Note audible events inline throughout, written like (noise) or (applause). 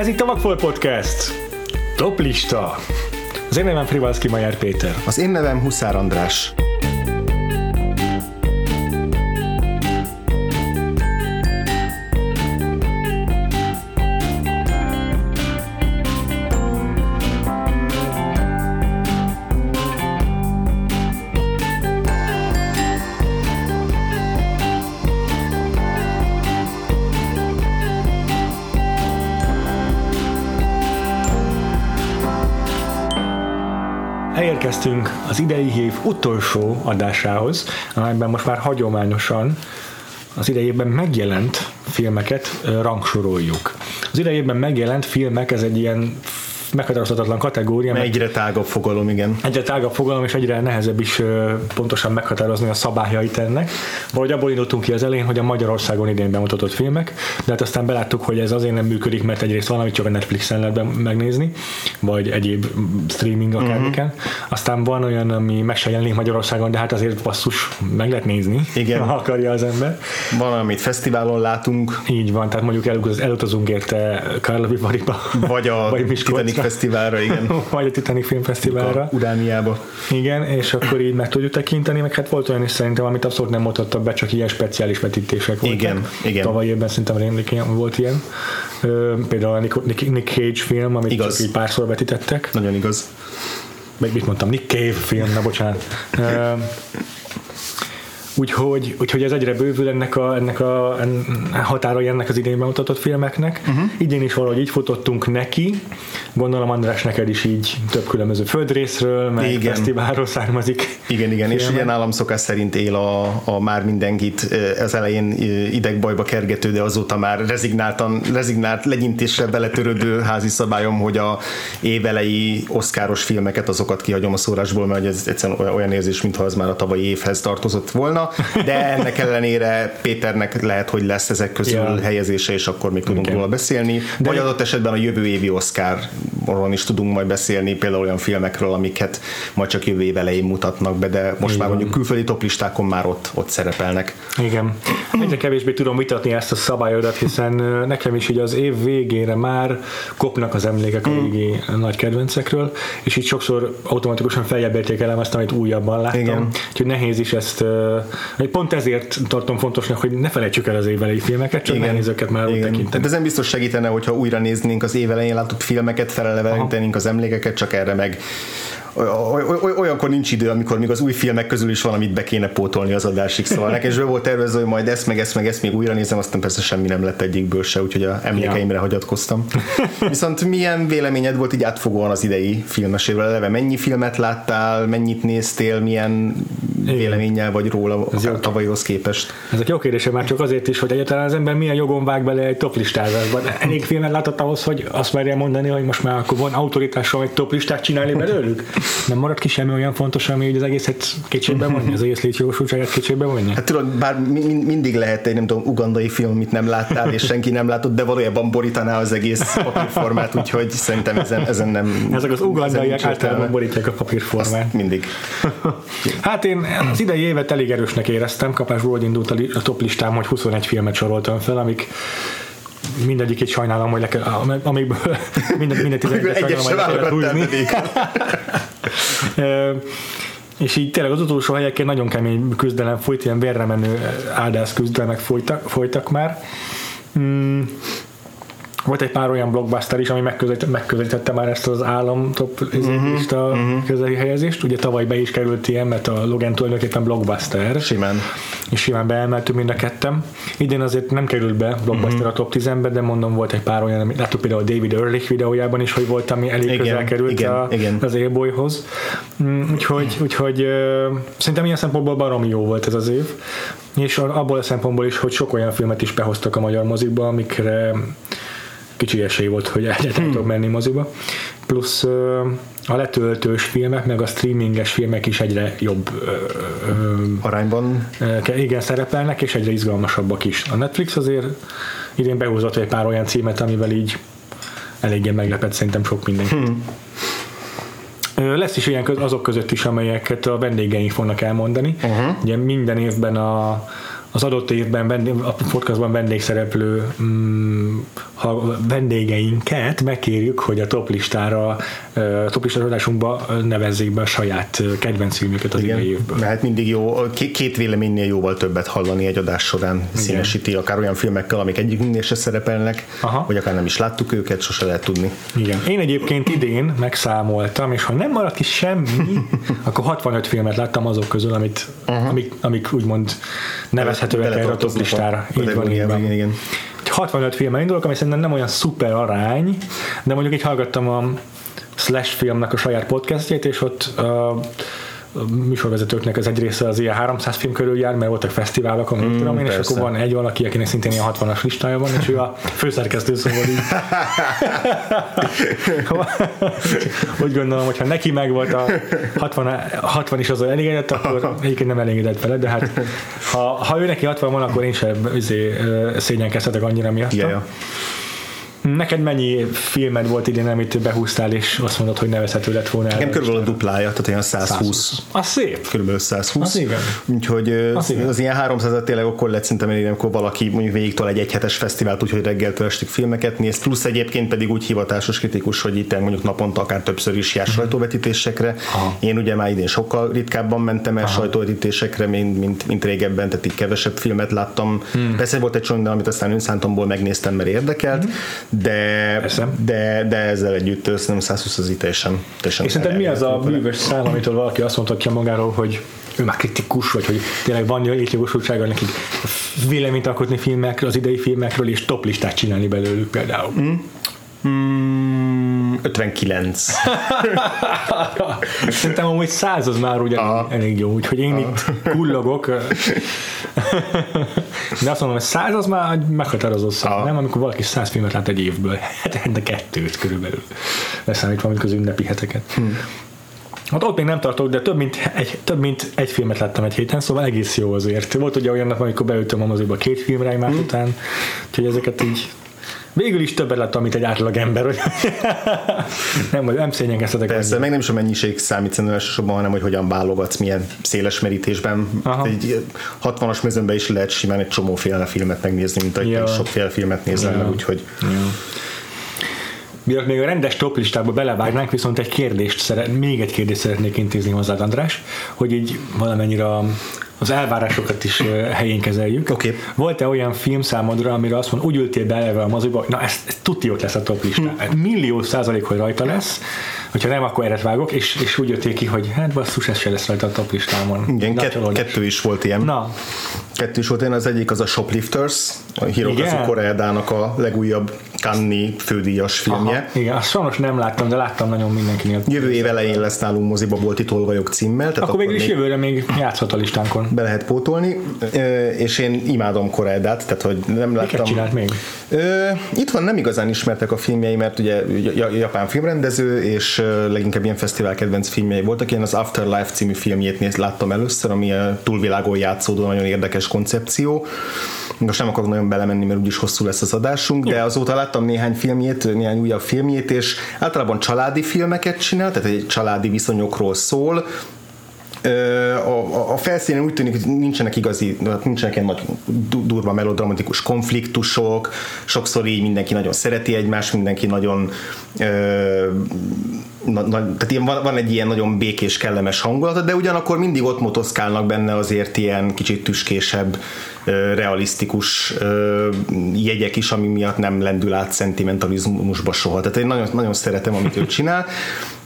Ez itt a Vagfolt Podcast. Top lista. Az én nevem Frivalszki Majer Péter. Az én nevem Huszár András. Az idei év utolsó adásához, amelyben most már hagyományosan az idejében megjelent filmeket rangsoroljuk. Az idejében megjelent filmek, ez egy ilyen meghatározhatatlan kategória, mert Egyre tágabb fogalom, igen. egyre tágabb fogalom, és egyre nehezebb is pontosan meghatározni a szabályait ennek. Valahogy abból indultunk ki az elején, hogy a Magyarországon idén bemutatott filmek, de hát aztán beláttuk, hogy ez azért nem működik, mert egyrészt valamit csak a Netflixen lehet megnézni, vagy egyéb streaming akármiken. Uh-huh. Aztán van olyan, ami meg se jelenik Magyarországon, de hát azért basszus, meg lehet nézni, Igen. (laughs) ha akarja az ember. Van, amit fesztiválon látunk, Így van, tehát mondjuk elutaz, elutazunk érte Karlovy Variba, vagy a (laughs) vagy. Titanic Fesztiválra, igen. (laughs) vagy a Titanic Filmfesztiválra. Urániába. Igen, és akkor így meg tudjuk tekinteni, meg hát volt olyan is szerintem, amit abszolút nem mutattak be, csak ilyen speciális vetítések voltak. Igen, igen. Tavaly évben szerintem rémlik volt ilyen. Például a Nick, Nick, Nick Cage film, amit Igaz. csak így párszor vetítettek. Nagyon igaz. Meg mit mondtam, Nick Cave film, na bocsánat. Úgyhogy, úgyhogy ez egyre bővül ennek a, ennek a határai ennek az idén bemutatott filmeknek. Uh-huh. Idén is valahogy így futottunk neki. Gondolom András neked is így több különböző földrészről, meg Igen. fesztiválról származik. Igen, igen, és filmek. ugye nálam szokás szerint él a, a már mindenkit eh, az elején eh, idegbajba kergető, de azóta már rezignáltan, rezignált legyintésre beletörődő házi szabályom, hogy a évelei oszkáros filmeket, azokat kihagyom a szórásból, mert ez egyszerűen olyan- olyan érzés, mintha az már a tavalyi évhez tartozott volna, de ennek ellenére Péternek lehet, hogy lesz ezek közül Ja. helyezése, és akkor még tudunk Igen. róla beszélni. De vagy adott esetben a jövő évi Oscarról is tudunk majd beszélni, például olyan filmekről, amiket majd csak jövő év elején mutatnak be, de most Így már mondjuk külföldi toplistákon már ott, ott szerepelnek. Igen. (clears throat) Egyre kevésbé tudom vitatni ezt a szabályodat, hiszen nekem is így az év végére már kopnak az emlékek a régi nagy kedvencekről, és így sokszor automatikusan feljebb értékelem azt, amit újabban láttam. Igen. Úgyhogy nehéz is ezt, pont ezért tartom fontosnak, hogy ne felejtsük el az évelei filmeket, csak nehéz őket már Igen. tekinteni. Tehát ezen biztos segítene, hogyha újra néznénk az év elején látott filmeket, felelevenítenénk az emlékeket, csak erre meg oly- oly- oly- olyankor nincs idő, amikor még az új filmek közül is valamit be kéne pótolni az adásig, szóval nekem is be volt tervezve, hogy majd ezt meg ezt meg ezt még újra nézem, aztán persze semmi nem lett egyikből se, úgyhogy a emlékeimre hagyatkoztam. Viszont milyen véleményed volt így átfogóan az idei filmeséről? Eleve mennyi filmet láttál, mennyit néztél, milyen véleménnyel vagy róla jó. a tavalyhoz képest? Ezek jó kérdések már csak azért is, hogy egyáltalán az ember milyen jogon vág bele egy toplistázásba. Elég filmet látott ahhoz, hogy azt merje mondani, hogy most már akkor van autoritással egy toplistát csinálni belőlük. Nem marad ki semmi olyan fontos, ami így az egészet kétségbe vonja, az egész létjogosultságát kétségbe vonja. Hát tudod, bár mi- mi- mindig lehet egy nem tudom, ugandai film, amit nem láttál, és senki nem látott, de valójában borítaná az egész papírformát, úgyhogy szerintem ezen, ezen nem... Ezek az ugandaiak általában borítják a papírformát. Azt mindig. Hát én az idei évet elég erősnek éreztem, kapásból indult a top listám, hogy 21 filmet soroltam fel, amik mindegyik egy sajnálom, hogy le kell, am- amikből (laughs) minden, minden 11 Egyet sajnálom, hogy le kellett húzni. (laughs) és így tényleg az utolsó helyeken nagyon kemény küzdelem folyt, ilyen vérre menő áldász küzdelmek folytak, folytak már. Mm, volt egy pár olyan blockbuster is, ami megközelítette, megközelítette már ezt az állam top uh-huh, lista uh-huh. közeli helyezést. Ugye tavaly be is került ilyen, mert a Logan tulajdonképpen blockbuster. Simán. És simán beemeltünk mind a kettem. Idén azért nem került be blockbuster uh-huh. a top 10-be, de mondom, volt egy pár olyan, láttuk például a David Ehrlich videójában is, hogy volt, ami elég Igen, közel került igen, a, igen. az élbolyhoz. Mm, Úgyhogy, úgyhogy ö, szerintem ilyen szempontból baromi jó volt ez az év. És abból a szempontból is, hogy sok olyan filmet is behoztak a magyar mozikba, amikre kicsi esély volt, hogy egyáltalán Hmm. tudok menni moziba. Plusz a letöltős filmek, meg a streaminges filmek is egyre jobb ö, ö, Arányban igen szerepelnek, és egyre izgalmasabbak is. A Netflix azért idén behúzott egy pár olyan címet, amivel így eléggé meglepett szerintem sok mindenki. Hmm. Lesz is ilyen köz, azok között is, amelyeket a vendégeink fognak elmondani. Uh-huh. Ugye minden évben a, az adott évben vendég, a podcastban vendégszereplő mm, ha vendégeinket megkérjük, hogy a top listára, top listározásunkba nevezzék be a saját kedvenc filmüket az idei évből. Mert mindig jó, két véleménynél jóval többet hallani egy adás során Igen. színesíti, akár olyan filmekkel, amik egyiknél se szerepelnek, Aha. vagy akár nem is láttuk őket, sose lehet tudni. Igen. Én egyébként idén megszámoltam, és ha nem maradt ki semmi, (laughs) akkor 65 filmet láttam azok közül, amit, amik, amik úgymond nevezhetőek erre a top listára. Így van, így van. Igen, igen. 65 filmmel indulok, ami szerintem nem olyan szuper arány, de mondjuk így hallgattam a Slash filmnek a saját podcastjét, és ott uh, műsorvezetőknek az egy része az ilyen 300 film körül jár, mert voltak fesztiválok, amit mm, tudom én, és akkor van egy valaki, akinek szintén ilyen 60-as listája van, és ő a főszerkesztő, szóval így. (laughs) Úgy gondolom, hogyha neki meg volt a 60, 60 is az elégedett, akkor egyébként nem elégedett vele, de hát ha, ha ő neki 60 van, akkor én sem izé, szégyenkezhetek annyira miatt. Yeah, yeah. Neked mennyi filmed volt idén, amit behúztál, és azt mondod, hogy nevezhető lett volna? Nekem körülbelül a duplája, tehát olyan 120. 120. Az szép. Körülbelül 120. Az igen. Úgyhogy az, az ilyen 300 tényleg akkor lett szerintem elég, amikor valaki mondjuk végigtól egy egyhetes fesztivált, úgyhogy reggeltől estig filmeket néz, plusz egyébként pedig úgy hivatásos kritikus, hogy itt mondjuk naponta akár többször is jár mhm. sajtóvetítésekre. Aha. Én ugye már idén sokkal ritkábban mentem el sajtóvetítésekre, mint, mint, mint régebben, tehát így kevesebb filmet láttam. Hmm. Persze volt egy csomó, amit aztán önszántomból megnéztem, mert érdekelt, hmm de, de, de ezzel együtt szerintem 120 az teljesen, teljesen És szerinted mi az a bűvös szám, amitől valaki azt mondhatja magáról, hogy ő már kritikus, vagy hogy tényleg van létjogosultsága nekik véleményt alkotni filmekről, az idei filmekről, és top listát csinálni belőlük például. Mm. Mm, 59. (laughs) Szerintem amúgy száz az már ugye ah. elég jó, úgyhogy én ah. itt (laughs) kullogok. De azt mondom, hogy száz az már meghatározó szám, ah. nem? Amikor valaki száz filmet lát egy évből, de kettőt körülbelül. Leszámítva mondjuk az ünnepi heteket. Hmm. Hát ott még nem tartok, de több mint, egy, több mint egy filmet láttam egy héten, szóval egész jó azért. Volt ugye olyan nap, amikor beültem a moziba két filmre egymás hmm. után, úgyhogy ezeket így Végül is többet lett, amit egy átlag ember, hogy (laughs) nem, nem szényegeztetek. Persze, meg nem is a mennyiség számít szerintem elsősorban, hanem hogy hogyan válogatsz, milyen széles merítésben. Egy 60-as mezőnben is lehet simán egy csomóféle filmet megnézni, mint egy ja. sokféle filmet nézel, ja. úgyhogy... Ja. Miatt még a rendes top listába belevágnánk, viszont egy kérdést szeret, még egy kérdést szeretnék intézni hozzád, András, hogy így valamennyire az elvárásokat is helyén kezeljük. Okay. Volt-e olyan film számodra, amire azt mondod, úgy ültél be eleve a moziba, na ez, ez tuti ott lesz a top listán. Hmm. Millió százalék, hogy rajta lesz, hogyha nem, akkor eret vágok, és, és úgy jöttél ki, hogy hát basszus, ez se lesz rajta a top listámon. Igen, kett, kettő is volt ilyen. Na. Kettő is volt ilyen, az egyik az a Shoplifters, a Hirokazu Koreedának a legújabb Kanni fődíjas filmje. Aha, igen, azt sajnos nem láttam, de láttam nagyon mindenkinél. Jövő év elején lesz nálunk moziba Bolti Tolvajok címmel. Tehát akkor, akkor végül is még jövőre még játszhat a listánkon. Be lehet pótolni, és én imádom Koreedát, tehát hogy nem láttam. Miket csinált még? Itt van nem igazán ismertek a filmjei, mert ugye japán filmrendező, és leginkább ilyen fesztivál kedvenc filmjei voltak. Én az Afterlife című filmjét néz, láttam először, ami a túlvilágon játszódó nagyon érdekes koncepció. Most nem akarok nagyon belemenni, mert úgyis hosszú lesz az adásunk, de azóta láttam néhány filmjét, néhány újabb filmjét, és általában családi filmeket csinál, tehát egy családi viszonyokról szól, a, a felszínen úgy tűnik, hogy nincsenek igazi, nincsenek ilyen nagy durva melodramatikus konfliktusok, sokszor így mindenki nagyon szereti egymást, mindenki nagyon na, na, tehát ilyen, van, van egy ilyen nagyon békés, kellemes hangulata, de ugyanakkor mindig ott motoszkálnak benne azért ilyen kicsit tüskésebb, realisztikus jegyek is, ami miatt nem lendül át szentimentalizmusba soha. Tehát én nagyon, nagyon szeretem, amit ő csinál,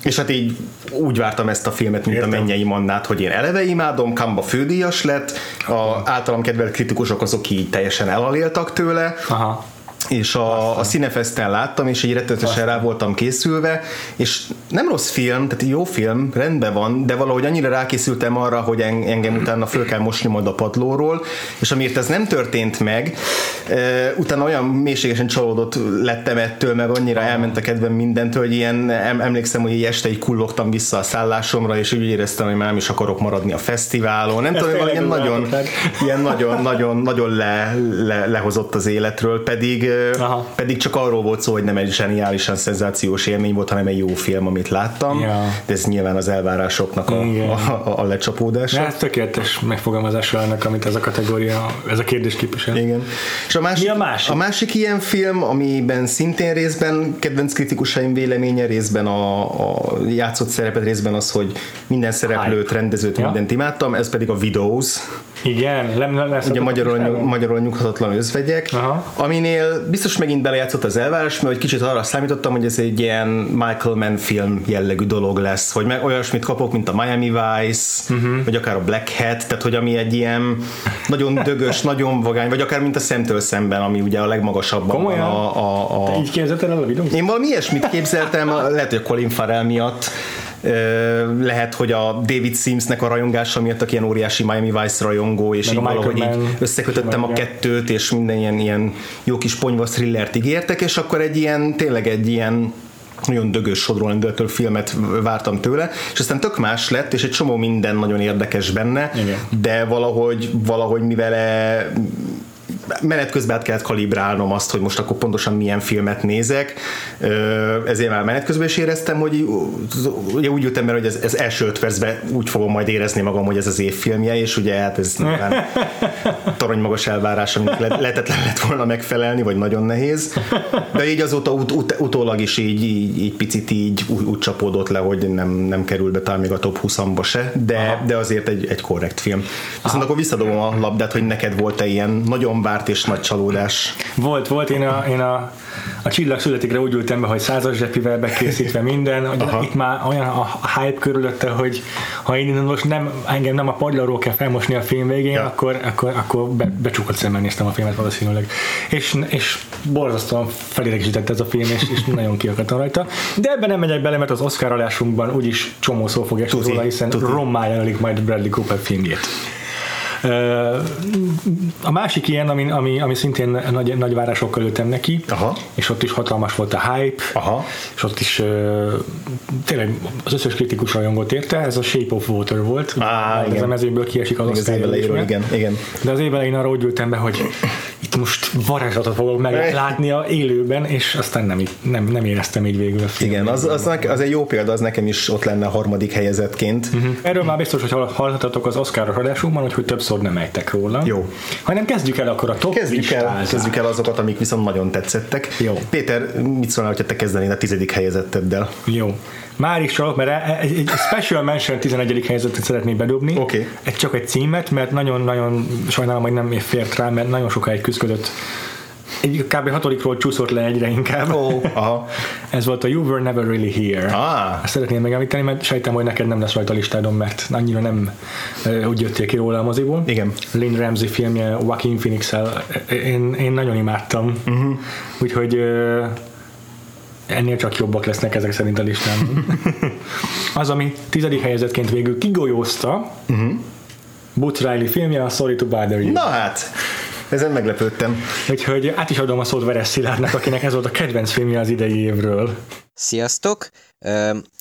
és hát így úgy vártam ezt a filmet, mint Értem. a mennyei mannát, hogy én eleve imádom, Kamba fődíjas lett, a általam kedvelt kritikusok azok így teljesen elaléltak tőle, Aha és a, a Cinefesten láttam, és egy rettenetesen rá voltam készülve, és nem rossz film, tehát jó film, rendben van, de valahogy annyira rákészültem arra, hogy engem utána föl kell mosni majd a padlóról, és amiért ez nem történt meg, utána olyan mélységesen csalódott lettem ettől, meg annyira elment a kedvem mindentől, hogy ilyen emlékszem, hogy egy este így kullogtam vissza a szállásomra, és úgy éreztem, hogy már nem is akarok maradni a fesztiválon. Nem Ezt tudom, ilyen nagyon, ilyen nagyon, nagyon, nagyon le, le, lehozott az életről, pedig, Aha. pedig csak arról volt szó, hogy nem egy zseniálisan szenzációs élmény volt, hanem egy jó film, amit láttam, ja. de ez nyilván az elvárásoknak a, a, a, a lecsapódása. Hát tökéletes megfogalmazása ennek, amit ez a kategória, ez a kérdés képvisel. Igen. És a másik, Mi a másik? A másik ilyen film, amiben szintén részben kedvenc kritikusaim véleménye, részben a, a játszott szerepet, részben az, hogy minden szereplőt, rendezőt, ja. mindent imádtam, ez pedig a Videos. Igen, nem, nem lesz Ugye magyarul, nyug, magyarul nyughatatlan özvegyek, Aha. aminél biztos megint belejátszott az elvárás, mert kicsit arra számítottam, hogy ez egy ilyen Michael Mann film jellegű dolog lesz, hogy meg olyasmit kapok, mint a Miami Vice, uh-huh. vagy akár a Black Hat, tehát hogy ami egy ilyen nagyon dögös, (laughs) nagyon vagány, vagy akár mint a szemtől szemben, ami ugye a legmagasabban Komolyan? a, a, a... Te így képzelted el a videót? Én valami ilyesmit képzeltem, lehet, hogy a Colin Farrell miatt, lehet, hogy a David Simsnek a rajongása miatt, aki ilyen óriási Miami Vice rajongó, és Meg így valahogy így összekötöttem a kettőt, és minden ilyen, ilyen jó kis ponyva thrillert ígértek, és akkor egy ilyen, tényleg egy ilyen nagyon dögös sodrólendőtől filmet vártam tőle, és aztán tök más lett, és egy csomó minden nagyon érdekes benne, Igen. de valahogy, valahogy mivel menet közben át kellett kalibrálnom azt, hogy most akkor pontosan milyen filmet nézek, ezért már menet közben is éreztem, hogy ugye úgy jöttem el, hogy ez, ez első öt percben úgy fogom majd érezni magam, hogy ez az év filmje, és ugye hát ez nyilván (laughs) torony magas elvárás, amit le, lehetetlen lett volna megfelelni, vagy nagyon nehéz, de így azóta ut, ut, utólag is így, így, így picit így úgy, úgy csapódott le, hogy nem, nem kerül be talán még a top 20-amba se, de, de azért egy, egy korrekt film. Viszont akkor visszadobom a labdát, hogy neked volt-e ilyen nagyon várt és nagy csalódás? Volt, volt. Én a, én a, a csillag születikre úgy ültem be, hogy százas zsepivel bekészítve minden. Aha. Itt már olyan a hype körülötte, hogy ha én most nem, engem nem a padlóról kell felmosni a film végén, ja. akkor, akkor, akkor be, becsukott szemmel néztem a filmet valószínűleg. És, és borzasztóan felidegesített ez a film, és, és nagyon kiakadtam rajta. De ebben nem megyek bele, mert az Oscar alásunkban úgyis csomó szó fog esni róla, hiszen rommá jelenik majd Bradley Cooper filmjét. A másik ilyen, ami, ami, ami szintén nagy, nagy várásokkal ültem neki, Aha. és ott is hatalmas volt a hype, Aha. és ott is tényleg az összes kritikus rajongót érte, ez a Shape of Water volt, Á, ez a mezőből kiesik az az igen, igen. De az évelején arra úgy ültem be, hogy itt most varázslatot fogok meglátni a élőben, és aztán nem, nem, nem éreztem így végül a filmet. Igen, az, az, az, egy jó példa, az nekem is ott lenne a harmadik helyezettként. Uh-huh. Erről már biztos, hogy hallhatatok az Oscar adásunkban, hogy, hogy többször nem ejtek róla. Jó. Hanem kezdjük el akkor a top kezdjük el, kezdjük el azokat, amik viszont nagyon tetszettek. Jó. Péter, mit szólnál, hogyha te kezdenél a tizedik helyezetteddel? Jó. Már is csak, mert e- e- egy, egy special mention 11. helyzetet szeretnék bedobni. Okay. Egy csak egy címet, mert nagyon-nagyon sajnálom, hogy nem fért rá, mert nagyon sokáig küzdött egy kb. hatodikról csúszott le egyre inkább. Oh, aha. (laughs) Ez volt a You Were Never Really Here. Ah. Ezt szeretném megemlíteni, mert sejtem, hogy neked nem lesz rajta a listádon, mert annyira nem uh, úgy jöttél ki róla a moziból. Igen. Lynn Ramsey filmje Joaquin phoenix én, én nagyon imádtam. Uh-huh. Úgyhogy uh, ennél csak jobbak lesznek ezek szerint a listán. (laughs) az, ami tizedik helyezetként végül kigolyózta, uh-huh. Butch Riley filmje, a Sorry to Bother You. Na hát, ezen meglepődtem. Úgyhogy át is adom a szót Veres Szilárdnak, akinek ez volt a kedvenc filmje az idei évről. Sziasztok!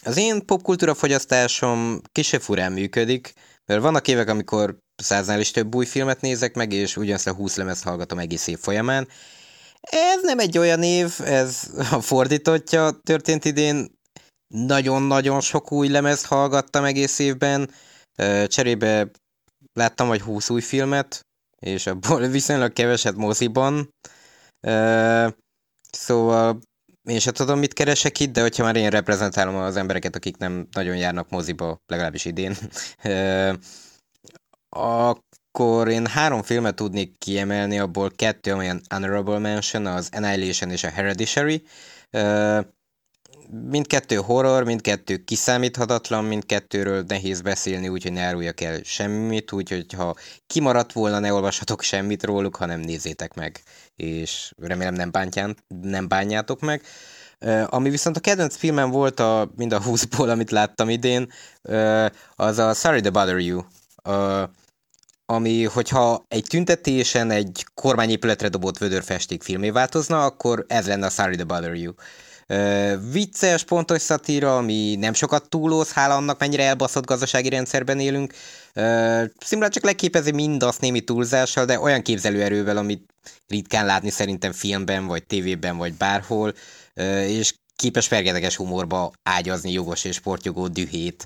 Az én popkultúra fogyasztásom kisebb furán működik, mert vannak évek, amikor száznál is több új filmet nézek meg, és ugyanazt a 20 lemezt hallgatom egész év folyamán. Ez nem egy olyan év, ez a fordítottja történt idén. Nagyon-nagyon sok új lemezt hallgattam egész évben. Cserébe láttam vagy 20 új filmet, és abból (laughs) viszonylag keveset moziban. Szóval én sem tudom, mit keresek itt, de hogyha már én reprezentálom az embereket, akik nem nagyon járnak moziba, legalábbis idén, (laughs) akkor én három filmet tudnék kiemelni, abból kettő, amilyen Honorable Mention, az Annihilation és a Hereditary. Mindkettő horror, mindkettő kiszámíthatatlan, mindkettőről nehéz beszélni, úgyhogy ne áruljak el semmit, úgyhogy ha kimaradt volna, ne olvashatok semmit róluk, hanem nézzétek meg, és remélem nem, bántján, nem bánjátok meg. Ami viszont a kedvenc filmem volt a, mind a 20-ból, amit láttam idén, az a Sorry to Bother You. Ami, hogyha egy tüntetésen egy kormányépületre dobott vödörfesték filmé változna, akkor ez lenne a Sorry to Bother You. Uh, vicces, pontos szatíra, ami nem sokat túlóz, hála annak, mennyire elbaszott gazdasági rendszerben élünk. Uh, Szimra csak leképezi mindazt némi túlzással, de olyan képzelőerővel, amit ritkán látni szerintem filmben, vagy tévében, vagy bárhol, uh, és képes fergeteges humorba ágyazni jogos és sportjogó dühét.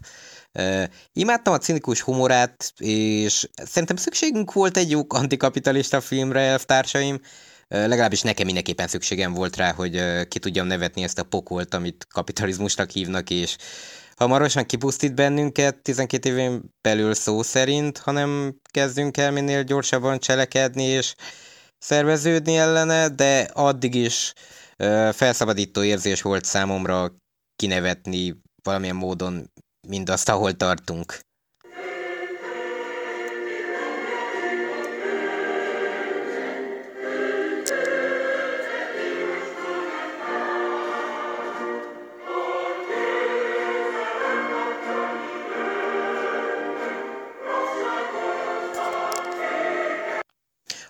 Uh, imádtam a cinikus humorát, és szerintem szükségünk volt egy jó antikapitalista filmre, elvtársaim, legalábbis nekem mindenképpen szükségem volt rá, hogy ki tudjam nevetni ezt a pokolt, amit kapitalizmusnak hívnak, és hamarosan kipusztít bennünket 12 évén belül szó szerint, hanem kezdünk el minél gyorsabban cselekedni és szerveződni ellene, de addig is felszabadító érzés volt számomra kinevetni valamilyen módon mindazt, ahol tartunk.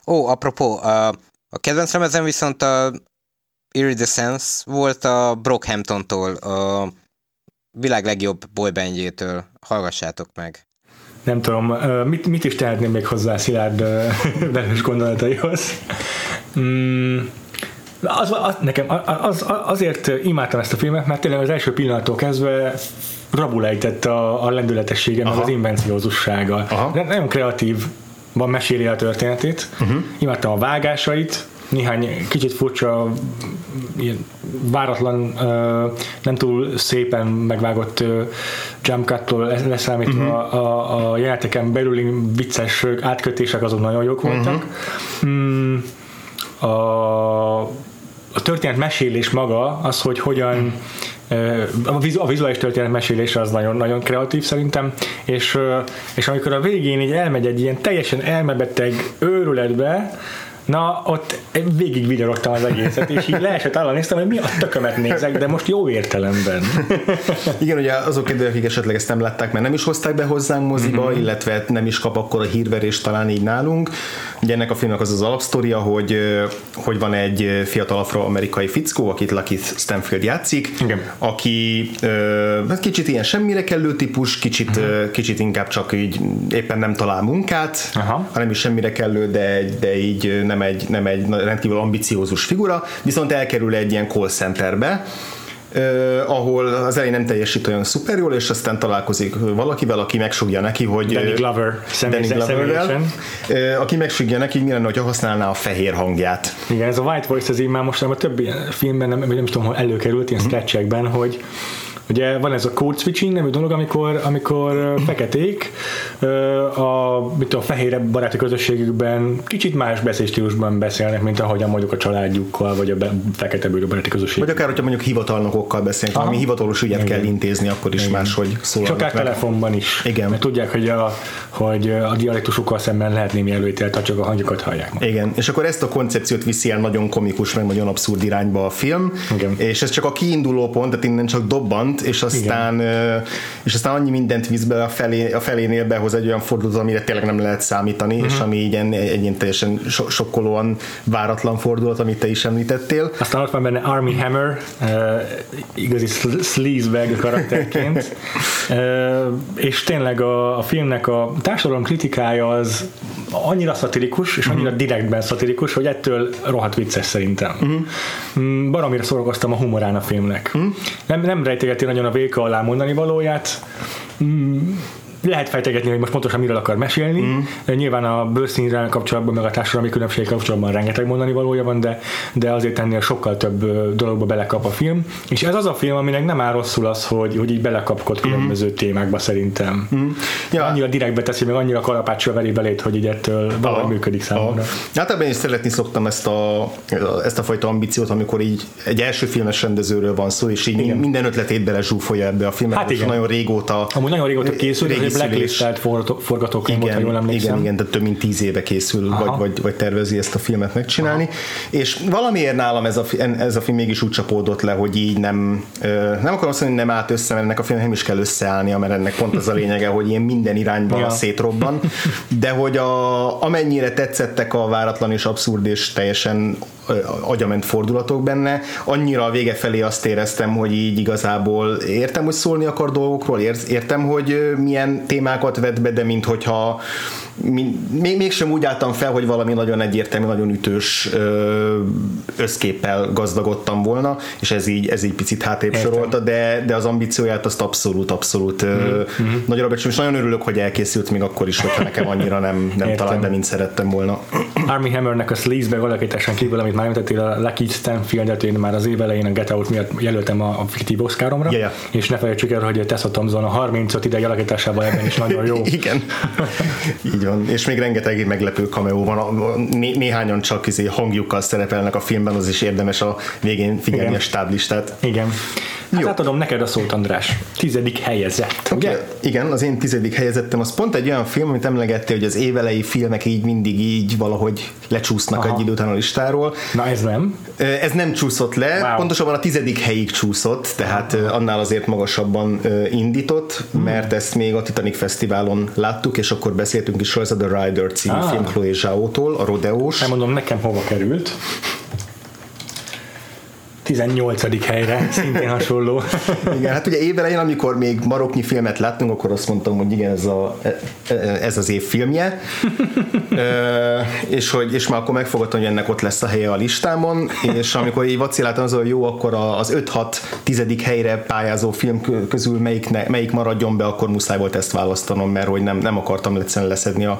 Ó, apropó, a, a kedvenc lemezem viszont a Iridescence volt a Brockhampton-tól, a világ legjobb boybandjétől. Hallgassátok meg. Nem tudom, mit, mit is tehetném még hozzá Szilárd (laughs) velős gondolataihoz. Mm, az, az, nekem az, azért imádtam ezt a filmet, mert tényleg az első pillanattól kezdve rabulejtett a, a lendületessége, meg az invenciózussága. Aha. Nem kreatív van meséli a történetét. Uh-huh. Imádtam a vágásait, néhány kicsit furcsa, ilyen váratlan, nem túl szépen megvágott jump cut-tól leszámítva uh-huh. a, a jeleneteken belüli vicces átkötések azok nagyon jók voltak. Uh-huh. A, a történet mesélés maga, az, hogy hogyan a vizuális történet mesélése az nagyon-nagyon kreatív szerintem, és, és amikor a végén így elmegy egy ilyen teljesen elmebeteg őrületbe, Na, ott végig vigyorogtam az egészet, és így leesett állani, néztem, hogy mi a tökömet nézek, de most jó értelemben. (laughs) Igen, ugye azok idők, akik esetleg ezt nem látták, mert nem is hozták be hozzánk moziba, mm-hmm. illetve nem is kap akkor a hírverést talán így nálunk. Ugye ennek a filmnek az az alapsztoria, hogy, hogy van egy fiatal afroamerikai fickó, akit Lucky Stanfield játszik, Igen. aki hát kicsit ilyen semmire kellő típus, kicsit, mm-hmm. kicsit inkább csak így éppen nem talál munkát, Aha. hanem is semmire kellő, de, de így nem egy, nem egy rendkívül ambiciózus figura, viszont elkerül egy ilyen call centerbe, Uh, ahol az elején nem teljesít olyan szuper jól, és aztán találkozik valakivel, aki megsugja neki, hogy... Danny Glover. Danny Gloverrel, uh, aki megsugja neki, hogy mi lenne, hogyha használná a fehér hangját. Igen, ez a White Voice, ez így már most a többi filmben, nem, nem tudom, hol előkerült, ilyen uh-huh. sketchekben, hogy Ugye van ez a code switching nevű dolog, amikor, amikor feketék a, mit a fehér baráti közösségükben kicsit más beszélstílusban beszélnek, mint ahogyan mondjuk a családjukkal, vagy a be, fekete bőrű baráti közösség. Vagy akár, hogyha mondjuk hivatalnokokkal beszélnek, ami hivatalos ügyet Igen. kell intézni, akkor is Igen. máshogy szólalnak. És akár meg. telefonban is. Igen. Mert tudják, hogy a, hogy a dialektusukkal szemben lehet némi előítelt, ha csak a hangjukat hallják. Igen, és akkor ezt a koncepciót viszi el nagyon komikus, meg nagyon abszurd irányba a film, Igen. és ez csak a kiinduló pont, tehát innen csak dobbant, és aztán, és aztán annyi mindent visz be a, felé, a felénél behoz egy olyan fordulat, amire tényleg nem lehet számítani, uh-huh. és mhm. ami így egy, egy ilyen teljesen so, sokkolóan váratlan fordulat, amit te is említettél. Aztán ott van benne Army Hammer, uh, igazi sleazebag karakterként, (laughs) uh, és tényleg a, a filmnek a társadalom kritikája az annyira szatirikus, és annyira uh-huh. direktben szatirikus, hogy ettől rohadt vicces szerintem. Uh-huh. Baromira szórakoztam a humorán a filmnek. Uh-huh. Nem, nem rejtegeti nagyon a véka alá mondani valóját, lehet fejtegetni, hogy most pontosan miről akar mesélni. Mm. Nyilván a bőrszínre kapcsolatban, meg a társadalmi különbség kapcsolatban rengeteg mondani valója van, de, de azért ennél sokkal több dologba belekap a film. És ez az a film, aminek nem áll rosszul az, hogy, hogy így belekapkod különböző mm. témákba szerintem. Mm. Ja. Annyira direktbe teszi, meg annyira kalapáccsal veri belét, hogy így ettől valahogy ah. működik számomra. Hát ebben is szeretni szoktam ezt a, ezt a fajta ambíciót, amikor így egy első filmes rendezőről van szó, és így igen. minden ötletét bele zsúfolja ebbe a filmbe. Hát igen. Nagyon régóta. Amúgy nagyon régóta készült, készülés. blacklistelt forgató- forgatókönyv volt, ha jól Igen, emlékszem. igen, igen, tehát több mint tíz éve készül, vagy, vagy, vagy tervezi ezt a filmet megcsinálni, Aha. és valamiért nálam ez a, ez a film mégis úgy csapódott le, hogy így nem, nem akarom azt mondani, hogy nem állt össze, mert ennek a filmnek nem is kell összeállnia, mert ennek pont az a lényege, hogy ilyen minden irányba Ja. szétrobban, de hogy a, amennyire tetszettek a váratlan és abszurd és teljesen agyament fordulatok benne, annyira a vége felé azt éreztem, hogy így igazából értem, hogy szólni akar dolgokról, ér- értem, hogy ö, témákat vet be, de mint hogyha még, mégsem úgy álltam fel, hogy valami nagyon egyértelmű, nagyon ütős összképpel gazdagodtam volna, és ez így, ez így picit hátrébb Értem. sorolta, de, de az ambícióját azt abszolút, abszolút mm-hmm. nagyra becsülöm, és nagyon örülök, hogy elkészült még akkor is, hogyha nekem annyira nem, nem Értem. talált be, mint szerettem volna. Army Hammernek a Sleazebag alakításon kívül, amit már említettél, a Lucky Stanfieldet én már az év elején a Get Out miatt jelöltem a, a fiktív Oscaromra, Ja, ja. és ne felejtsük el, hogy Tessa Thompson a 35 ideg alakításában ebben is nagyon jó. (laughs) Igen. (laughs) Így van. És még rengeteg meglepő cameo van. Né- néhányan csak izé hangjukkal szerepelnek a filmben, az is érdemes a végén figyelni Igen. a stáblistát. Igen. Hát Jó. átadom neked a szót, András. Tizedik helyezett, ugye? Igen, az én tizedik helyezettem, az pont egy olyan film, amit emlegettél, hogy az évelei filmek így mindig így valahogy lecsúsznak Aha. egy idő után a listáról. Na ez nem. Ez nem csúszott le, Wow. pontosabban a tizedik helyig csúszott, tehát annál azért magasabban indított, Hmm. mert ezt még a Titanic Fesztiválon láttuk, és akkor beszéltünk is róla, ez a The Rider című Ah. film Chloe Zhao-tól, a Rodeós. Elmondom nekem hova került. 18. helyre, szintén hasonló. (laughs) Igen, hát ugye évelején, amikor még maroknyi filmet láttunk, akkor azt mondtam, hogy igen, ez, a, ez az év filmje, Ö, és, hogy, és már akkor megfogadtam, hogy ennek ott lesz a helye a listámon, és amikor így vaciláltam azon, hogy jó, akkor az 5-6 tizedik helyre pályázó film kö- közül melyik, ne, melyik maradjon be, akkor muszáj volt ezt választanom, mert hogy nem, nem akartam egyszerűen leszedni a,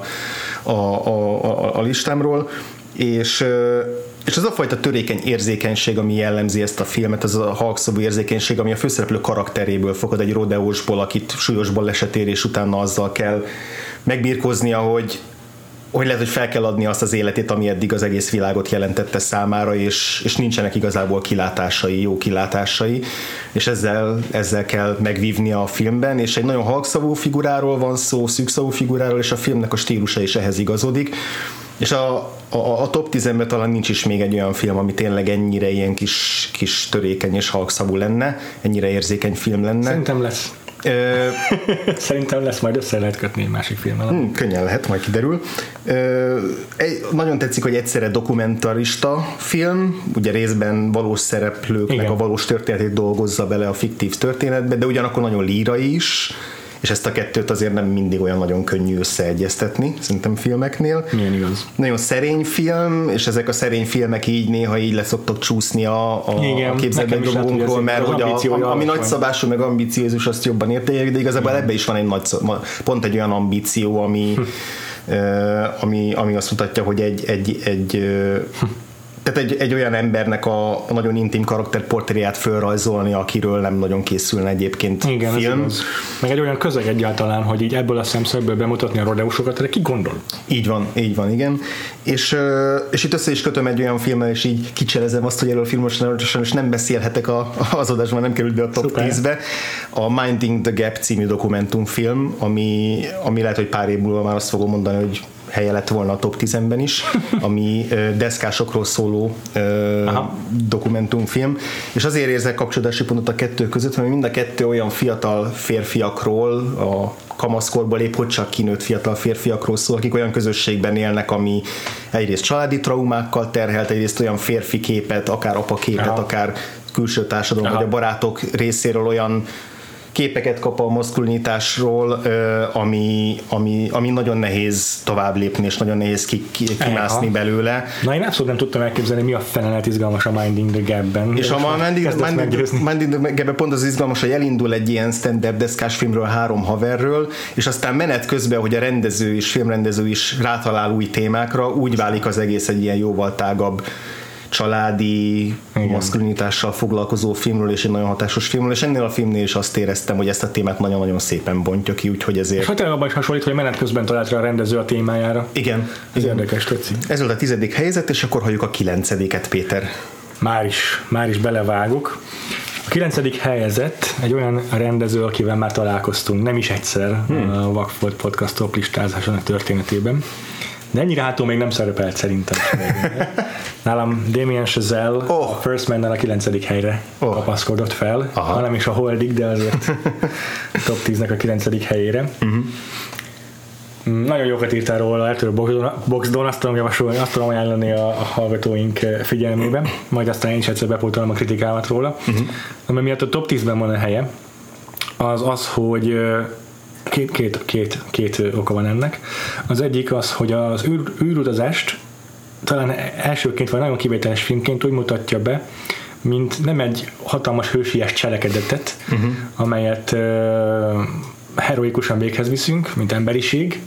a, a, a, a listámról, és és az a fajta törékeny érzékenység, ami jellemzi ezt a filmet, az a halkszavú érzékenység, ami a főszereplő karakteréből fogad. Egy rodeósból, akit súlyos balesetér, és utána azzal kell megbírkoznia, hogy hogy lehet, hogy fel kell adni azt az életét, ami eddig az egész világot jelentette számára, és, és nincsenek igazából kilátásai, jó kilátásai, és ezzel, ezzel kell megvívnia a filmben, és egy nagyon halkszavú figuráról van szó, szűkszavú figuráról, és a filmnek a stílusa is ehhez igazodik, és a, a, a top 10-ben talán nincs is még egy olyan film, ami tényleg ennyire ilyen kis, kis törékeny és halkszavú lenne, ennyire érzékeny film lenne. Szerintem lesz. Ö, (laughs) Szerintem lesz, majd össze lehet kötni egy másik filmmel. Hmm, könnyen lehet, majd kiderül. Ö, egy, nagyon tetszik, hogy egyszerre dokumentarista film, ugye részben valós szereplőknek Igen. a valós történetét dolgozza bele a fiktív történetbe, de ugyanakkor nagyon lírai is, és ezt a kettőt azért nem mindig olyan nagyon könnyű összeegyeztetni, szerintem filmeknél. Milyen igaz. Nagyon szerény film, és ezek a szerény filmek így néha így leszoktak csúszni a, a, Igen, a dolgunkról, ez mert hogy a, ambíciója ami nagyszabású meg ambiciózus, azt jobban értékelik, de igazából ebbe is van egy nagy, pont egy olyan ambíció, ami, ö, ami, ami azt mutatja, hogy egy, egy, egy ö, tehát egy, egy olyan embernek a, a nagyon intim karakterportréját fölrajzolni, akiről nem nagyon készülne egyébként Igen, ez film. igaz. Meg egy olyan közeg egyáltalán, hogy így ebből a szemszögből bemutatni a rodeusokat, erre ki gondol? Így van, így van, igen. És, és itt össze is kötöm egy olyan filmmel, és így kicselezem azt, hogy erről a filmosra és nem beszélhetek a, az adásban, nem került be a top Szuper. 10-be. A Minding the Gap című dokumentumfilm, ami, ami lehet, hogy pár év múlva már azt fogom mondani, hogy helye lett volna a top 10-ben is, (laughs) ami deszkásokról szóló Aha. dokumentumfilm, és azért érzek kapcsolódási pontot a kettő között, mert mind a kettő olyan fiatal férfiakról, a kamaszkorból épp hogy csak kinőtt fiatal férfiakról szól, akik olyan közösségben élnek, ami egyrészt családi traumákkal terhelt, egyrészt olyan férfi képet, akár apa képet, Aha. akár külső társadalom, Aha. vagy a barátok részéről olyan képeket kap a maszkulinitásról, ö, ami, ami, ami nagyon nehéz tovább lépni, és nagyon nehéz ki, ki, kimászni Aha. belőle. Na én abszolút nem tudtam elképzelni, mi a fene lehet izgalmas a Minding the Gap-ben. És a Minding, Minding. Minding the Gap pont az izgalmas, hogy elindul egy ilyen stand-up deszkás filmről három haverről, és aztán menet közben, hogy a rendező és filmrendező is rátalál új témákra, úgy válik az egész egy ilyen jóval tágabb családi Igen. maszkulinitással foglalkozó filmről és egy nagyon hatásos filmről, és ennél a filmnél is azt éreztem, hogy ezt a témát nagyon-nagyon szépen bontja ki, úgyhogy És ezért... hogy tényleg abban is hasonlít, hogy menet közben talált rá a rendező a témájára. Igen, Ez érdekes, Töci. ez volt a tizedik helyzet, és akkor halljuk a kilencediket, Péter. Már is, már is belevágok. A kilencedik helyezett egy olyan rendező, akivel már találkoztunk, nem is egyszer hmm. a Vagfolt Podcast top listázásának történetében. De ennyire hátul még nem szerepelt szerintem. Nálam Damien Chazelle oh. a First man a kilencedik helyre oh. kapaszkodott fel, Aha. hanem is a Holdig, de azért top 10-nek a kilencedik helyére. Uh-huh. Nagyon jókat írtál róla Arthur Boxdon, azt tudom javasolni, azt tudom ajánlani a, a hallgatóink figyelmében, majd aztán én is egyszer bepótolom a kritikámat róla. Uh-huh. Ami miatt a top 10-ben van a helye, az az, hogy két, két, két, két oka van ennek. Az egyik az, hogy az űr, űrutazást talán elsőként vagy nagyon kivételes filmként úgy mutatja be, mint nem egy hatalmas hősies cselekedetet, uh-huh. amelyet uh, heroikusan véghez viszünk, mint emberiség,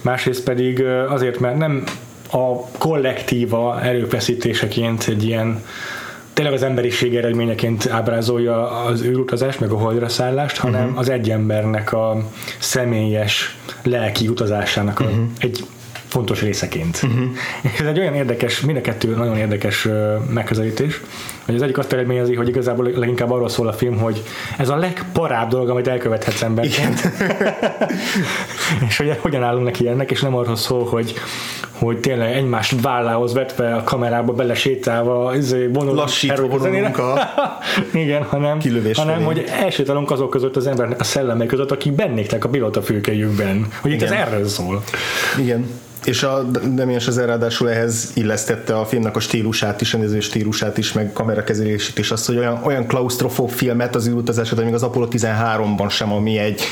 másrészt pedig azért, mert nem a kollektíva erőfeszítéseként egy ilyen tényleg az emberiség eredményeként ábrázolja az űrutazást, meg a holdra szállást, hanem uh-huh. az egy embernek a személyes lelki utazásának a, uh-huh. egy fontos részeként. Uh-huh. Ez egy olyan érdekes, mind a kettő nagyon érdekes megközelítés, hogy az egyik azt eredményezi, hogy igazából leginkább arról szól a film, hogy ez a legparább dolog, amit elkövethetsz emberként. (laughs) és hogy hogyan állunk neki ennek, és nem arról szól, hogy hogy tényleg egymás vállához vetve a kamerába belesétálva izé, vonul, lassítva vonulunk a (laughs) Igen, hanem, hanem hogy elsétálunk azok között az embernek a szellemek között, akik bennéktek a pilotafülkejükben. Hogy itt ez erről szól. Igen és a Damien Chazelle ráadásul ehhez illesztette a filmnek a stílusát is, a néző stílusát is, meg kamerakezelését is, azt, hogy olyan, olyan klaustrofób filmet az űrutazásod, még az Apollo 13-ban sem, ami egy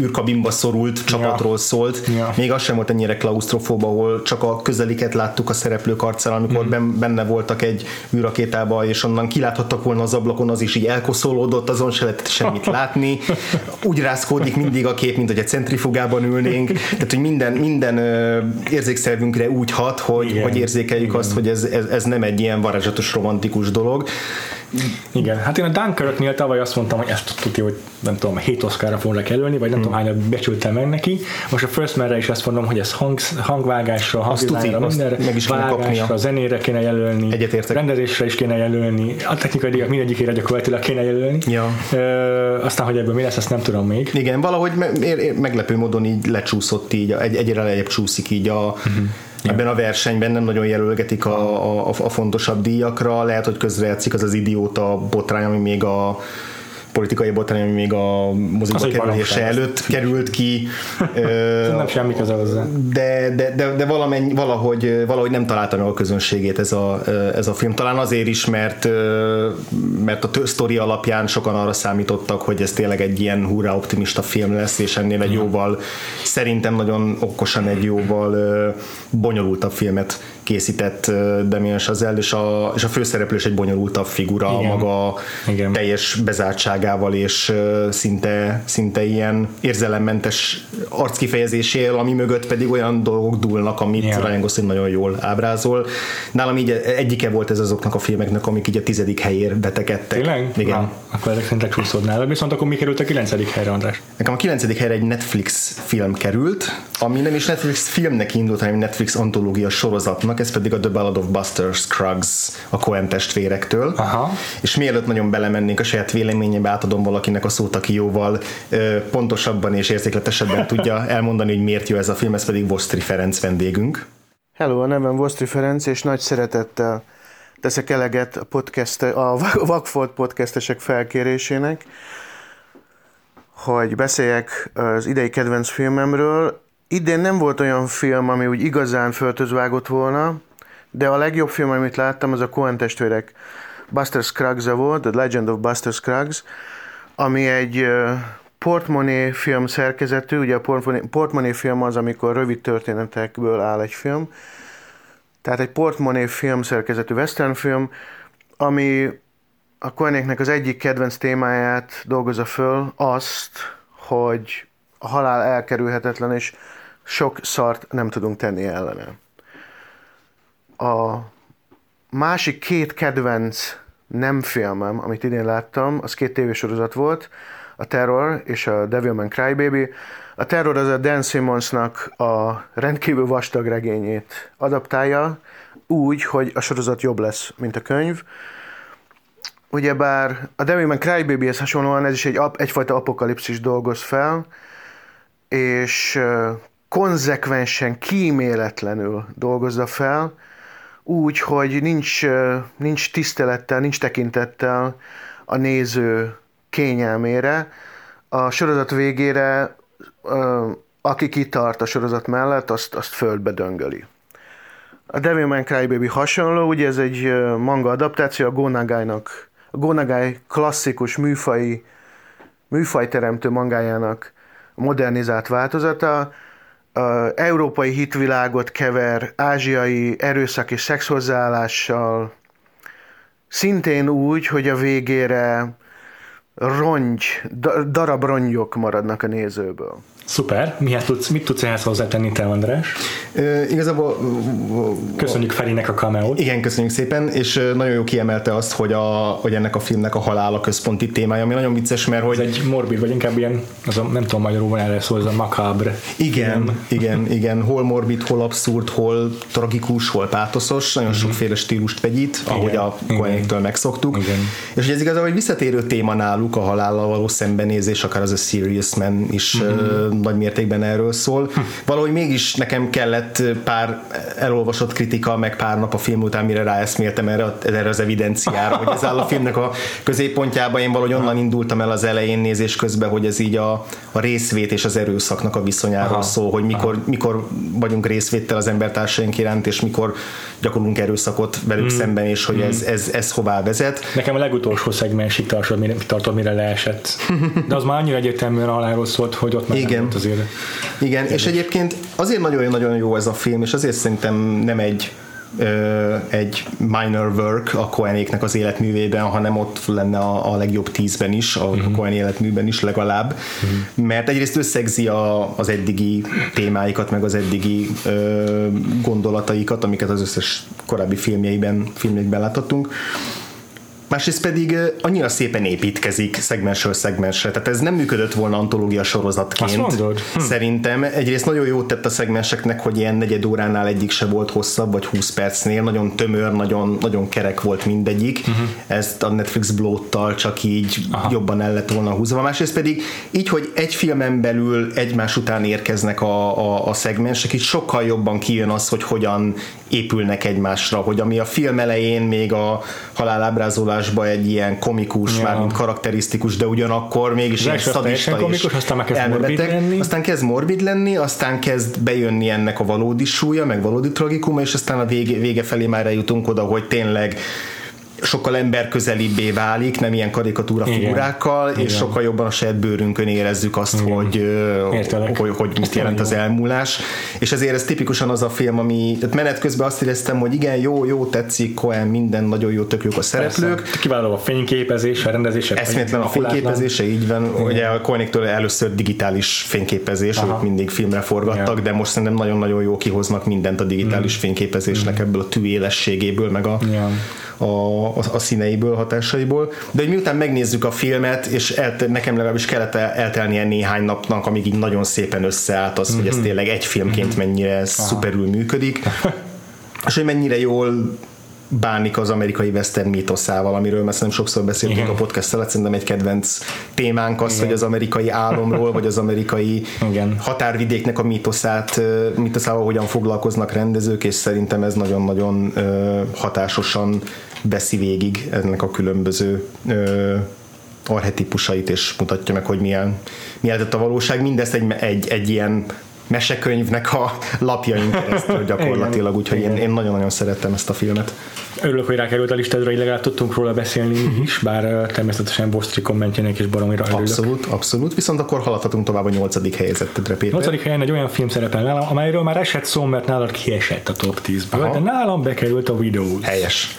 űrkabinba szorult csapatról szólt. Ja. Még az sem volt ennyire klaustrofób, ahol csak a közeliket láttuk a szereplők arcán, amikor mm. benne voltak egy űrakétába, és onnan kiláthattak volna az ablakon, az is így elkoszolódott, azon se lehetett semmit (laughs) látni. Úgy rázkódik mindig a kép, mint hogy egy centrifugában ülnénk. Tehát, hogy minden, minden érzékszervünkre úgy hat, hogy, hogy érzékeljük Igen. azt, hogy ez, ez, ez nem egy ilyen varázsatos romantikus dolog. Igen, hát én a Dunkirknél tavaly azt mondtam, hogy ezt tudja, hogy nem tudom, 7 Oscarra fognak előni, vagy nem hmm. tudom, hányat becsültem meg neki. Most a First Man-re is azt mondom, hogy ez hang, hangvágásra, hangdizájnra, mindenre, meg is vágásra, zenére kéne jelölni, Egyetértek. rendezésre is kéne jelölni, a technikai díjak mindegyikére gyakorlatilag kéne jelölni. Ja. Ö, aztán, hogy ebből mi lesz, azt nem tudom még. Igen, valahogy me- meglepő módon így lecsúszott így, egy, egyre lejjebb csúszik így a, uh-huh ebben a versenyben nem nagyon jelölgetik a, a, a fontosabb díjakra, lehet, hogy közrejátszik az az idióta botrány, ami még a politikai botrány, ami még a moziba kerülése előtt került ki. (laughs) nem semmi köze hozzá. De, de, de, de valamennyi, valahogy, valahogy nem találta meg a közönségét ez a, ez a film. Talán azért is, mert, mert a sztori alapján sokan arra számítottak, hogy ez tényleg egy ilyen hurrá optimista film lesz, és ennél egy jóval, szerintem nagyon okosan egy jóval bonyolultabb filmet készített Damien Chazelle, és a, és a főszereplő is egy bonyolultabb figura, Igen. maga Igen. teljes bezártságával, és szinte, szinte ilyen érzelemmentes arckifejezésél, ami mögött pedig olyan dolgok dúlnak, amit Igen. Ryan Gosling nagyon jól ábrázol. Nálam így egyike volt ez azoknak a filmeknek, amik így a tizedik helyér betegedtek. Tényleg? Igen. Na, akkor ezek szerint lecsúszod nálad, viszont akkor mi került a kilencedik helyre, András? Nekem a kilencedik helyre egy Netflix film került, ami nem is Netflix filmnek indult, hanem Netflix antológia sorozatnak, ez pedig a The Ballad of Buster Scruggs a Coen testvérektől. Aha. És mielőtt nagyon belemennénk a saját véleményébe, átadom valakinek a szót, aki jóval pontosabban és érzékletesebben tudja elmondani, hogy miért jó ez a film, ez pedig Vostri Ferenc vendégünk. Hello, a nevem Vostri Ferenc, és nagy szeretettel teszek eleget a, podcast, a (laughs) Vagfolt podcastesek felkérésének, hogy beszéljek az idei kedvenc filmemről, Idén nem volt olyan film, ami úgy igazán föltöz vágott volna, de a legjobb film, amit láttam, az a Coen testvérek. Buster scruggs volt, The Legend of Buster Scruggs, ami egy portmoney film szerkezetű, ugye a portmoney film az, amikor rövid történetekből áll egy film, tehát egy portmoney film szerkezetű western film, ami a Coenéknek az egyik kedvenc témáját dolgozza föl, azt, hogy a halál elkerülhetetlen, és sok szart nem tudunk tenni ellene. A másik két kedvenc nem filmem, amit idén láttam, az két tévésorozat volt, a Terror és a Devilman Crybaby. A Terror az a Dan Simmonsnak a rendkívül vastag regényét adaptálja, úgy, hogy a sorozat jobb lesz, mint a könyv. ugyebár a Devilman Crybaby-hez hasonlóan ez is egy, egyfajta apokalipszis dolgoz fel, és konzekvensen, kíméletlenül dolgozza fel, úgy, hogy nincs, nincs tisztelettel, nincs tekintettel a néző kényelmére. A sorozat végére, aki kitart a sorozat mellett, azt, azt földbe döngöli. A Devilman Crybaby hasonló, ugye ez egy manga adaptáció a Gonagai-nak, a Gonagai klasszikus műfai, műfajteremtő mangájának modernizált változata. A európai hitvilágot kever ázsiai erőszak és szexhozzáállással, szintén úgy, hogy a végére rongy, da- darab rongyok maradnak a nézőből. Szuper. Mihez tudsz, mit tudsz ehhez hozzátenni, te András? Ö, igazából Köszönjük Ferinek a cameót. Igen, köszönjük szépen, és nagyon jó kiemelte azt, hogy, a, hogy ennek a filmnek a halála központi témája, ami nagyon vicces, mert Ez hogy egy morbid, vagy inkább ilyen, az a, nem tudom magyarul van erre szó, ez a macabre. igen, igen, (laughs) igen, hol morbid, hol abszurd, hol tragikus, hol pátoszos, nagyon sokféle stílust vegyít, ahogy a Igen. Koenéktől megszoktuk. Igen. És ugye ez igazából egy visszatérő téma náluk, a halállal való szembenézés, akár az a Serious Man is mm-hmm. Nagy mértékben erről szól. Valahogy mégis nekem kellett pár elolvasott kritika, meg pár nap a film után, mire ráeszméltem erre, erre az evidenciára, hogy ez áll a filmnek a középpontjában. Én valahogy onnan indultam el az elején nézés közben, hogy ez így a, a részvét és az erőszaknak a viszonyáról Aha. szól, hogy mikor, mikor vagyunk részvéttel az embertársaink iránt, és mikor gyakorlunk erőszakot velük szemben, és hogy ez, ez, ez hová vezet. Nekem a legutolsó szegmensig tartod, mire, tartod, mire leesett. De az már annyira egyértelműen a halálról szólt, hogy ott már nem Igen. volt azért. Igen, és egyébként azért nagyon-nagyon jó ez a film, és azért szerintem nem egy egy minor work a Cohenéknek az életművében, hanem ott lenne a, a legjobb tízben is, a, a Cohen életműben is legalább, mert egyrészt összegzi a, az eddigi témáikat, meg az eddigi ö, gondolataikat, amiket az összes korábbi filmjeiben, filmjeiben láthattunk, Másrészt pedig annyira szépen építkezik szegmensről szegmensre, tehát ez nem működött volna antológia sorozatként. Mondod? Hm. Szerintem egyrészt nagyon jót tett a szegmenseknek, hogy ilyen negyed óránál egyik se volt hosszabb, vagy 20 percnél, nagyon tömör, nagyon, nagyon kerek volt mindegyik. Uh-huh. Ezt a Netflix blóttal csak így Aha. jobban el lett volna húzva. Másrészt pedig így, hogy egy filmen belül egymás után érkeznek a, a, a szegmensek, így sokkal jobban kijön az, hogy hogyan épülnek egymásra, hogy ami a film elején még a halálábrázolásban egy ilyen komikus, Ja. mármint karakterisztikus, de ugyanakkor mégis teljesen szadista komikus, aztán már kezd morbid lenni. Aztán kezd morbid lenni, aztán kezd bejönni ennek a valódi súlya, meg valódi tragikuma, és aztán a vége, vége felé már eljutunk oda, hogy tényleg sokkal emberközelibbé válik, nem ilyen karikatúra Igen. figurákkal, Igen. és sokkal jobban a saját bőrünkön érezzük azt, hogy, ö, Értelek. hogy, hogy mit jelent az elmúlás. És ezért ez tipikusan az a film, ami tehát menet közben azt éreztem, hogy igen, jó, jó, tetszik, Cohen, minden nagyon jó, tök jók a szereplők, Persze. Kiváló a fényképezés, a rendezés. Eszméletlen a fényképezése, így van. Ugye a Koeniktől először digitális fényképezés, Aha. ők mindig filmre forgattak, Ja. de most szerintem nagyon-nagyon jó kihoznak mindent a digitális fényképezésnek ebből a tűélességéből, meg a, Ja. A, a, a színeiből, hatásaiból. De hogy miután megnézzük a filmet, és elte, nekem legalábbis kellett el- eltelnie néhány napnak, amíg így nagyon szépen összeállt az, hogy ez tényleg egy filmként mennyire szuperül működik, (laughs) és hogy mennyire jól bánik az amerikai western mítoszával, amiről mert szerintem sokszor beszéltünk Igen. a podcast alatt, szerintem egy kedvenc témánk az, hogy az amerikai álomról, vagy az amerikai Igen. határvidéknek a mítoszát, mítoszával hogyan foglalkoznak rendezők, és szerintem ez nagyon-nagyon hatásosan veszi végig ennek a különböző ö, arhetipusait, és mutatja meg, hogy milyen, milyen lett a valóság. Mindezt egy, egy, egy ilyen mesekönyvnek a lapjain keresztül gyakorlatilag, úgyhogy én, én nagyon-nagyon szerettem ezt a filmet. Örülök, hogy rákerült a listádra, hogy legalább tudtunk róla beszélni mi is, bár természetesen Bostri kommentjének is baromira örülök. Abszolút, abszolút. Viszont akkor haladhatunk tovább a nyolcadik helyezettedre, Péter. 8. helyen egy olyan film szerepel nálam, amelyről már esett szó, mert nálad kiesett a top 10-ből, Aha. de nálam bekerült a Widows. Helyes.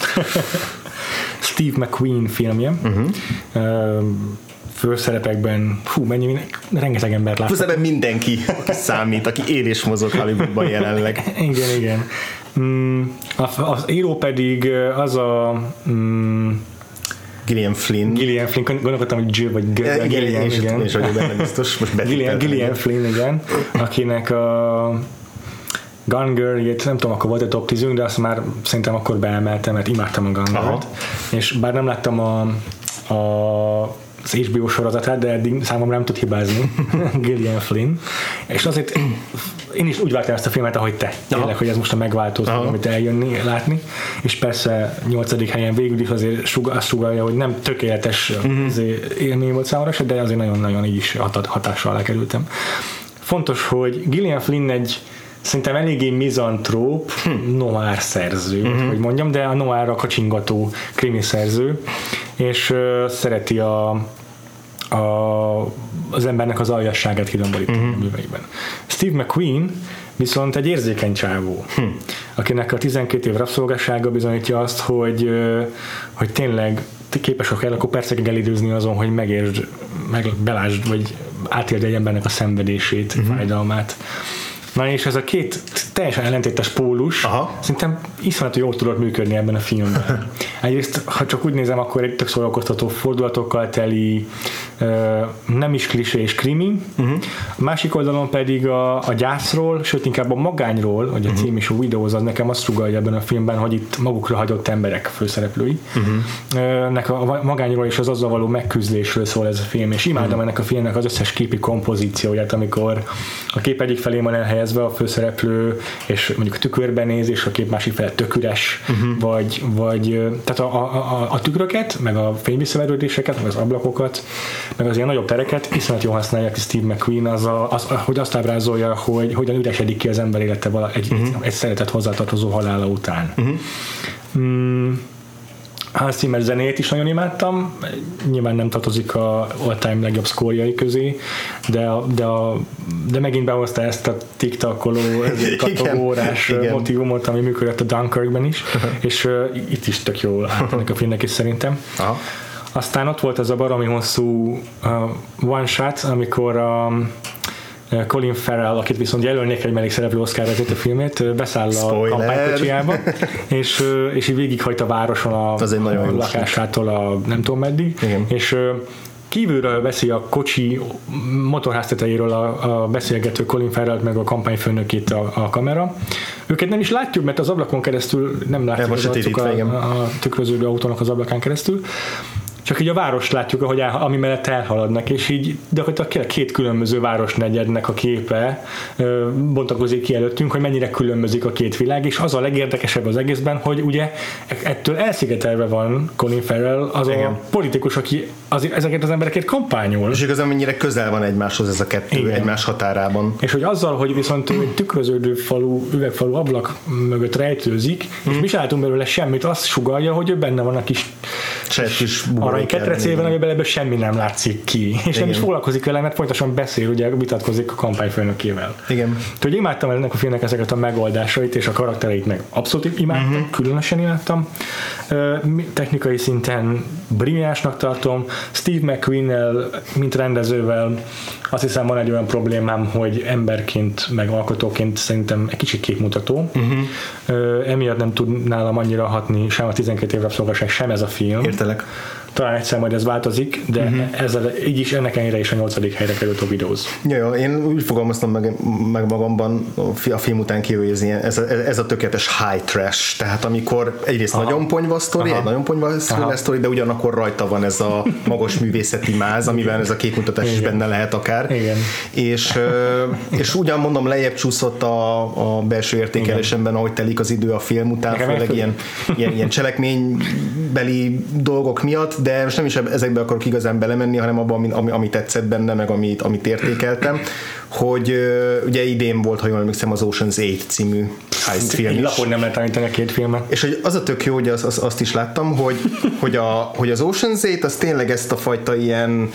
(laughs) Steve McQueen filmje. Uh-huh. Főszerepekben, fú, mennyi, rengeteg embert láttam. Plusz ebben mindenki, számít, aki él és mozog Hollywoodban jelenleg. (laughs) Igen, igen. Mm, a- az író pedig az a mm, Gillian Flynn. Gillian Flynn, gondolkodtam, hogy Jill vagy G- igen, Gillian, én is- igen. én is vagyok benne biztos, most (laughs) Gillian. Gillian Flynn, igen, akinek a Gun Girl, nem tudom, akkor volt egy top 10 de azt már szerintem akkor beemeltem, mert imádtam a Gun Girl-t. És bár nem láttam a, a az HBO sorozatát, de eddig számomra nem tud hibázni (laughs) Gillian Flynn. És azért én is úgy vártam ezt a filmet, ahogy te. Tényleg, hogy ez most a megváltozó, Aha. amit eljönni, látni. És persze nyolcadik helyen végül is azért suga, azt sugalja, hogy nem tökéletes uh-huh. élmény volt számomra de azért nagyon-nagyon így is hat- hatással alá kerültem. Fontos, hogy Gillian Flynn egy szerintem eléggé mizantróp hm. noir szerző, uh-huh. hogy mondjam, de a noirra kacsingató krimi szerző, és uh, szereti a, a, az embernek az aljasságát kidomborítani uh-huh. a műveiben. Steve McQueen viszont egy érzékeny csávó, hm. akinek a 12 év rabszolgassága bizonyítja azt, hogy, hogy tényleg képesek el, akkor percekig elidőzni azon, hogy megértsd, meg belásd, vagy átéld egy embernek a szenvedését, uh-huh. fájdalmát. Na és ez a két teljesen ellentétes pólus Aha. szerintem iszonyat jól tudott működni ebben a filmben. (laughs) Egyrészt, ha csak úgy nézem, akkor egy tök szórakoztató fordulatokkal teli, nem is klisé és krimi. Uh-huh. A másik oldalon pedig a, a gyászról, sőt inkább a magányról, hogy a uh-huh. cím is a Widows, az nekem azt sugalja ebben a filmben, hogy itt magukra hagyott emberek főszereplői. Uh-huh. A magányról és az azzal való megküzdésről szól ez a film, és imádom uh-huh. ennek a filmnek az összes képi kompozícióját, amikor a kép egyik felé van elhelyezve a főszereplő, és mondjuk a tükörben néz, és a kép másik fel tök üres, uh-huh. vagy, vagy tehát a, a, a, a tükröket, meg a fényvisszaverődéseket, meg az ablakokat, meg az ilyen nagyobb tereket iszonyat jól használják Steve McQueen, az, a, az, hogy azt ábrázolja, hogy hogyan üresedik ki az ember élete vala, egy, uh-huh. egy szeretett hozzátartozó halála után. Uh-huh. Mm, Hans Zimmer zenét is nagyon imádtam, nyilván nem tartozik a all-time legjobb szkórjai közé, de, de, a, de megint behozta ezt a tiktakoló, (laughs) katagórás igen. motivumot, ami működött a Dunkirkben is, és uh, itt is tök állt ennek a filmnek is szerintem. Aha. Aztán ott volt az a baromi hosszú uh, one shot, amikor a um, Colin Farrell, akit viszont jelölnék egy mellékszereplő Oscar ezért a filmét, beszáll a Spoiler. kampánykocsijába, (laughs) és, ö, és így végighagyt a városon a, Az a lakásától a nem tudom meddig, Igen. és kívülről veszi a kocsi motorház tetejéről a, a beszélgető Colin Farrell meg a kampányfőnökét a, a kamera. Őket nem is látjuk, mert az ablakon keresztül nem látjuk az arcuk a, a tükröződő autónak az ablakán keresztül. Csak így a várost látjuk, ahogy el, ami mellett elhaladnak, és így gyakorlatilag két különböző városnegyednek a képe ö, bontakozik ki előttünk, hogy mennyire különbözik a két világ, és az a legérdekesebb az egészben, hogy ugye ettől elszigetelve van Colin Farrell, az Igen. a politikus, aki az, ezeket az embereket kampányol. És igazán mennyire közel van egymáshoz ez a kettő, Igen. egymás határában. És hogy azzal, hogy viszont ő egy tükröződő falu, üvegfalu ablak mögött rejtőzik, és mi se látunk belőle semmit, azt sugalja, hogy ő benne van a kis kis arany ketrecében, amiben ebből semmi nem látszik ki. És nem Igen. is foglalkozik vele, mert folyamatosan beszél, ugye vitatkozik a kampányfőnökével. Igen. Úgyhogy imádtam ennek a filmnek ezeket a megoldásait, és a karaktereit meg abszolút imádtam, uh-huh. különösen imádtam. Technikai szinten brilliánsnak tartom. Steve McQueen-nel, mint rendezővel azt hiszem van egy olyan problémám, hogy emberként, meg alkotóként szerintem egy kicsit képmutató. Uh-huh. Ö, emiatt nem tud nálam annyira hatni sem a 12 év rabszolgaság, sem ez a film. Értelek. Talán egyszer majd ez változik, de uh-huh. ezzel, így is ennek ellenére is a nyolcadik helyre került a Widows. Ja, ja, én úgy fogalmaztam meg, meg magamban a fi- a film után kívül, ez, ilyen, ez, a, ez a tökéletes high trash, tehát amikor egyrészt Aha. nagyon ponyva sztori, Aha. egy nagyon ponyva sztori, de ugyanakkor rajta van ez a magas művészeti máz, amiben ez a képmutatás is Igen. benne lehet akár. Igen. És, és ugyan mondom, lejjebb csúszott a, a belső értékelésemben, ahogy telik az idő a film után, Nekem főleg ilyen, ilyen, ilyen cselekménybeli dolgok miatt, de most nem is ezekbe akarok igazán belemenni, hanem abban, ami, ami, ami tetszett benne, meg amit, amit értékeltem, hogy ugye idén volt, ha jól emlékszem, az Ocean's 8 című heist film is. lapon nem lehet említeni a két filmet. És hogy az a tök jó, hogy az, az, azt is láttam, hogy, hogy, a, hogy az Ocean's 8 az tényleg ezt a fajta ilyen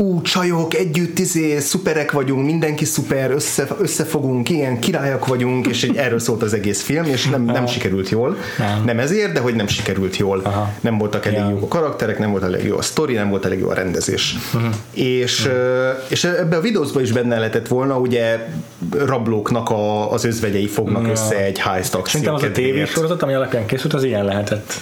ú, csajok, együtt izé, szuperek vagyunk, mindenki szuper, össze, összefogunk, ilyen királyak vagyunk, és egy, erről szólt az egész film, és nem, nem sikerült jól. Nem. Nem ezért, de hogy nem sikerült jól. Aha. Nem voltak elég Ja. jó a karakterek, nem volt elég jó a sztori, nem volt elég jó a rendezés. És, ö, és ebbe a videózban is benne lehetett volna, ugye rablóknak a, az özvegyei fognak Ja. össze egy heist akció Szerintem az a kedvéért tévésorozat, ami alapján készült, az ilyen lehetett.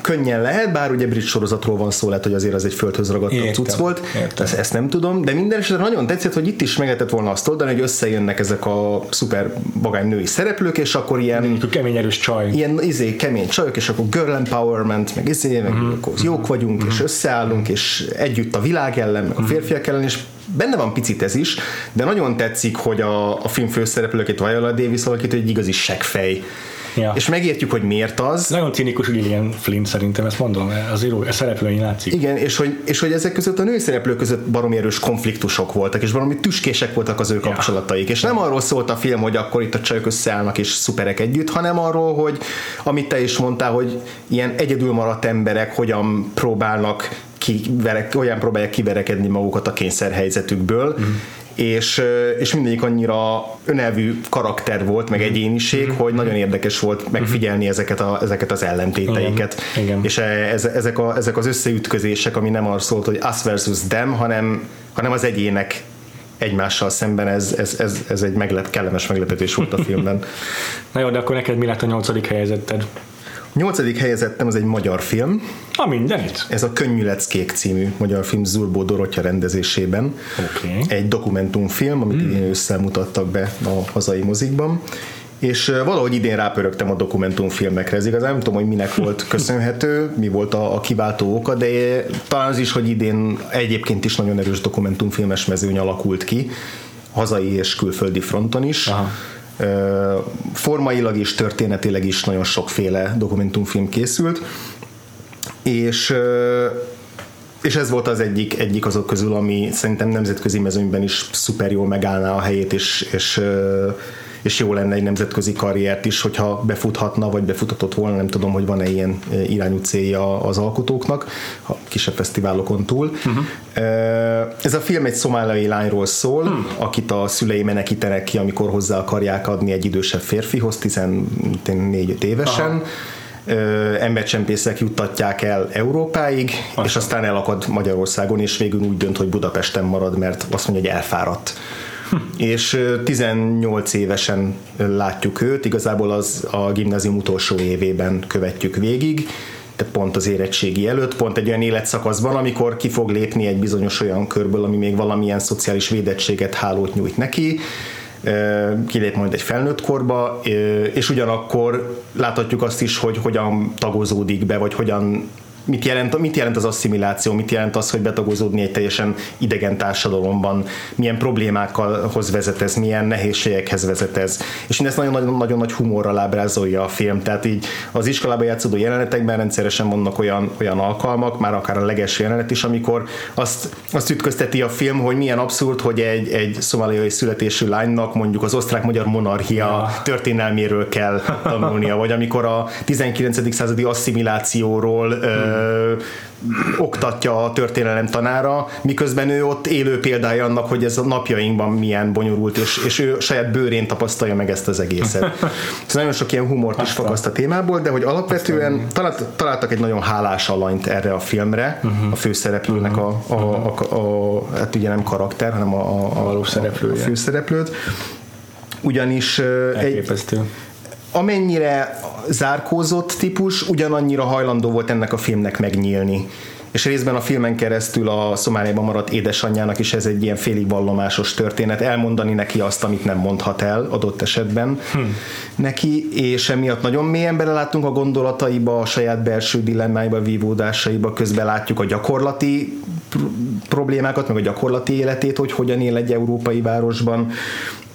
könnyen lehet, bár ugye brit sorozatról van szó, lehet, hogy azért az egy földhöz Értem, cucc volt, értem. Értem. Ezt, ezt nem tudom, de minden esetre nagyon tetszett, hogy itt is meg lehetett volna azt oldani, hogy összejönnek ezek a szuper vagány női szereplők, és akkor ilyen Mondjuk kemény erős csaj. ilyen izé, kemény csajok, és akkor girl empowerment, meg izé, meg uh-huh. akkor jók vagyunk, uh-huh. és összeállunk, és együtt a világ ellen, meg a férfiak ellen, és benne van picit ez is, de nagyon tetszik, hogy a, a film főszereplőként Viola Davis alakít, egy igazi seggfej. Ja. És megértjük, hogy miért az. Nagyon cinikus Gillian Flynn szerintem, ezt mondom, az író, a szereplői látszik. Igen, és hogy, és hogy ezek között a női szereplők között baromi erős konfliktusok voltak, és baromi tüskések voltak az ő kapcsolataik. És nem arról szólt a film, hogy akkor itt a csajok összeállnak és szuperek együtt, hanem arról, hogy amit te is mondtál, hogy ilyen egyedül maradt emberek hogyan próbálnak kiverek, olyan próbálják kiverekedni magukat a kényszerhelyzetükből, mm. És, és mindegyik annyira önelvű karakter volt, meg egyéniség, mm. hogy nagyon érdekes volt megfigyelni ezeket, a, ezeket az ellentéteiket. Igen. Igen. És ez, ezek, a, ezek az összeütközések, ami nem arról szólt, hogy us versus them, hanem, hanem az egyének egymással szemben, ez, ez, ez, ez egy meglep, kellemes meglepetés volt a filmben. (laughs) Na jó, de akkor neked mi lett a nyolcadik helyezetted? Nyolcadik helyezettem, az egy magyar film. A mindenit. Ez a Könnyű Leckék című magyar film Zurbó Dorottya rendezésében. Oké. Egy dokumentumfilm, amit mm. idén ősszel mutattak be a hazai mozikban. És valahogy idén rápörögtem a dokumentumfilmekre. Ez igazán nem tudom, hogy minek volt (laughs) köszönhető, mi volt a, a kiváltó oka, de talán az is, hogy idén egyébként is nagyon erős dokumentumfilmes mezőny alakult ki, hazai és külföldi fronton is. Aha. Formailag és történetileg is nagyon sokféle dokumentumfilm készült, és és ez volt az egyik, egyik azok közül, ami szerintem nemzetközi mezőnyben is szuper jól megállná a helyét, és, és, és jó lenne egy nemzetközi karriert is, hogyha befuthatna, vagy befuthatott volna, nem tudom, hogy van-e ilyen irányú célja az alkotóknak, a kisebb fesztiválokon túl. Uh-huh. Ez a film egy szomáliai lányról szól, uh-huh. akit a szülei menekítenek ki, amikor hozzá akarják adni egy idősebb férfihoz, 14 évesen. Aha embercsempészek juttatják el Európáig, Aha. és aztán elakad Magyarországon, és végül úgy dönt, hogy Budapesten marad, mert azt mondja, hogy elfáradt. (laughs) És 18 évesen látjuk őt, igazából az a gimnázium utolsó évében követjük végig, tehát pont az érettségi előtt, pont egy olyan életszakaszban, amikor ki fog lépni egy bizonyos olyan körből, ami még valamilyen szociális védettséget, hálót nyújt neki, kilép majd egy felnőtt korba, és ugyanakkor láthatjuk azt is, hogy hogyan tagozódik be, vagy hogyan mit jelent, mit jelent az asszimiláció, mit jelent az, hogy betagozódni egy teljesen idegen társadalomban, milyen problémákhoz vezet ez, milyen nehézségekhez vezet ez. És mindezt nagyon-nagyon nagy humorral ábrázolja a film, tehát így az iskolában játszódó jelenetekben rendszeresen vannak olyan, olyan alkalmak, már akár a leges jelenet is, amikor azt, azt ütközteti a film, hogy milyen abszurd, hogy egy, egy szomáliai születésű lánynak mondjuk az osztrák-magyar monarchia ja. történelméről kell tanulnia, vagy amikor a 19. századi asszimilációról hmm ö, oktatja a történelem tanára, miközben ő ott élő példája annak, hogy ez a napjainkban milyen bonyolult, és, és ő saját bőrén tapasztalja meg ezt az egészet. Szóval nagyon sok ilyen humort is fakaszt a témából, de hogy alapvetően talált, találtak egy nagyon hálás alanyt erre a filmre, uh-huh. a főszereplőnek a, a, a, a, a, hát ugye nem karakter, hanem a, a, a, szereplője. a főszereplőt. Ugyanis Elképesztő. egy, amennyire zárkózott típus, ugyanannyira hajlandó volt ennek a filmnek megnyílni. És részben a filmen keresztül a Szomáliában maradt édesanyjának is ez egy ilyen félig vallomásos történet, elmondani neki azt, amit nem mondhat el adott esetben hmm. neki, és emiatt nagyon mélyen beleláttunk a gondolataiba, a saját belső dilemmáiba, vívódásaiba, közben látjuk a gyakorlati problémákat, meg a gyakorlati életét, hogy hogyan él egy európai városban,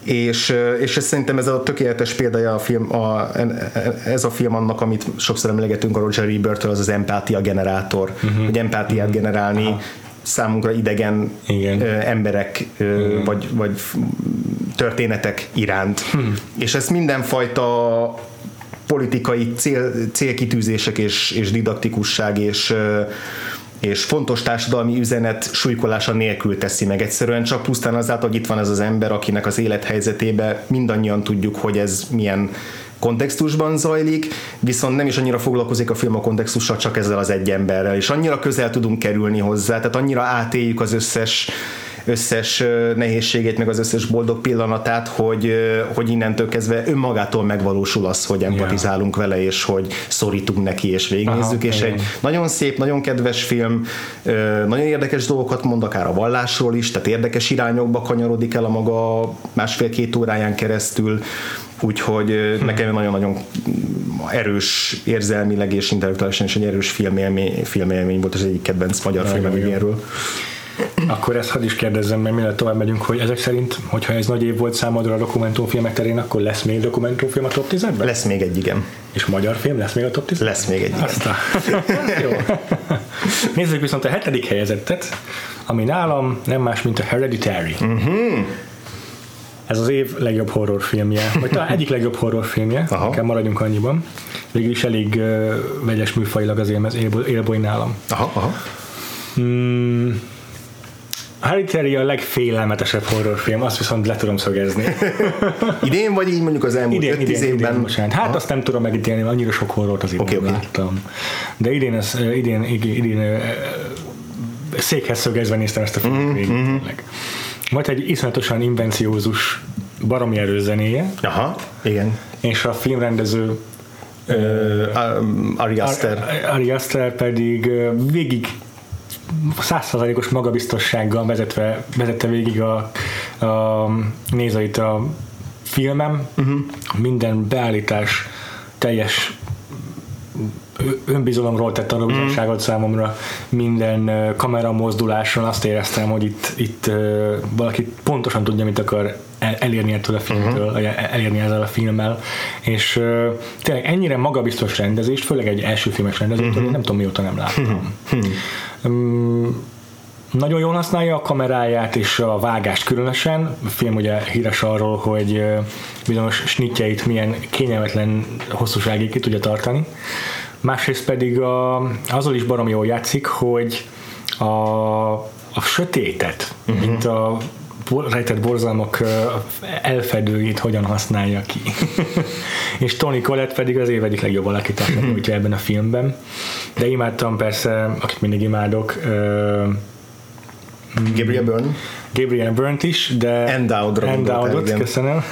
és, és ez szerintem ez a tökéletes példája a film, a, ez a film annak, amit sokszor emlegetünk a Roger Ebert-től, az az empátia generátor, uh-huh. hogy empátiát uh-huh. generálni Aha. számunkra idegen Igen. emberek Igen. Vagy, vagy történetek iránt. Hmm. És ezt mindenfajta politikai cél, célkitűzések és, és didaktikusság és és fontos társadalmi üzenet súlykolása nélkül teszi meg. Egyszerűen csak pusztán azáltal, hogy itt van ez az ember, akinek az élethelyzetébe mindannyian tudjuk, hogy ez milyen kontextusban zajlik, viszont nem is annyira foglalkozik a film a kontextussal, csak ezzel az egy emberrel, és annyira közel tudunk kerülni hozzá, tehát annyira átéljük az összes összes nehézségét, meg az összes boldog pillanatát, hogy, hogy innentől kezdve önmagától megvalósul az, hogy empatizálunk vele, és hogy szorítunk neki, és végignézzük, Aha, és igen. egy nagyon szép, nagyon kedves film, nagyon érdekes dolgokat mond, akár a vallásról is, tehát érdekes irányokba kanyarodik el a maga másfél-két óráján keresztül, úgyhogy ö, nekem nagyon-nagyon erős érzelmileg és intellektuálisan is egy erős filmélmény, filmélmény volt, az egyik kedvenc magyar filmem jó. Akkor ezt hadd is kérdezzem, mert mielőtt tovább megyünk, hogy ezek szerint, hogyha ez nagy év volt számodra a dokumentumfilmek terén, akkor lesz még dokumentumfilm a top 10-ben? Lesz még egy, igen. És magyar film lesz még a top 10 Lesz még egy. Azt a... (laughs) Jó. Nézzük viszont a hetedik helyezettet, ami nálam nem más, mint a Hereditary. Uh-huh. Ez az év legjobb horrorfilmje, vagy talán egyik legjobb horrorfilmje, Aha. maradjunk annyiban. Végül is elég uh, vegyes műfajilag az élboly, nálam. Aha, aha. Mm, Hereditary a legfélelmetesebb horrorfilm, azt viszont le tudom szögezni. (laughs) Idén vagy így mondjuk az elmúlt Idén, 5-10 idén, évben? idén, bocsánat. Hát azt nem tudom megítélni, mert annyira sok horrort Oké, okay, oké. láttam. De idén, ez, idén, idén, idén székhez szögezve néztem ezt a filmet Mhm, végig. tényleg. Volt egy iszonyatosan invenciózus baromi erős zenéje, Aha, igen. és a filmrendező Uh, Ari Aster. Ari Aster pedig végig százszázalékos magabiztossággal vezetve, vezette végig a, a nézőit a filmem. Uh-huh. Minden beállítás teljes önbizalomról tett tanulbizonyságot számomra minden kamera mozduláson azt éreztem, hogy itt, itt valaki pontosan tudja, mit akar el- elérni ettől a filmtől, uh-huh. elérni ezzel a filmmel, és tényleg ennyire magabiztos rendezést, főleg egy első filmes rendezőtől, uh-huh. nem tudom mióta nem láttam. Um, nagyon jól használja a kameráját és a vágást különösen. A film ugye híres arról, hogy bizonyos snitjeit milyen kényelmetlen hosszúságig ki tudja tartani. Másrészt pedig a, azzal is barom jól játszik, hogy a, a sötétet, uh-huh. mint a bor- rejtett borzalmak elfedőit hogyan használja ki. (laughs) és Tony Collette pedig az év egyik legjobb alakítását nyújtja ebben a filmben. De imádtam persze, akit mindig imádok, Gabriel Byrne. Gabriel Burnt is, de Endowed-ra Endowed-ot, köszönöm.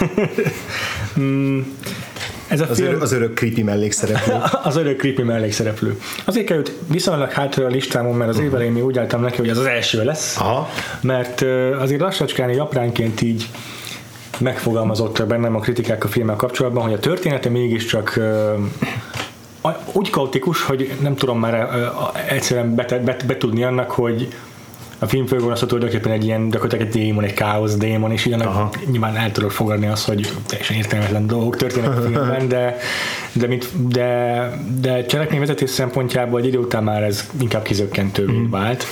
(laughs) Ez a Az, film, örök, az örök creepy mellékszereplő. (laughs) az örök creepy mellékszereplő. Azért került viszonylag hátra a listámon, mert az év elején még úgy álltam neki, hogy az az első lesz, Aha. mert azért lassacskán, így apránként így megfogalmazottak bennem a kritikák a filmmel kapcsolatban, hogy a története mégiscsak úgy kaotikus, hogy nem tudom már egyszerűen bet, bet, betudni annak, hogy a film főgonoszat tulajdonképpen egy ilyen, gyakorlatilag egy démon, egy káosz démon, és így nyilván el tudod fogadni azt, hogy teljesen értelmetlen dolgok történnek a filmben, de, de, mint, de, de cselekményvezetés szempontjából egy idő után már ez inkább kizökkentővé vált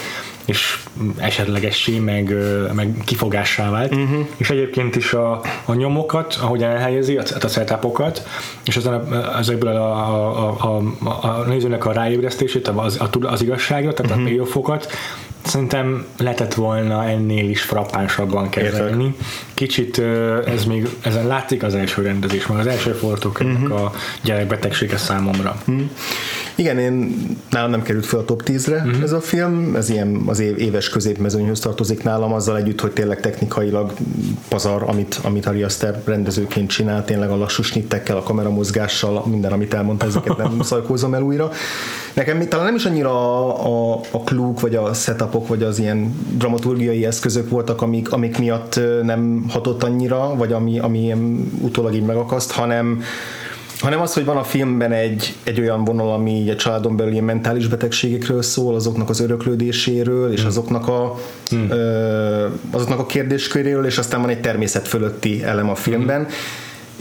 és esetlegessé, meg, meg kifogássá vált. Uh-huh. És egyébként is a, a nyomokat, ahogy elhelyezi, a, a setupokat, és azon a, ezekből a, a, a, a, a nézőnek a ráébresztését, az, a, az igazságra, tehát uh-huh. a payofokat, szerintem lehetett volna ennél is frappánsabban kezelni. Kicsit ez még, ezen látszik az első rendezés, meg az első forgatókönyvnek uh-huh. a gyerekbetegsége számomra. Igen, én nálam nem került fel a top 10-re Mhm. uh-huh. ez a film, ez ilyen az év, éves középmezőnyhöz tartozik nálam, azzal együtt, hogy tényleg technikailag pazar, amit, amit Ari Aster rendezőként csinál, tényleg a lassú snittekkel, a kameramozgással, minden, amit elmondta, ezeket nem (laughs) szajkózom el újra. Nekem talán nem is annyira a, a, a klúk, vagy a setupok, vagy az ilyen dramaturgiai eszközök voltak, amik, amik miatt nem hatott annyira, vagy ami, ami utólag így megakaszt, hanem hanem az, hogy van a filmben egy, egy olyan vonal, ami a családon belül ilyen mentális betegségekről szól, azoknak az öröklődéséről, és azoknak a, ö, azoknak a kérdésköréről, és aztán van egy természet fölötti elem a filmben.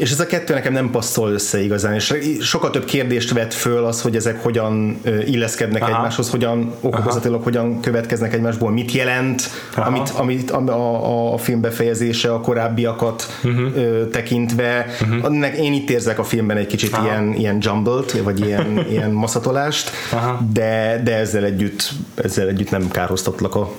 És ez a kettő nekem nem passzol össze igazán, és sokkal több kérdést vet föl az, hogy ezek hogyan illeszkednek Aha. egymáshoz, hogyan okozatilag hogyan következnek egymásból, mit jelent, Aha. amit, amit a, a, a film befejezése a korábbiakat uh-huh. ö, tekintve. Uh-huh. Én itt érzek a filmben egy kicsit ilyen, ilyen jumbled, vagy ilyen, (laughs) ilyen maszatolást, Aha. de, de ezzel együtt, ezzel együtt nem kárhoztatlak a,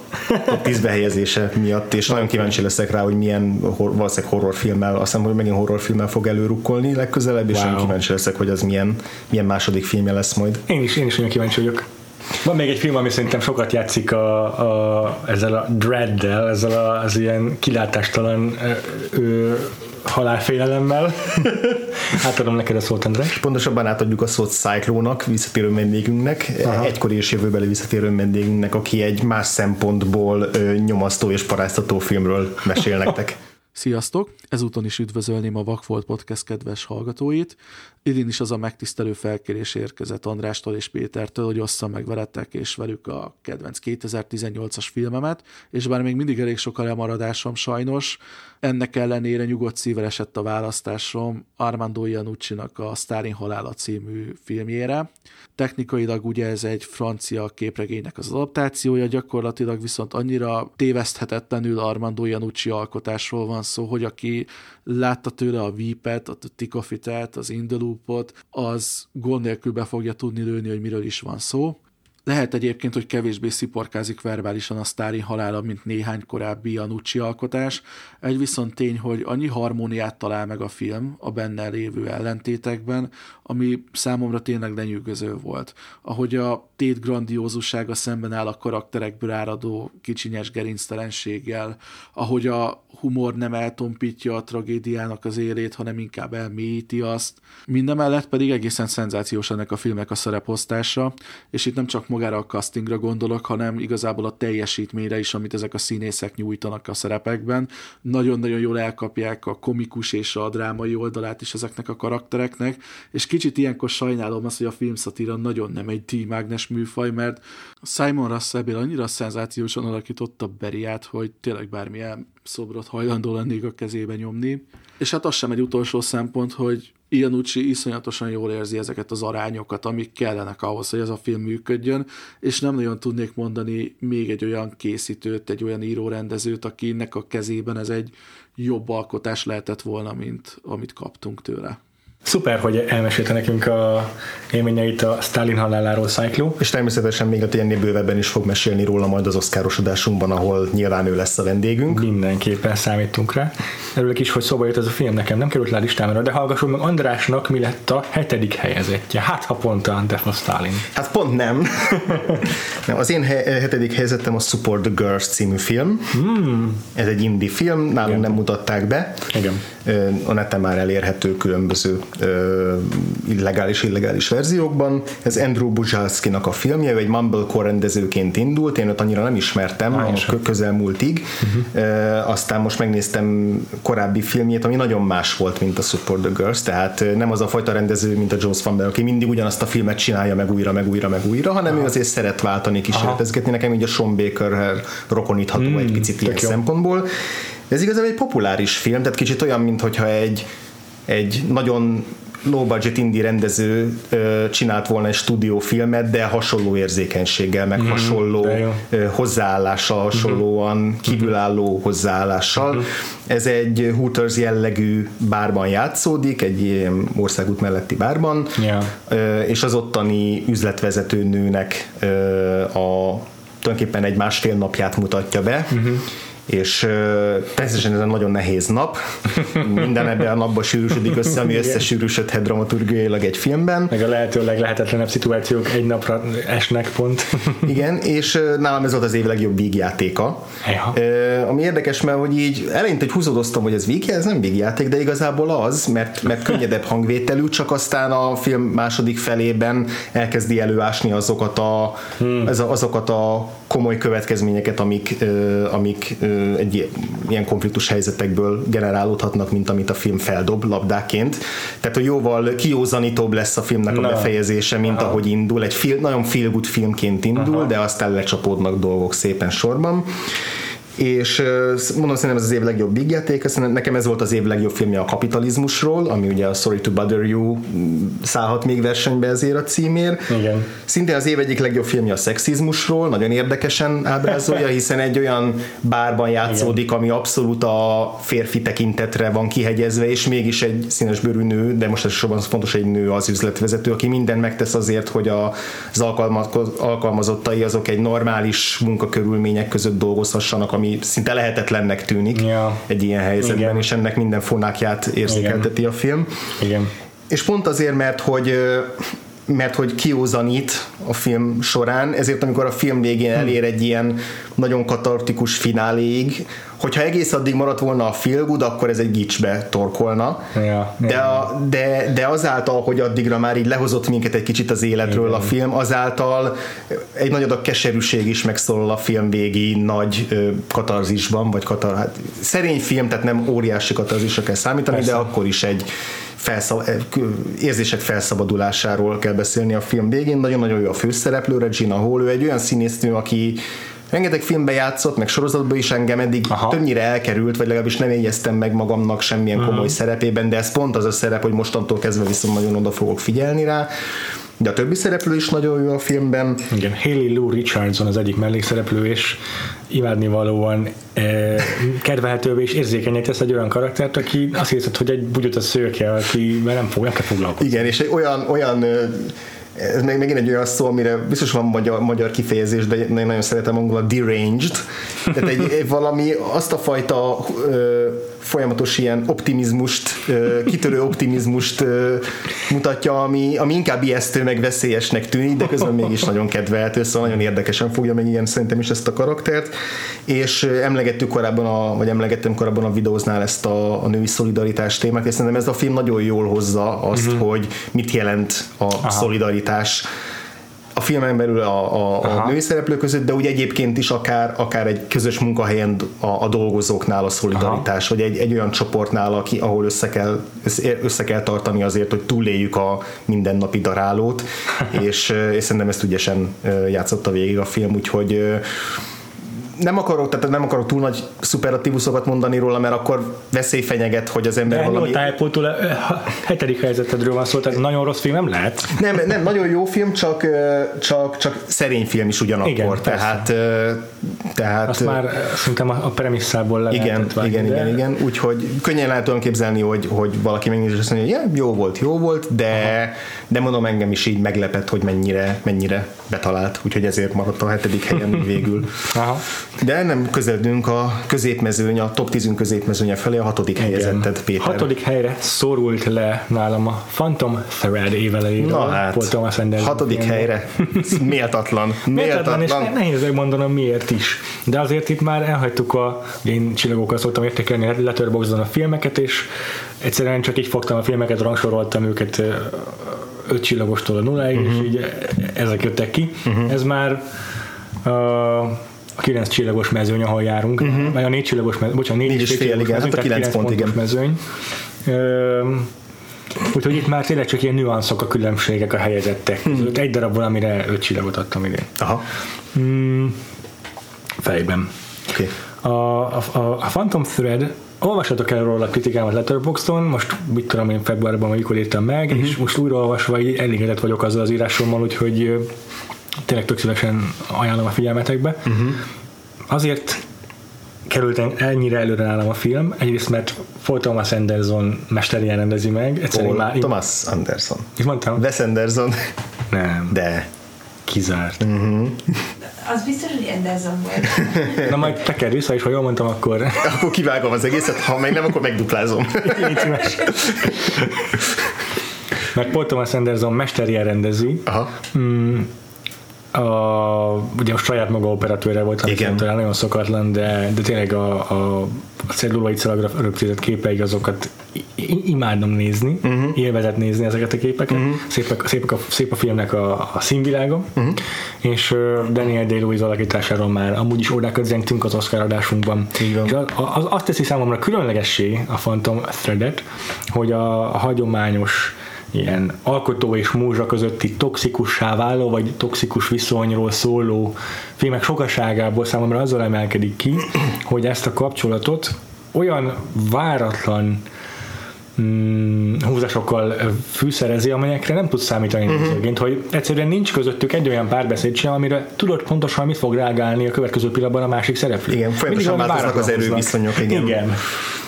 a tíz behelyezése miatt, és nagyon kíváncsi leszek rá, hogy milyen hor, valószínűleg horrorfilmmel, azt hiszem, hogy megint horrorfilmmel fog előrukkolni legközelebb, és Wow. nagyon kíváncsi leszek, hogy az milyen, milyen második filmje lesz majd. Én is, én is nagyon kíváncsi vagyok. Van még egy film, ami szerintem sokat játszik a, a, ezzel a dreaddel, ezzel a, az ilyen kilátástalan ö, halálfélelemmel. (laughs) Átadom neked a szót, András. Pontosabban átadjuk a szót Cyclónak, visszatérő vendégünknek, Aha. egykori és jövőbeli visszatérő vendégünknek, aki egy más szempontból ö, nyomasztó és paráztató filmről mesél nektek. Sziasztok! Ezúton is üdvözölném a Vakfolt Podcast kedves hallgatóit. Idén is az a megtisztelő felkérés érkezett Andrástól és Pétertől, hogy osszam meg veletek és velük a kedvenc 2018-as filmemet, és bár még mindig elég sok a lemaradásom sajnos, ennek ellenére nyugodt szívvel esett a választásom Armando iannucci a Sztálin halála című filmjére. Technikailag ugye ez egy francia képregénynek az adaptációja, gyakorlatilag viszont annyira téveszthetetlenül Armando Iannucci alkotásról van szó, hogy aki látta tőle a Weepet, a Tikofitet, az Indaloopot, az gond nélkül be fogja tudni lőni, hogy miről is van szó. Lehet egyébként, hogy kevésbé sziporkázik verbálisan a sztári halála, mint néhány korábbi Janucci alkotás. Egy viszont tény, hogy annyi harmóniát talál meg a film a benne lévő ellentétekben, ami számomra tényleg lenyűgöző volt. Ahogy a tét grandiózussága szemben áll a karakterekből áradó kicsinyes gerinctelenséggel, ahogy a humor nem eltompítja a tragédiának az élét, hanem inkább elmélyíti azt. Mindemellett pedig egészen szenzációs ennek a filmek a szereposztása, és itt nem csak magára a castingra gondolok, hanem igazából a teljesítményre is, amit ezek a színészek nyújtanak a szerepekben. Nagyon-nagyon jól elkapják a komikus és a drámai oldalát is ezeknek a karaktereknek, és kicsit ilyenkor sajnálom azt, hogy a filmszatíra nagyon nem egy D-mágnes műfaj, mert Simon Russell annyira szenzációsan alakította Beriát, hogy tényleg bármilyen szobrot hajlandó lennék a kezébe nyomni. És hát az sem egy utolsó szempont, hogy Ianucci iszonyatosan jól érzi ezeket az arányokat, amik kellenek ahhoz, hogy ez a film működjön, és nem nagyon tudnék mondani még egy olyan készítőt, egy olyan írórendezőt, akinek a kezében ez egy jobb alkotás lehetett volna, mint amit kaptunk tőle. Szuper, hogy elmesélte nekünk a élményeit a Stalin haláláról Cyclo. És természetesen még a tényleg bővebben is fog mesélni róla majd az oszkárosodásunkban, ahol nyilván ő lesz a vendégünk. Mindenképpen számítunk rá. Örülök is, hogy szóba jött ez a film, nekem nem került le a listámra, de hallgassuk meg Andrásnak, mi lett a hetedik helyezettje. Hát, ha pont a Death of Stalin. Hát pont nem. (laughs) nem az én he- hetedik helyezettem a Support the Girls című film. Hmm. Ez egy indie film, nálunk Igen. nem mutatták be. Igen. A neten már elérhető különböző illegális, illegális verziókban. Ez Andrew Bujalskinak a filmje, ő egy Mumblecore rendezőként indult, én őt annyira nem ismertem ah, a közelmúltig, uh-huh. aztán most megnéztem korábbi filmjét, ami nagyon más volt, mint a Support the Girls, tehát nem az a fajta rendező, mint a Jones Van Bell, aki mindig ugyanazt a filmet csinálja meg újra, meg újra, meg újra, hanem Aha. ő azért szeret váltani, kísérletezgetni. Nekem így a Sean Baker rokonítható hmm, egy picit ilyen jó. szempontból. Ez igazából egy populáris film, tehát kicsit olyan, mintha egy egy nagyon low budget indie rendező ö, csinált volna egy stúdiófilmet, de hasonló érzékenységgel, meg mm, hasonló ö, hozzáállással, mhm. hasonlóan mm. kívülálló hozzáállással. Mm. Ez egy Hooters jellegű bárban játszódik, egy ilyen országút melletti bárban, yeah. ö, és az ottani üzletvezető nőnek ö, a tulajdonképpen egy másfél napját mutatja be, mm-hmm és természetesen ez egy nagyon nehéz nap, minden ebben a napban sűrűsödik össze, ami összesűrűsödhet dramaturgiailag egy filmben. Meg a lehető leglehetetlenebb szituációk egy napra esnek pont. Igen, és nálam ez volt az év legjobb vígjátéka. Ja. Ami érdekes, mert hogy így eleinte egy húzódoztam, hogy ez vígjáték, ez nem vígjáték, de igazából az, mert, mert könnyedebb hangvételű, csak aztán a film második felében elkezdi előásni azokat a, hmm. azokat a komoly következményeket, amik, amik egy ilyen konfliktus helyzetekből generálódhatnak, mint amit a film feldob labdáként. Tehát, hogy jóval kiózanítóbb lesz a filmnek a Na. befejezése, mint Aha. ahogy indul. Egy film, nagyon feel good filmként indul, Aha. de aztán lecsapódnak dolgok szépen sorban és mondom, szerintem ez az év legjobb big játék, nekem ez volt az év legjobb filmje a kapitalizmusról, ami ugye a Sorry to Bother You szállhat még versenybe ezért a címér. Igen. Szintén az év egyik legjobb filmje a szexizmusról, nagyon érdekesen ábrázolja, (laughs) hiszen egy olyan bárban játszódik, Igen. ami abszolút a férfi tekintetre van kihegyezve, és mégis egy színes bőrű nő, de most elsősorban fontos egy nő az üzletvezető, aki minden megtesz azért, hogy az alkalmazottai azok egy normális munkakörülmények között dolgozhassanak, ami szinte lehetetlennek tűnik ja. egy ilyen helyzetben, Igen. és ennek minden fonákját érzékelteti Igen. a film. Igen. És pont azért, mert hogy mert hogy kiózanít a film során, ezért amikor a film végén elér egy ilyen nagyon katartikus fináléig, hogyha egész addig maradt volna a feel good, akkor ez egy gicsbe torkolna. Ja, de, a, de, de azáltal, hogy addigra már így lehozott minket egy kicsit az életről Igen. a film, azáltal egy nagy adag keserűség is megszólal a film végi nagy ö, katarzisban, vagy katar, hát szerény film, tehát nem óriási katarzisra kell számítani, Persze. de akkor is egy felszab, érzések felszabadulásáról kell beszélni a film végén. Nagyon-nagyon jó a főszereplő, Regina Hall, ő egy olyan színésznő, aki rengeteg filmbe játszott, meg sorozatban is engem eddig Aha. többnyire elkerült, vagy legalábbis nem égyeztem meg magamnak semmilyen komoly uh-huh. szerepében, de ez pont az a szerep, hogy mostantól kezdve viszont nagyon oda fogok figyelni rá. De a többi szereplő is nagyon jó a filmben. Igen, Haley Lou Richardson az egyik mellékszereplő, és imádnivalóan eh, kedvelhetővé és érzékenyé tesz egy olyan karaktert, aki azt hiszed, hogy egy bugyot a szőke, aki nem, fog, nem kell foglalkozni. Igen, és egy olyan, olyan ez még megint egy olyan szó, amire biztos van magyar, magyar kifejezés, de én nagyon szeretem angolul a deranged, tehát egy, egy valami azt a fajta ö, folyamatos ilyen optimizmust, kitörő optimizmust mutatja, ami, ami inkább ijesztő, meg veszélyesnek tűnik, de közben mégis nagyon kedvelhető, szóval nagyon érdekesen fogja meg ilyen szerintem is ezt a karaktert, és emlegettük korábban, a, vagy emlegettem korábban a videóznál ezt a, a női szolidaritás témát, és szerintem ez a film nagyon jól hozza azt, uh-huh. hogy mit jelent a Aha. szolidaritás a filmen belül a, a, a női szereplők között, de úgy egyébként is akár, akár egy közös munkahelyen a, a dolgozóknál a szolidaritás, Aha. vagy egy, egy olyan csoportnál, aki, ahol össze kell, össze kell tartani azért, hogy túléljük a mindennapi darálót, (laughs) és, és szerintem ezt ügyesen játszotta végig a film, úgyhogy nem akarok, tehát nem akarok túl nagy szuperatívuszokat mondani róla, mert akkor veszély fenyeget, hogy az ember De valami... De tájpótól hetedik helyzetedről van szó, tehát nagyon rossz film nem lehet. Nem, nem, nagyon jó film, csak, csak, csak szerény film is ugyanakkor. Igen, tehát, tehát... Azt már szerintem a premisszából le Igen, vágni, igen, de... igen, igen. Úgyhogy könnyen lehet tudom képzelni, hogy, hogy valaki megnézi, és azt mondja, hogy ja, jó volt, jó volt, de, de mondom, engem is így meglepett, hogy mennyire, mennyire betalált, úgyhogy ezért maradt a hetedik helyen végül. Aha. De nem közeledünk a középmezőny, a top 10 középmezőnye felé, a hatodik Igen. helyezetted, Péter. Hatodik helyre szorult le nálam a Phantom Thread évelejéről. Na hát, Paul Thomas Anderson hatodik filmben. helyre. (laughs) Méltatlan. Méltatlan, és nehéz megmondanom miért is. De azért itt már elhagytuk a, én csillagokkal szoktam értékelni Letterboxdon a filmeket, és egyszerűen csak így fogtam a filmeket, rangsoroltam őket öt csillagostól a nulláig, uh-huh. és mhm. így ezek jöttek ki. Uh-huh. Ez már uh, a 9 csillagos mezőny, ahol járunk, uh-huh. vagy a 4 csillagos mezőny, bocsánat, 4 és fél, igen, hát a 9 pont, igen. mezőny. Ö, úgyhogy itt már tényleg csak ilyen nüanszok a különbségek a helyezettek uh-huh. között. Egy darab valamire 5 csillagot adtam idén. Aha. Mm, fejben. Okay. A, a, a, a Phantom Thread olvashatok el róla a kritikámat Letterboxdon, most mit tudom én februárban, amikor írtam meg, uh-huh. és most újra olvasva elégedett vagyok azzal az írásommal, úgyhogy tényleg tök szívesen ajánlom a figyelmetekbe. Uh-huh. Azért került ennyire előre nálam a film, egyrészt mert Paul Thomas Anderson mesterien rendezi meg. Paul már, Thomas Anderson. És mondtam? Wes Anderson. Nem. De. Kizárt. Uh-huh. Az biztos, hogy Anderson volt. (laughs) Na majd teker vissza, és ha jól mondtam, akkor... akkor kivágom az egészet, ha meg nem, akkor megduplázom. Mert Paul Thomas Anderson mesterien rendezi. Aha. Mm, a, ugye a saját maga operatőre volt, ami talán nagyon szokatlan, de, de tényleg a, a, a cellulai szalagra rögzített azokat imádom nézni, uh-huh. élvezet nézni ezeket a képeket. Uh-huh. Szép, a, szép, a, szép a filmnek a, a színvilága, uh-huh. és uh, Daniel Day-Lewis alakításáról már amúgy is órákat zengtünk az Oscar adásunkban. Igen. És az, az, azt teszi számomra különlegessé a Phantom Threadet, hogy a, a hagyományos ilyen alkotó és múzsa közötti toxikussá váló, vagy toxikus viszonyról szóló filmek sokaságából számomra azzal emelkedik ki, hogy ezt a kapcsolatot olyan váratlan mm, húzásokkal fűszerezi, amelyekre nem tudsz számítani uh-huh. nézőként, hogy egyszerűen nincs közöttük egy olyan párbeszéd sem, amire tudod pontosan mit fog reagálni a következő pillanatban a másik szereplő. Igen, folyamatosan változnak az erőviszonyok. Igen. igen.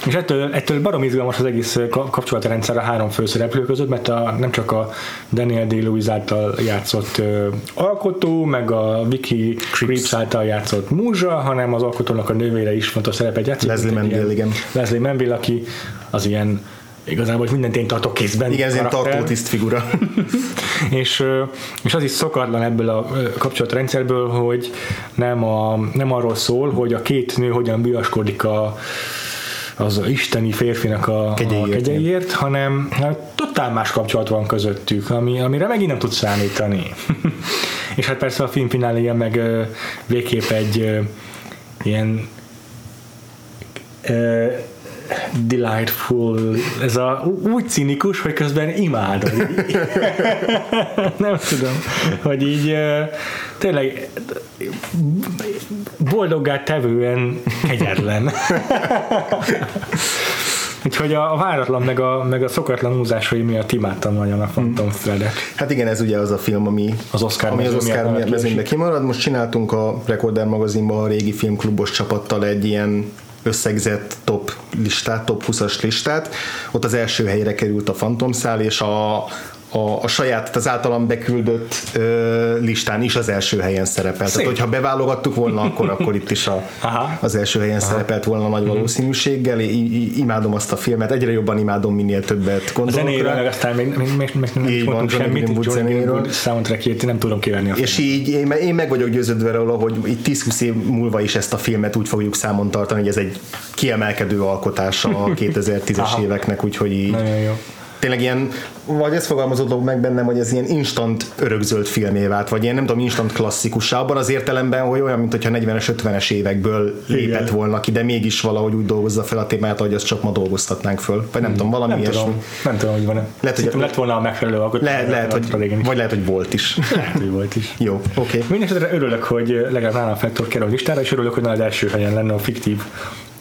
És ettől, ettől barom izgalmas az egész kapcsolatrendszer a három főszereplő között, mert a, nem csak a Daniel Day-Lewis által játszott uh, alkotó, meg a Vicky Creeps által játszott múzsa, hanem az alkotónak a nővére is fontos szerepet játszik. Leslie Manville, igen. Leslie Manville, aki az ilyen igazából mindent én tartok kézben. Igen, ez karakter. tartótiszt figura. (laughs) és, és az is szokatlan ebből a kapcsolatrendszerből, hogy nem, a, nem arról szól, hogy a két nő hogyan bűaskodik a, az isteni férfinak a Kegyeiért, a kegyeiért hanem hát, totál más kapcsolat van közöttük, ami, amire megint nem tud számítani. (laughs) és hát persze a film fináléja meg ö, végképp egy ö, ilyen ö, delightful, ez a úgy cinikus, hogy közben imádod. (laughs) Nem tudom, hogy így tényleg boldoggá tevően kegyetlen. (laughs) Úgyhogy a, váratlan meg a, meg a szokatlan húzásai miatt imádtam nagyon a Phantom Thread-et. Hát igen, ez ugye az a film, ami Az Oscar ami az miatt Oscar maradt mezőnybe kimarad. Most csináltunk a Recorder magazinban a régi filmklubos csapattal egy ilyen összegzett top listát, top 20-as listát. Ott az első helyre került a Phantom szál, és a, a, a saját, az általam beküldött ö, listán is az első helyen szerepelt. Szép. Tehát, hogyha beválogattuk volna, akkor, akkor itt is a, Aha. az első helyen Aha. szerepelt volna nagy valószínűséggel. I, I, imádom azt a filmet, egyre jobban imádom, minél többet A gondolok zenéről, rá. meg aztán még, még, még, még nem Így van, semmit, Johnny zenéről. Soundtrackjét nem tudom kivenni a És így én, én meg vagyok győződve róla, hogy itt 10-20 év múlva is ezt a filmet úgy fogjuk számon tartani, hogy ez egy kiemelkedő alkotása a (laughs) 2010-es Aha. éveknek, úgyhogy így Nagyon jó. Tényleg ilyen, vagy ez fogalmazódott meg bennem, hogy ez ilyen instant örökzöld filmé vált, vagy ilyen nem tudom, instant klasszikussá, abban az értelemben, hogy olyan, mint hogyha 40-es, 50-es évekből lépett Igen. volna ki, de mégis valahogy úgy dolgozza fel a témát, hogy azt csak ma dolgoztatnánk föl. Vagy nem tudom, valami Nem ilyesmi. tudom, nem tudom, hogy van-e. Lehet, hogy- lett volna a megfelelő alkotás. Lehet, lehet, hogy, vagy lehet, hogy volt is. Lehet, hogy volt is. Jó, oké. Okay. Mindenesetre örülök, hogy legalább nálam a Factor kerül a listára, és örülök, hogy az első helyen lenne a fiktív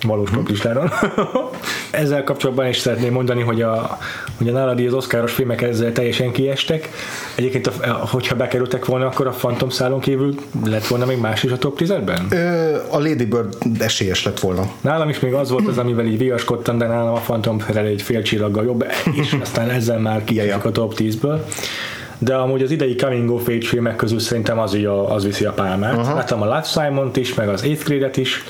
valós pop listáron. (laughs) ezzel kapcsolatban is szeretném mondani, hogy a, hogy a nálad így az oszkáros filmek ezzel teljesen kiestek. Egyébként, a, hogyha bekerültek volna, akkor a Phantom szálon kívül lett volna még más is a top 10-ben? Ö, A Lady Bird esélyes lett volna. Nálam is még az volt az, amivel így viaskodtam, de nálam a Phantom Thread egy fél csillaggal jobb, és aztán ezzel már kiesik a top 10-ből. De amúgy az idei Coming of Age filmek közül szerintem az, így a, az viszi a pálmát. Uh-huh. Láttam a Love Simon-t is, meg az Eighth Grade-et is.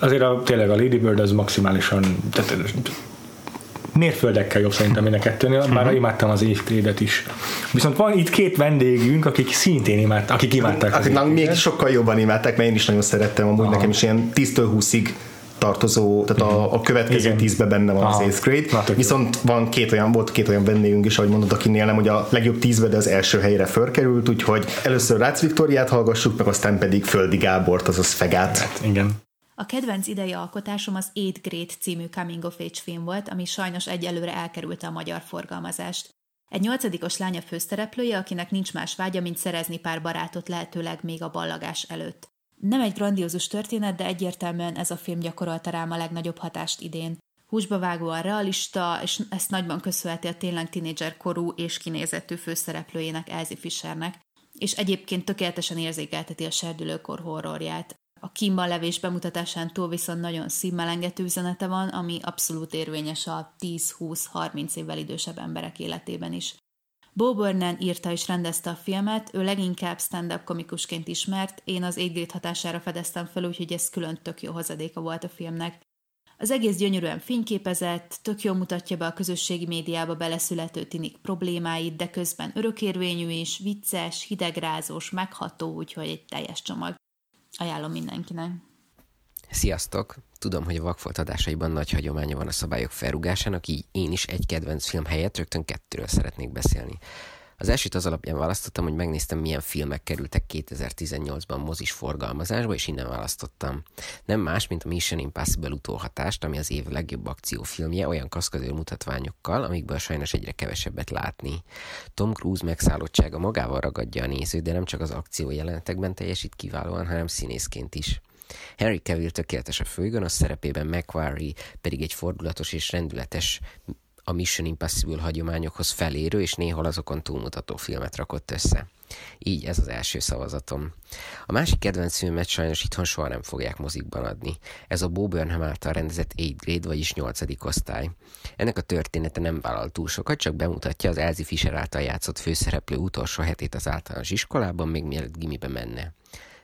Azért a, tényleg a Lady Bird az maximálisan tehát, mérföldekkel jobb szerintem mind a kettőnél, bár uh-huh. imádtam az Eighth Grade-et is. Viszont van itt két vendégünk, akik szintén imádták, akik imádták az Akik Eighth még sokkal jobban imádták, mert én is nagyon szerettem, amúgy Aha. nekem is ilyen 10-től 20-ig tartozó, tehát a, a következő Igen. tízben benne van az Aha. Eighth Grade. Na, tök jó. Viszont van két olyan, volt két olyan vendégünk is, ahogy mondod, akinél nem, hogy a legjobb tízbe, de az első helyre fölkerült, úgyhogy először Rácz Viktoriát hallgassuk, meg aztán pedig Földi Gábort, azaz Fegát. Igen. A kedvenc idei alkotásom az Eighth Grade című Coming of Age film volt, ami sajnos egyelőre elkerülte a magyar forgalmazást. Egy nyolcadikos lánya főszereplője, akinek nincs más vágya, mint szerezni pár barátot lehetőleg még a ballagás előtt. Nem egy grandiózus történet, de egyértelműen ez a film gyakorolta rám a legnagyobb hatást idén. Húsba vágóan realista, és ezt nagyban köszönheti a tényleg tinédzser korú és kinézettű főszereplőjének Elsie Fishernek, és egyébként tökéletesen érzékelteti a serdülőkor horrorját. A kínban levés bemutatásán túl viszont nagyon színmelengető üzenete van, ami abszolút érvényes a 10-20-30 évvel idősebb emberek életében is. Bo Burnham írta és rendezte a filmet, ő leginkább stand-up komikusként ismert, én az égdét hatására fedeztem fel, úgyhogy ez külön tök jó hozadéka volt a filmnek. Az egész gyönyörűen fényképezett, tök jól mutatja be a közösségi médiába beleszülető tinik problémáit, de közben örökérvényű is, vicces, hidegrázós, megható, úgyhogy egy teljes csomag. Ajánlom mindenkinek. Sziasztok! Tudom, hogy a Vakfolt adásaiban nagy hagyománya van a szabályok felrugásának, így én is egy kedvenc film helyett rögtön kettőről szeretnék beszélni. Az elsőt az alapján választottam, hogy megnéztem, milyen filmek kerültek 2018-ban mozis forgalmazásba, és innen választottam. Nem más, mint a Mission Impossible utóhatást, ami az év legjobb akciófilmje, olyan kaszkadőr mutatványokkal, amikből sajnos egyre kevesebbet látni. Tom Cruise megszállottsága magával ragadja a nézőt, de nem csak az akció jelenetekben teljesít kiválóan, hanem színészként is. Henry Cavill tökéletes a főgonosz szerepében, McQuarrie pedig egy fordulatos és rendületes a Mission Impossible hagyományokhoz felérő és néhol azokon túlmutató filmet rakott össze. Így ez az első szavazatom. A másik kedvenc filmet sajnos itthon soha nem fogják mozikban adni. Ez a Bo Burnham által rendezett 8 grade, vagyis 8. osztály. Ennek a története nem vállal túl sokat, csak bemutatja az Elsie Fisher által játszott főszereplő utolsó hetét az általános iskolában, még mielőtt gimibe menne.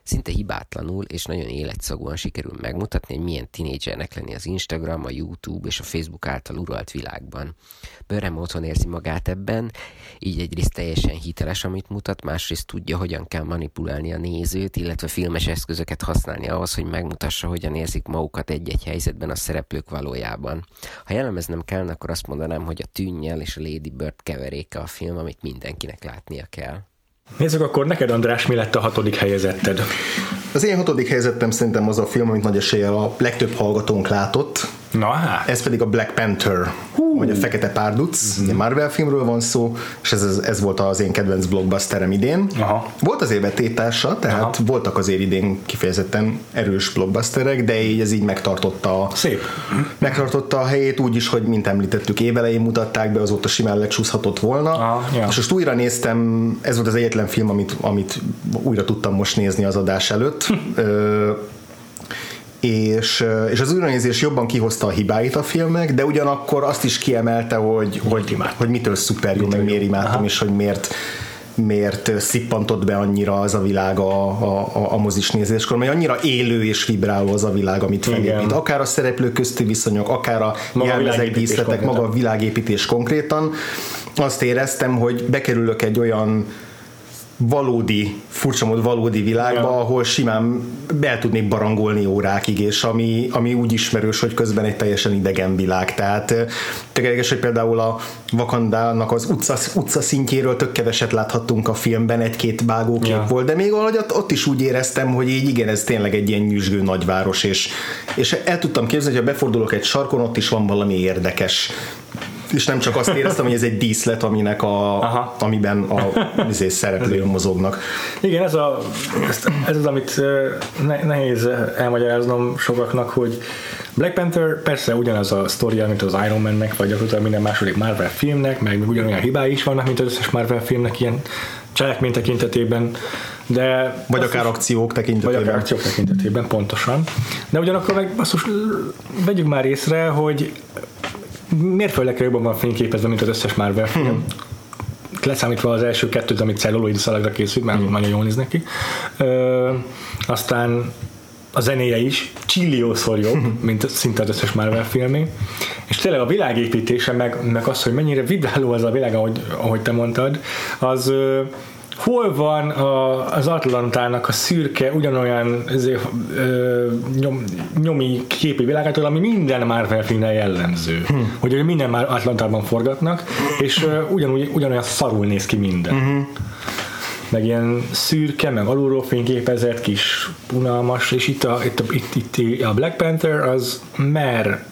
Szinte hibátlanul és nagyon életszagúan sikerül megmutatni, hogy milyen tinédzsernek lenni az Instagram, a YouTube és a Facebook által uralt világban. Bőrem otthon érzi magát ebben, így egyrészt teljesen hiteles, amit mutat, másrészt tudja, hogyan kell manipulálni a nézőt, illetve filmes eszközöket használni ahhoz, hogy megmutassa, hogyan érzik magukat egy-egy helyzetben a szereplők valójában. Ha jellemeznem kellene, akkor azt mondanám, hogy a tűnnyel és a Lady Bird keveréke a film, amit mindenkinek látnia kell. Nézzük akkor neked, András, mi lett a hatodik helyezetted? Az én hatodik helyzetem szerintem az a film, amit nagy eséllyel a legtöbb hallgatónk látott. Na hát. Ez pedig a Black Panther. Vagy a Fekete Párduc, mm-hmm. Marvel filmről van szó, és ez, ez volt az én kedvenc blockbusterem idén. Aha. Volt azért vetétársa, tehát Aha. voltak azért idén kifejezetten erős blockbusterek, de így ez így megtartotta, Szép. megtartotta a helyét úgy is, hogy mint említettük, évelején mutatták be, azóta simán lecsúszhatott volna. Aha, ja. És most újra néztem, ez volt az egyetlen film, amit, amit újra tudtam most nézni az adás előtt. (laughs) És, és az újranézés jobban kihozta a hibáit a filmnek, de ugyanakkor azt is kiemelte, hogy, hogy, hogy mitől szuper jó, meg miért imádtam, és hogy miért, miért szippantott be annyira az a világ a, a, a mozis nézéskor, mert annyira élő és vibráló az a világ, amit felépít. Akár a szereplők közti viszonyok, akár a jelmezek, díszletek, maga a világépítés konkrétan. Azt éreztem, hogy bekerülök egy olyan valódi, furcsa mód valódi világba, ja. ahol simán be tudnék barangolni órákig, és ami, ami úgy ismerős, hogy közben egy teljesen idegen világ. Tehát tényleges, hogy például a Vakandának az utca, utca szintjéről tök keveset láthattunk a filmben, egy-két vágókép ja. volt, de még valahogy ott, ott is úgy éreztem, hogy így igen, ez tényleg egy ilyen nyüzsgő nagyváros, és, és el tudtam képzelni, hogy ha befordulok egy sarkon, ott is van valami érdekes és nem csak azt éreztem, hogy ez egy díszlet, aminek a, Aha. amiben a izé, szereplők mozognak. Igen, ez, a, ez, ez az, amit ne, nehéz elmagyaráznom sokaknak, hogy Black Panther persze ugyanaz a sztoria, mint az Iron Man-nek, vagy gyakorlatilag minden második Marvel filmnek, meg ugyanolyan hibái is vannak, mint az összes Marvel filmnek ilyen cselekmény tekintetében, de... Vagy akár akciók tekintetében. Vagy akár akciók tekintetében, pontosan. De ugyanakkor meg basszus, vegyük már észre, hogy mérföldekre jobban van fényképezve, mint az összes Marvel film. Hmm. Leszámítva az első kettőt, amit celluloid szalagra készült, mert hmm. nagyon jól néznek ki. Ö, aztán a zenéje is csilliószor jobb, hmm. mint szinte az összes Marvel filmé. És tényleg a világépítése, meg, meg az, hogy mennyire vibráló az a világ, ahogy, ahogy te mondtad, az hol van a, az Atlantának a szürke, ugyanolyan ezért, ö, nyom, nyomi képi világától, ami minden Marvel filmnél jellemző. Hm. Hogy minden már Atlantában forgatnak, és ö, ugyanúgy, ugyanolyan szarul néz ki minden. Hm. Meg ilyen szürke, meg alulról fényképezett, kis unalmas, és itt a, itt a, itt, itt a Black Panther az mer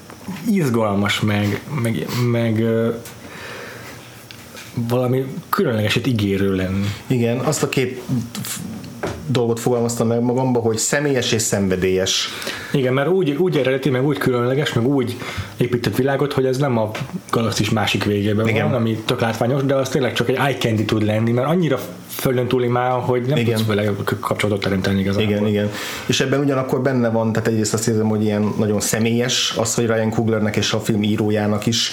izgalmas, meg, meg, meg valami különlegeset ígérő lenni. Igen, azt a két dolgot fogalmaztam meg magamba, hogy személyes és szenvedélyes. Igen, mert úgy, úgy eredeti, meg úgy különleges, meg úgy épített világot, hogy ez nem a galaxis másik végében Igen. van, ami tök látványos, de az tényleg csak egy eye candy tud lenni, mert annyira földön túli már, hogy nem igen. tudsz vele kapcsolatot teremteni igazából. Igen, igen. És ebben ugyanakkor benne van, tehát egyrészt azt érzem, hogy ilyen nagyon személyes az, hogy Ryan Cooglernek és a film írójának is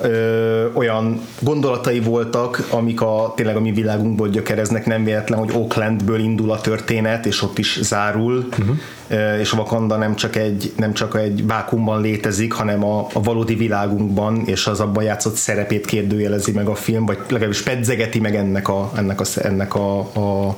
ö, olyan gondolatai voltak, amik a, tényleg a mi világunkból gyökereznek, nem véletlen, hogy Oaklandből indul a történet, és ott is zárul, uh-huh. ö, és Wakanda nem csak egy, nem csak egy vákumban létezik, hanem a, a valódi világunkban, és az abban játszott szerepét kérdőjelezi meg a film, vagy legalábbis pedzegeti meg ennek a, ennek a, ennek a, a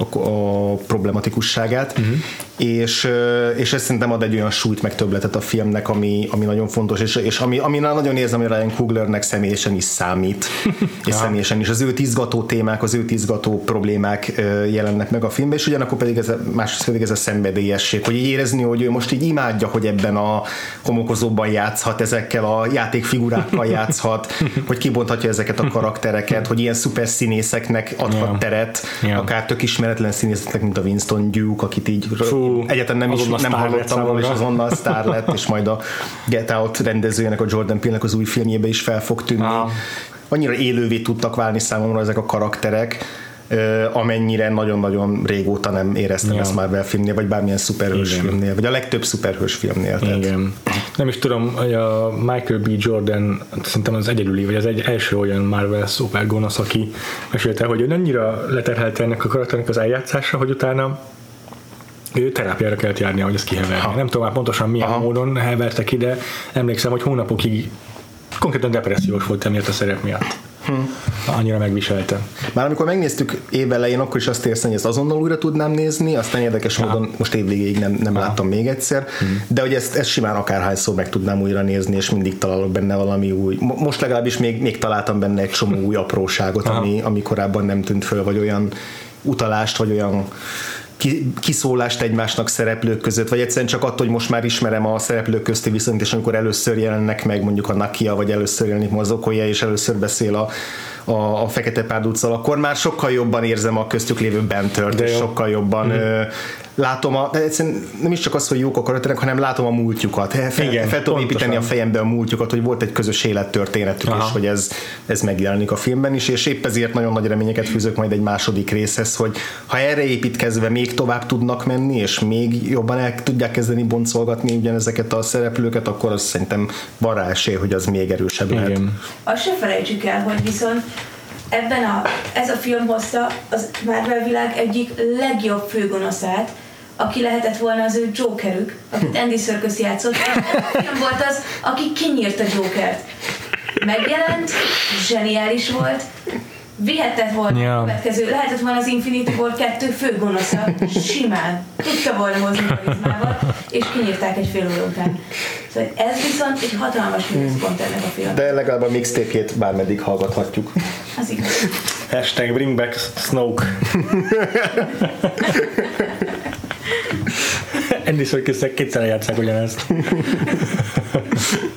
a, a problematikusságát, uh-huh. és, és ez szerintem ad egy olyan súlyt meg többletet a filmnek, ami, ami nagyon fontos, és, és ami, ami nagyon érzem, hogy Ryan Cooglernek személyesen is számít, (laughs) és ja. személyesen is az ő izgató témák, az ő izgató problémák jelennek meg a filmben, és ugyanakkor pedig ez a, másrészt pedig ez a szenvedélyesség, hogy így érezni, hogy ő most így imádja, hogy ebben a homokozóban játszhat, ezekkel a játékfigurákkal (laughs) játszhat, hogy kibonthatja ezeket a karaktereket, hogy ilyen szuper színészeknek adhat yeah. teret, yeah. akár tök ismert ismeretlen színészeknek, mint a Winston Duke, akit így Fú, egyáltalán nem, is, nem hallottam volna, és azonnal sztár lett, és majd a Get Out rendezőjének, a Jordan Peele-nek az új filmjébe is fel fog tűnni. Ah. Annyira élővé tudtak válni számomra ezek a karakterek, amennyire nagyon-nagyon régóta nem éreztem ja. ezt már filmnél, vagy bármilyen szuperhős Igen. filmnél, vagy a legtöbb szuperhős filmnél. Tehát. Igen. Nem is tudom, hogy a Michael B. Jordan szerintem az egyedüli, vagy az egy első olyan Marvel szuper gonosz, aki mesélte, hogy ő annyira leterhelte ennek a karakternek az eljátszása, hogy utána ő terápiára kellett járnia, hogy ezt kiheverni. Nem tudom már pontosan milyen Aha. módon hevertek ide, emlékszem, hogy hónapokig konkrétan depressziós volt emiatt a szerep miatt. Hm. Annyira megviselte. Már amikor megnéztük évelején, akkor is azt érzem, hogy ezt azonnal újra tudnám nézni, aztán érdekes módon most évvégéig nem, nem láttam még egyszer, de hogy ezt, ezt simán akárhányszor meg tudnám újra nézni, és mindig találok benne valami új. Mo- Most legalábbis még, még találtam benne egy csomó új apróságot, ami, ami korábban nem tűnt föl, vagy olyan utalást, vagy olyan ki- kiszólást egymásnak szereplők között, vagy egyszerűen csak attól, hogy most már ismerem a szereplők közti viszonyt, és amikor először jelennek meg mondjuk a Nakia, vagy először jelenik Okoye, és először beszél a, a, a Fekete Párduccal, akkor már sokkal jobban érzem a köztük lévő bentört, és sokkal jobban Mhm. ö, látom a, de egyszerűen nem is csak az, hogy jók a karakterek, hanem látom a múltjukat. Fel, fel, Igen, fel tudom építeni a fejembe a múltjukat, hogy volt egy közös élettörténetük, Aha. és hogy ez, ez megjelenik a filmben is, és épp ezért nagyon nagy reményeket fűzök majd egy második részhez, hogy ha erre építkezve még tovább tudnak menni, és még jobban el tudják kezdeni boncolgatni ugyanezeket a szereplőket, akkor az szerintem van rá esély, hogy az még erősebb lehet. Igen. Azt se felejtsük el, hogy viszont ebben a, ez a film hozta az Marvel világ egyik legjobb főgonoszát, aki lehetett volna az ő Jokerük, akit Andy Serkis játszott. A film volt az, aki kinyírta Jokert. Megjelent, zseniális volt, vihetett volna Ja. a következő, lehetett volna az Infinity War 2 főgonosza, simán, tudta volna hozni karizmával, és kinyírták egy fél óra után. Szóval ez viszont egy hatalmas mínuszpont ennek a filmnek. De legalább a mixtape-jét bármeddig hallgathatjuk. Az igaz. Hashtag bring back Snoke. Andy serkis kétszer játszák ugyanezt. (laughs)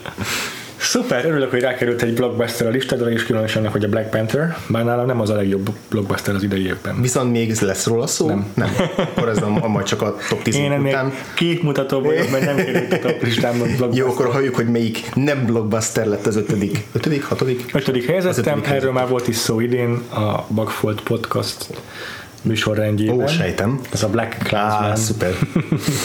Szuper, örülök, hogy rákerült egy blockbuster a listádra, és különösen annak, hogy a Black Panther, bár nálam nem az a legjobb blockbuster az idei évben. Viszont még lesz róla szó? Nem. nem. Akkor ez a, a majd csak a top 10 Én után. képmutató vagyok, mert nem került a top listámon blockbuster. Jó, akkor halljuk, hogy melyik nem blockbuster lett az ötödik. Ötödik, hatodik? Ötödik helyezettem, erről már volt is szó idén a Bugfold Podcast műsorrendjében. Ó, sejtem. Ez a Black Clansman. Á, szuper.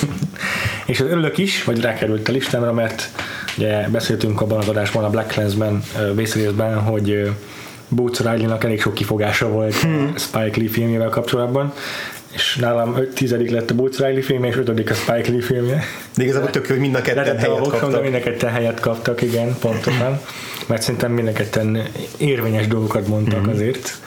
(laughs) És az örülök is, hogy rákerült a listámra, mert ugye beszéltünk abban az adásban a Black Clansman ö, vészrészben, hogy Boots Riley-nak elég sok kifogása volt Hmm. Spike Lee filmjével kapcsolatban, és nálam öt tizedik lett a Boots Riley filmje, és ötödik a Spike Lee filmje. De igazából tök jó, hogy mind a ketten Letette a helyet voksom, de kaptak. mind a ketten helyet kaptak, igen, pontosan. Mert szerintem mind a ketten érvényes dolgokat mondtak Mhm. azért.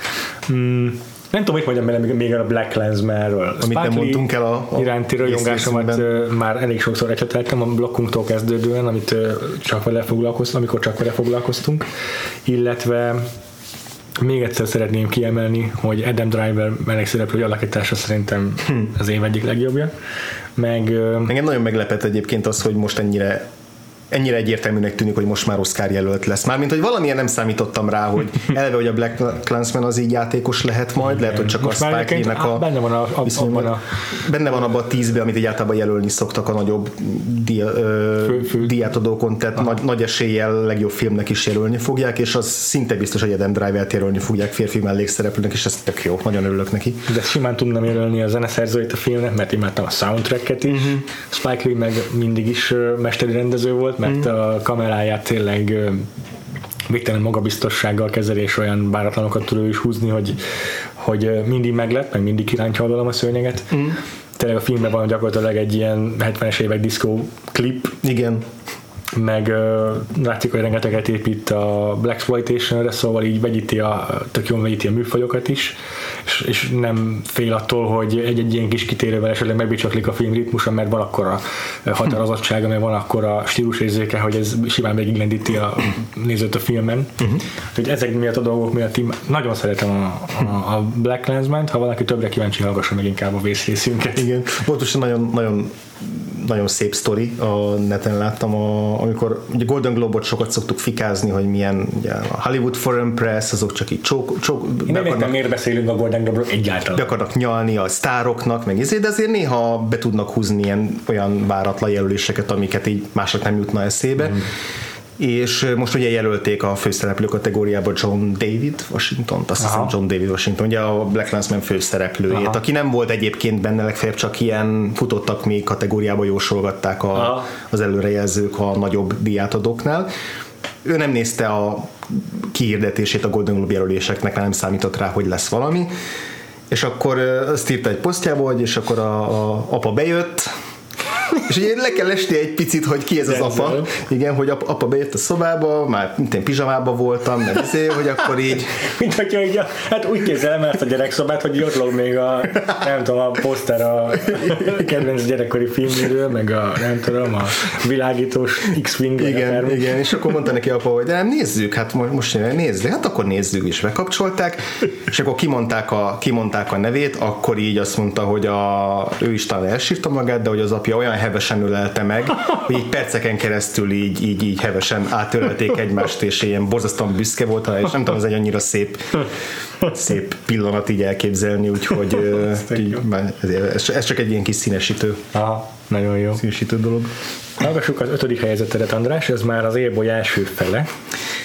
Mm, nem tudom, mit mondjam bele még- a Black Lensmanről. Amit nem mondtunk el a- a iránti rajongásomat már elég sokszor ecseteltem a blokkunktól kezdődően, amit csak vele foglalkoztam, amikor csak vele foglalkoztunk, illetve még egyszer szeretném kiemelni, hogy Adam Driver mellékszereplő alakítása szerintem Hm. az év egyik legjobbja. Meg Engem nagyon meglepett egyébként az, hogy most ennyire ennyire egyértelműnek tűnik, hogy most már Oscar jelölt lesz. Mármint, hogy valamilyen nem számítottam rá, hogy (laughs) eleve, hogy a Black Clansman az így játékos lehet majd, lehet, hogy csak Most a Spike Lee-nek a... benne van a- a- abban a- benne van abban a tízbe, amit így általában jelölni szoktak a nagyobb dia, ö, Fő- fő- diátadókon, tehát nagy, nagy eséllyel legjobb filmnek is jelölni fogják, és az szinte biztos, hogy Adam Driver-t jelölni fogják férfi mellékszereplőnek, és ez tök jó, nagyon örülök neki. de simán tudnám jelölni a zeneszerzőit a filmnek, mert imádtam a soundtracket is. Uh-huh. Spike Lee meg mindig is mesteri rendező volt, mert uh-huh. a kameráját tényleg végtelen magabiztossággal kezeli, és olyan báratlanokat tud ő is húzni, hogy, hogy mindig meglep, meg mindig kiráncsolom a szőnyeget. Uh-huh. Tényleg a filmben van gyakorlatilag egy ilyen 70-es évek diszkó klip, Igen, meg uh, látszik, hogy rengeteget épít a Black Exploitation-re, szóval így vegyíti a, tök jól vegyíti a műfajokat is, és, és nem fél attól, hogy egy-egy ilyen kis kitérővel esetleg megbicsaklik a film ritmusa, mert van akkor a határozottsága, mert van akkor a stílusérzéke, hogy ez simán megiglendíti a nézőt a filmen. Uh-huh. Hogy ezek miatt a dolgok miatt én nagyon szeretem a, a, a Black Lensman-t, ha valaki többre kíváncsi, hallgassa meg inkább a vészrészünket. Igen, egy nagyon, nagyon, nagyon szép sztori, a neten láttam, a, amikor ugye Golden Globe-ot sokat szoktuk fikázni, hogy milyen ugye, a Hollywood Foreign Press, azok csak így csók, csók Én nem értem, miért beszélünk a Golden Globe-ról egyáltalán. be akarnak nyalni a sztároknak, meg ezért, de azért néha be tudnak húzni ilyen olyan váratlan jelöléseket, amiket így mások nem jutna eszébe. Mm. És most ugye jelölték a főszereplő kategóriába John David Washington, azt hiszem. John David Washington, ugye a Black Landsman főszereplőjét, Aha. aki nem volt egyébként benne, legfeljebb csak ilyen futottak még kategóriába jósolgatták a, Aha. az előrejelzők a nagyobb diátadóknál. Ő nem nézte a kihirdetését a Golden Globe jelöléseknek, nem számított rá, hogy lesz valami, és akkor azt írta egy posztjába, hogy és akkor a, a apa bejött, és ugye le kell esni egy picit, hogy ki ez az Denzel. apa. Igen, hogy apa, apa bejött a szobába, már mint én pizsamába voltam, meg azért, hogy akkor így (laughs) Mint hogyha így, a- hát úgy képzelem ezt a gyerekszobát, hogy ott lóg még a, nem tudom, a poszter a kedvenc gyerekkori filmjéről, meg a, nem tudom, a világítós X-Wing. Igen, igen, és akkor mondta neki apa, hogy de nem nézzük, hát mo- most nézzük, hát akkor nézzük is, bekapcsolták, és akkor kimondták a, kimondták a nevét, akkor így azt mondta, hogy a, ő is talán elsírta magát, de hogy az apja olyan hevesen ölelte meg, hogy így perceken keresztül így, így, így hevesen átölelték egymást, és ilyen borzasztóan büszke volt és nem tudom, ez egy annyira szép, szép pillanat így elképzelni, úgyhogy ö, így, ez, ez csak egy ilyen kis színesítő, Aha, nagyon jó. színesítő dolog. Hallgassuk az ötödik helyezetedet, András, ez már az Élboly első fele.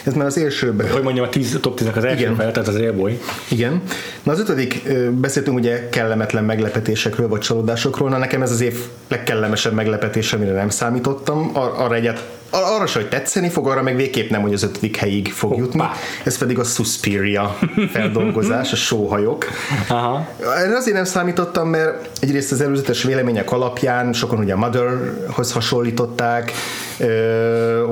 Ez már az elsőben. Hogy mondjam, a, tíz, top 10-nek az első Igen. fele, tehát az Élboly. Igen. Na az ötödik, beszéltünk ugye kellemetlen meglepetésekről, vagy csalódásokról. Na nekem ez az év legkellemesebb meglepetés, amire nem számítottam. Ar- arra egyet, arra se, hogy tetszeni fog, arra meg végképp nem, hogy az ötödik helyig fog jutni. Ez pedig a Suspiria (laughs) feldolgozás, a sóhajok. Aha. Erre azért nem számítottam, mert egyrészt az előzetes vélemények alapján sokan ugye a Motherhoz hasonlították,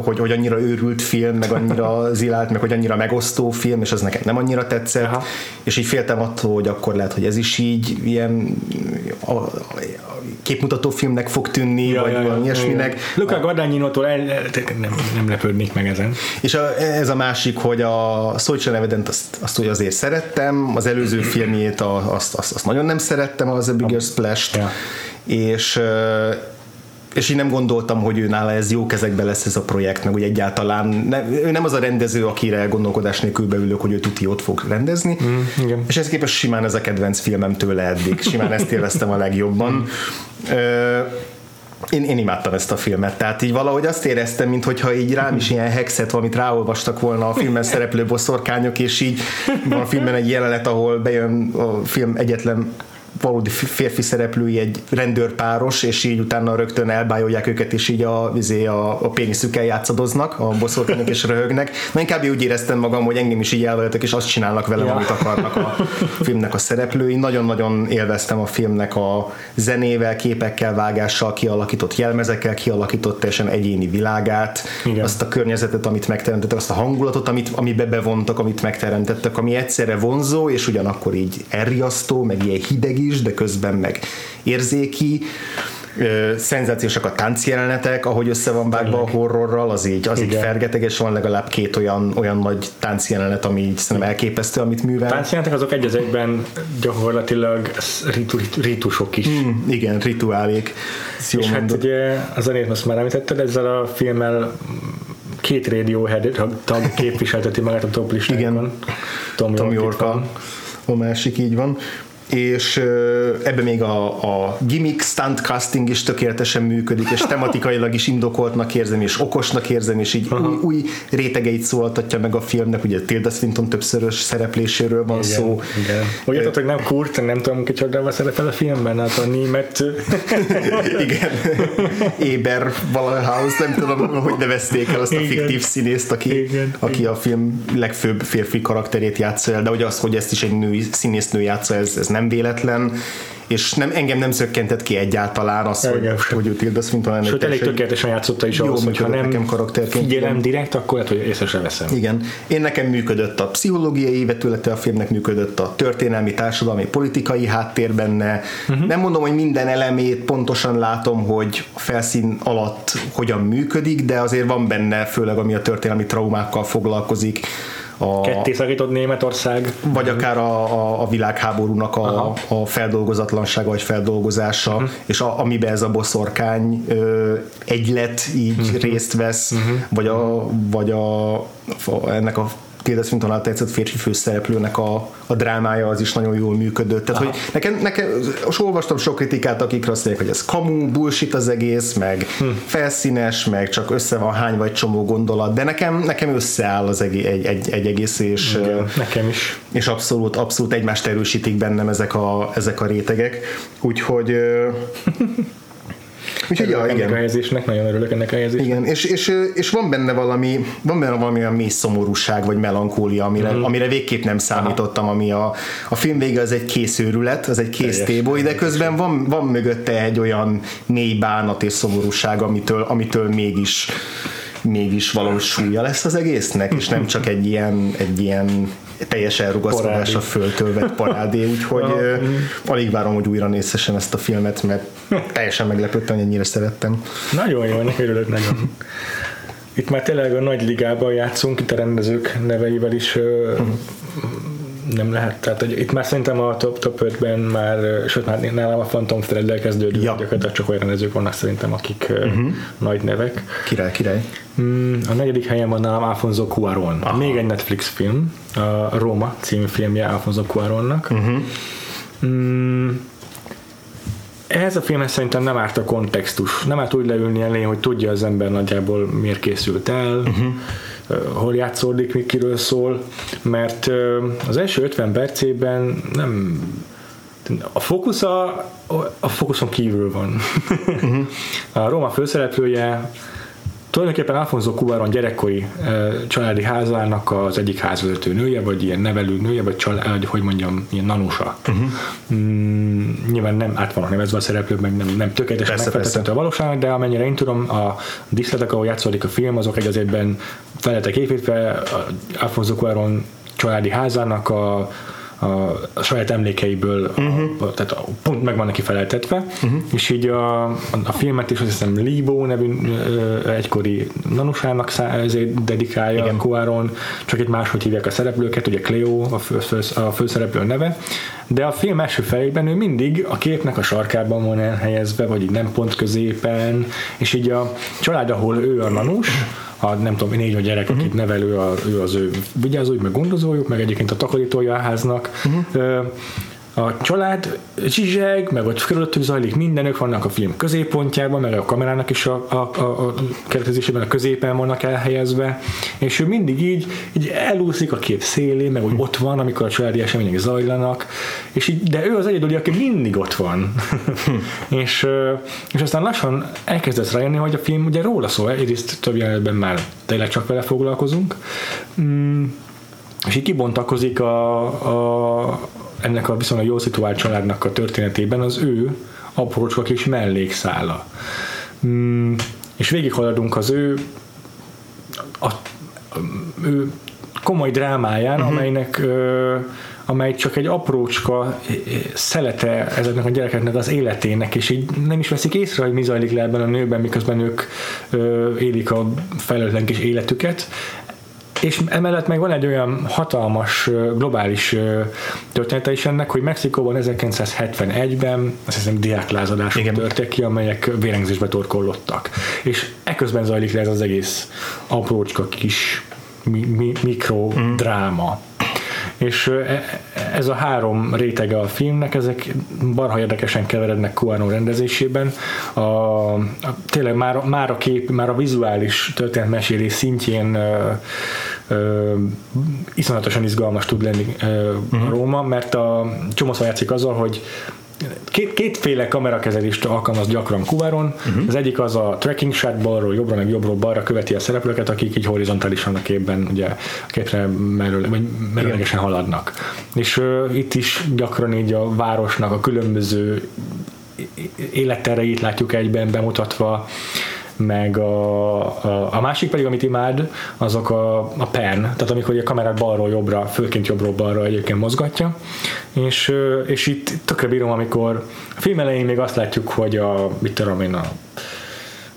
hogy, hogy annyira őrült film, meg annyira zilált, meg hogy annyira megosztó film, és az nekem nem annyira tetszett, Aha. és így féltem attól, hogy akkor lehet, hogy ez is így ilyen a, a, képmutató filmnek fog tűnni, ja, vagy ja, valami ilyesminek. Luca Guadagnino-tól el, nem, nem lepődnék meg ezen. És a, ez a másik, hogy a Szojcsa Nevedent azt, azt hogy azért szerettem, az előző filmjét a, azt, azt, azt nagyon nem szerettem, az a Bigger Splash-t, Ja. és és én nem gondoltam, hogy ő nála ez jó kezekben lesz ez a projekt, meg úgy egyáltalán ne, ő nem az a rendező, akire gondolkodás nélkül beülök, hogy ő tuti ott fog rendezni, mm, igen. és ez képest simán ez a kedvenc filmem tőle eddig, simán ezt élveztem a legjobban. Ö, én, én imádtam ezt a filmet, tehát így valahogy azt éreztem, mintha így rám is ilyen hexet, valamit ráolvastak volna a filmben szereplő boszorkányok, és így van a filmben egy jelenet, ahol bejön a film egyetlen valódi férfi szereplői egy rendőrpáros, és így utána rögtön elbájolják őket, és így a, izé a, a péniszükkel játszadoznak, a boszorkányok és röhögnek. Na inkább úgy éreztem magam, hogy engem is így elvezetek, és azt csinálnak velem, Ja. amit akarnak a filmnek a szereplői. Nagyon-nagyon élveztem a filmnek a zenével, képekkel, vágással kialakított jelmezekkel, kialakított teljesen egyéni világát, Igen. azt a környezetet, amit megteremtettek, azt a hangulatot, amit, amibe bevontak, amit megteremtettek, ami egyszerre vonzó, és ugyanakkor így elriasztó, meg ilyen hideg is, de közben meg érzéki. Ö, szenzációsak a táncjelenetek, ahogy össze van vágva a horrorral, az így, az így Igen. fergeteg, és van legalább két olyan, olyan nagy táncjelenet, ami így szerintem elképesztő, amit művel. Táncjelentek azok egy az egyben gyakorlatilag ritu, ritusok is. Hmm, igen, rituálék. Jól És hát ugye a zenét most már említetted, ezzel a filmmel két Radiohead tag képviselteti magát a top listákon. Igen. Tom, Tom York a, a másik, így van. És ö, ebben még a, a gimmick stunt casting is tökéletesen működik, és tematikailag is indokoltnak érzem, és okosnak érzem, és így új, új rétegeit szóltatja meg a filmnek, ugye Tilda Swinton többszörös szerepléséről van Igen, szó. igen. Úgy tudod, hogy nem Kurt, nem tudom kicsodával szerepel a filmben, hát a német (laughs) Igen. Éber Valahaus, nem tudom, hogy nevezték el azt a Igen. fiktív színészt, aki, Igen. aki a film legfőbb férfi karakterét játsza el, de hogy az, hogy ezt is egy nő, színésznő játsza, ez, ez nem véletlen, és nem, engem nem szökkentett ki egyáltalán az, hogy, sem. hogy ő Tilda Swinton ennek Sőt, elég tökéletesen játszotta is Jó ahhoz, hogyha nem nekem karakterként, figyelem direkt, akkor lehet, hogy észre se veszem. Igen. Én nekem működött a pszichológiai vetülete a filmnek, működött a történelmi, társadalmi, politikai háttér benne. Uh-huh. Nem mondom, hogy minden elemét pontosan látom, hogy a felszín alatt hogyan működik, de azért van benne, főleg ami a történelmi traumákkal foglalkozik, a, Ketté szakított Németország. vagy akár a, a, a világháborúnak a, a feldolgozatlansága vagy feldolgozása, uh-huh. és a, amiben ez a boszorkány ö, egylet így uh-huh. részt vesz, uh-huh. vagy, a, vagy a, a, ennek a Tilda Swinton által tetszett férfi főszereplőnek a, a drámája az is nagyon jól működött. Tehát, hogy nekem, nekem, és olvastam sok kritikát, akikre azt mondják, hogy ez kamu, bullshit az egész, meg hm. felszínes, meg csak össze van hány vagy csomó gondolat, de nekem, nekem összeáll az egész, egy, egy, egy egész, és, Igen, nekem is. és abszolút, abszolút egymást erősítik bennem ezek a, ezek a rétegek. Úgyhogy (laughs) Úgyhogy ja, ennek igen. a helyezésnek, nagyon örülök ennek a helyezésnek. Igen, és, és, és van benne valami, van benne valami olyan mély szomorúság, vagy melankólia, amire, mm. amire végképp nem számítottam, ami a, a film vége az egy kész őrület, az egy kész téboly, de közben van, van mögötte egy olyan mély bánat és szomorúság, amitől, amitől mégis mégis valós súlya lesz az egésznek, és nem csak egy ilyen, egy ilyen teljes elrugaszkodás a Parádé. úgyhogy ö, alig várom, hogy újra nézhessem ezt a filmet, mert teljesen meglepődtem, hogy ennyire szerettem. Nagyon jó, ennek örülök nagyon. Itt már tényleg a nagy ligában játszunk, itt a rendezők neveivel is nem lehet. Tehát hogy itt már szerintem a top, top 5-ben már, sőt már nálam a Phantom Thread-del kezdődő, Ja. ja. gyakorlatilag csak olyan rendezők vannak szerintem, akik uh-huh. nagy nevek. Király, király. Mm, a negyedik helyen van nálam Alfonso Cuarón. Aha. Még egy Netflix film, a Roma című filmje Alfonso Cuarónnak. Uh-huh. Mm, ehhez a filmhez szerintem nem árt a kontextus. Nem árt úgy leülni elé, hogy tudja az ember nagyjából miért készült el, uh-huh. hol játszódik, mi kiről szól, mert az első 50 percében nem a fókusz a, a fókuszon kívül van. Uh-huh. A Róma főszereplője tulajdonképpen Alfonso Cuarón gyerekkori eh, családi házának az egyik házvezető nője, vagy ilyen nevelő nője, vagy család, hogy mondjam, ilyen nanusa. Uh-huh. Mm, nyilván nem át vannak nevezve a szereplők, meg nem, nem tökéletesen megfeleltető a valóság, de amennyire én tudom, a díszletek, ahol játszódik a film, azok egy azért feletek építve, Alfonso Cuarón családi házának a a, saját emlékeiből, uh-huh. a, tehát a, pont meg van neki feleltetve, uh-huh. és így a, a filmet is azt hiszem Libo nevű ö, egykori nanusának szá, dedikálja Igen. Cuaron, csak egy máshogy hívják a szereplőket, ugye Cleo a, fő, a főszereplő neve, de a film első felében ő mindig a képnek a sarkában van elhelyezve, vagy így nem pont középen, és így a család, ahol ő a nanus, a nem tudom, négy vagy gyerek, uh-huh. akit nevelő, a, ő az ő vigyázójuk, meg gondozójuk, meg egyébként a takarítója a háznak. Uh-huh. A család zsizseg, meg ott körülöttük zajlik mindenük, vannak a film középpontjában, meg a kamerának is a, a, a, a keretezésében a középen vannak elhelyezve, és ő mindig így, így elúszik a kép szélén, meg úgy ott van, amikor a családi események zajlanak, és így, de ő az egyedüli, aki mindig ott van. és, és aztán lassan elkezdesz rájönni, hogy a film ugye róla szól, egyrészt több jelenetben már tényleg csak vele foglalkozunk, mm, és így kibontakozik a, a, ennek a viszonylag jól szituált családnak a történetében az ő aprócska kis mellékszála. Mm, és végighaladunk az ő a, a, ő komoly drámáján, uh-huh. amelynek ö, amely csak egy aprócska szelete ezeknek a gyerekeknek az életének, és így nem is veszik észre, hogy mi zajlik le ebben a nőben, miközben ők ö, élik a felelőtlen kis életüket és emellett meg van egy olyan hatalmas globális története is ennek, hogy Mexikóban 1971-ben azt hiszem diáklázadások Igen. törtek ki, amelyek vérengzésbe torkollottak. És eközben zajlik le ez az egész aprócska kis mi, mi, mikrodráma. Mm. És ez a három rétege a filmnek, ezek barha érdekesen keverednek Cuarón rendezésében. A, a, tényleg már, már a kép, már a vizuális történetmesélés szintjén ö, iszonyatosan izgalmas tud lenni ö, uh-huh. Róma, mert a csomószor játszik azzal, hogy Két, kétféle kamerakezelést alkalmaz gyakran Kuváron. Uh-huh. Az egyik az a tracking shot balról jobbra, meg jobbról balra követi a szereplőket, akik így horizontálisan a képben ugye a képre merül, vagy merőlegesen haladnak. És uh, itt is gyakran így a városnak a különböző élettereit látjuk egyben bemutatva, meg a, a, a másik pedig, amit imád, azok a, a pen, tehát amikor a kamerát balról jobbra, főként jobbról balra egyébként mozgatja, és, és itt tökre bírom, amikor a film elején még azt látjuk, hogy a, mit tudom én, a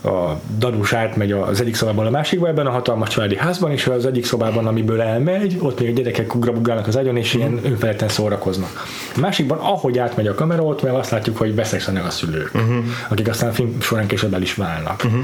a dadus átmegy az egyik szobában a másikba ebben a hatalmas családi házban, és az egyik szobában, amiből elmegy, ott még a gyerekek ugrabugrálnak az agyon, és ilyen önfeledten szórakoznak. A másikban, ahogy átmegy a kamera, ott meg azt látjuk, hogy beszélnek a szülők, uh-huh. akik aztán film során később el is válnak. Uh-huh.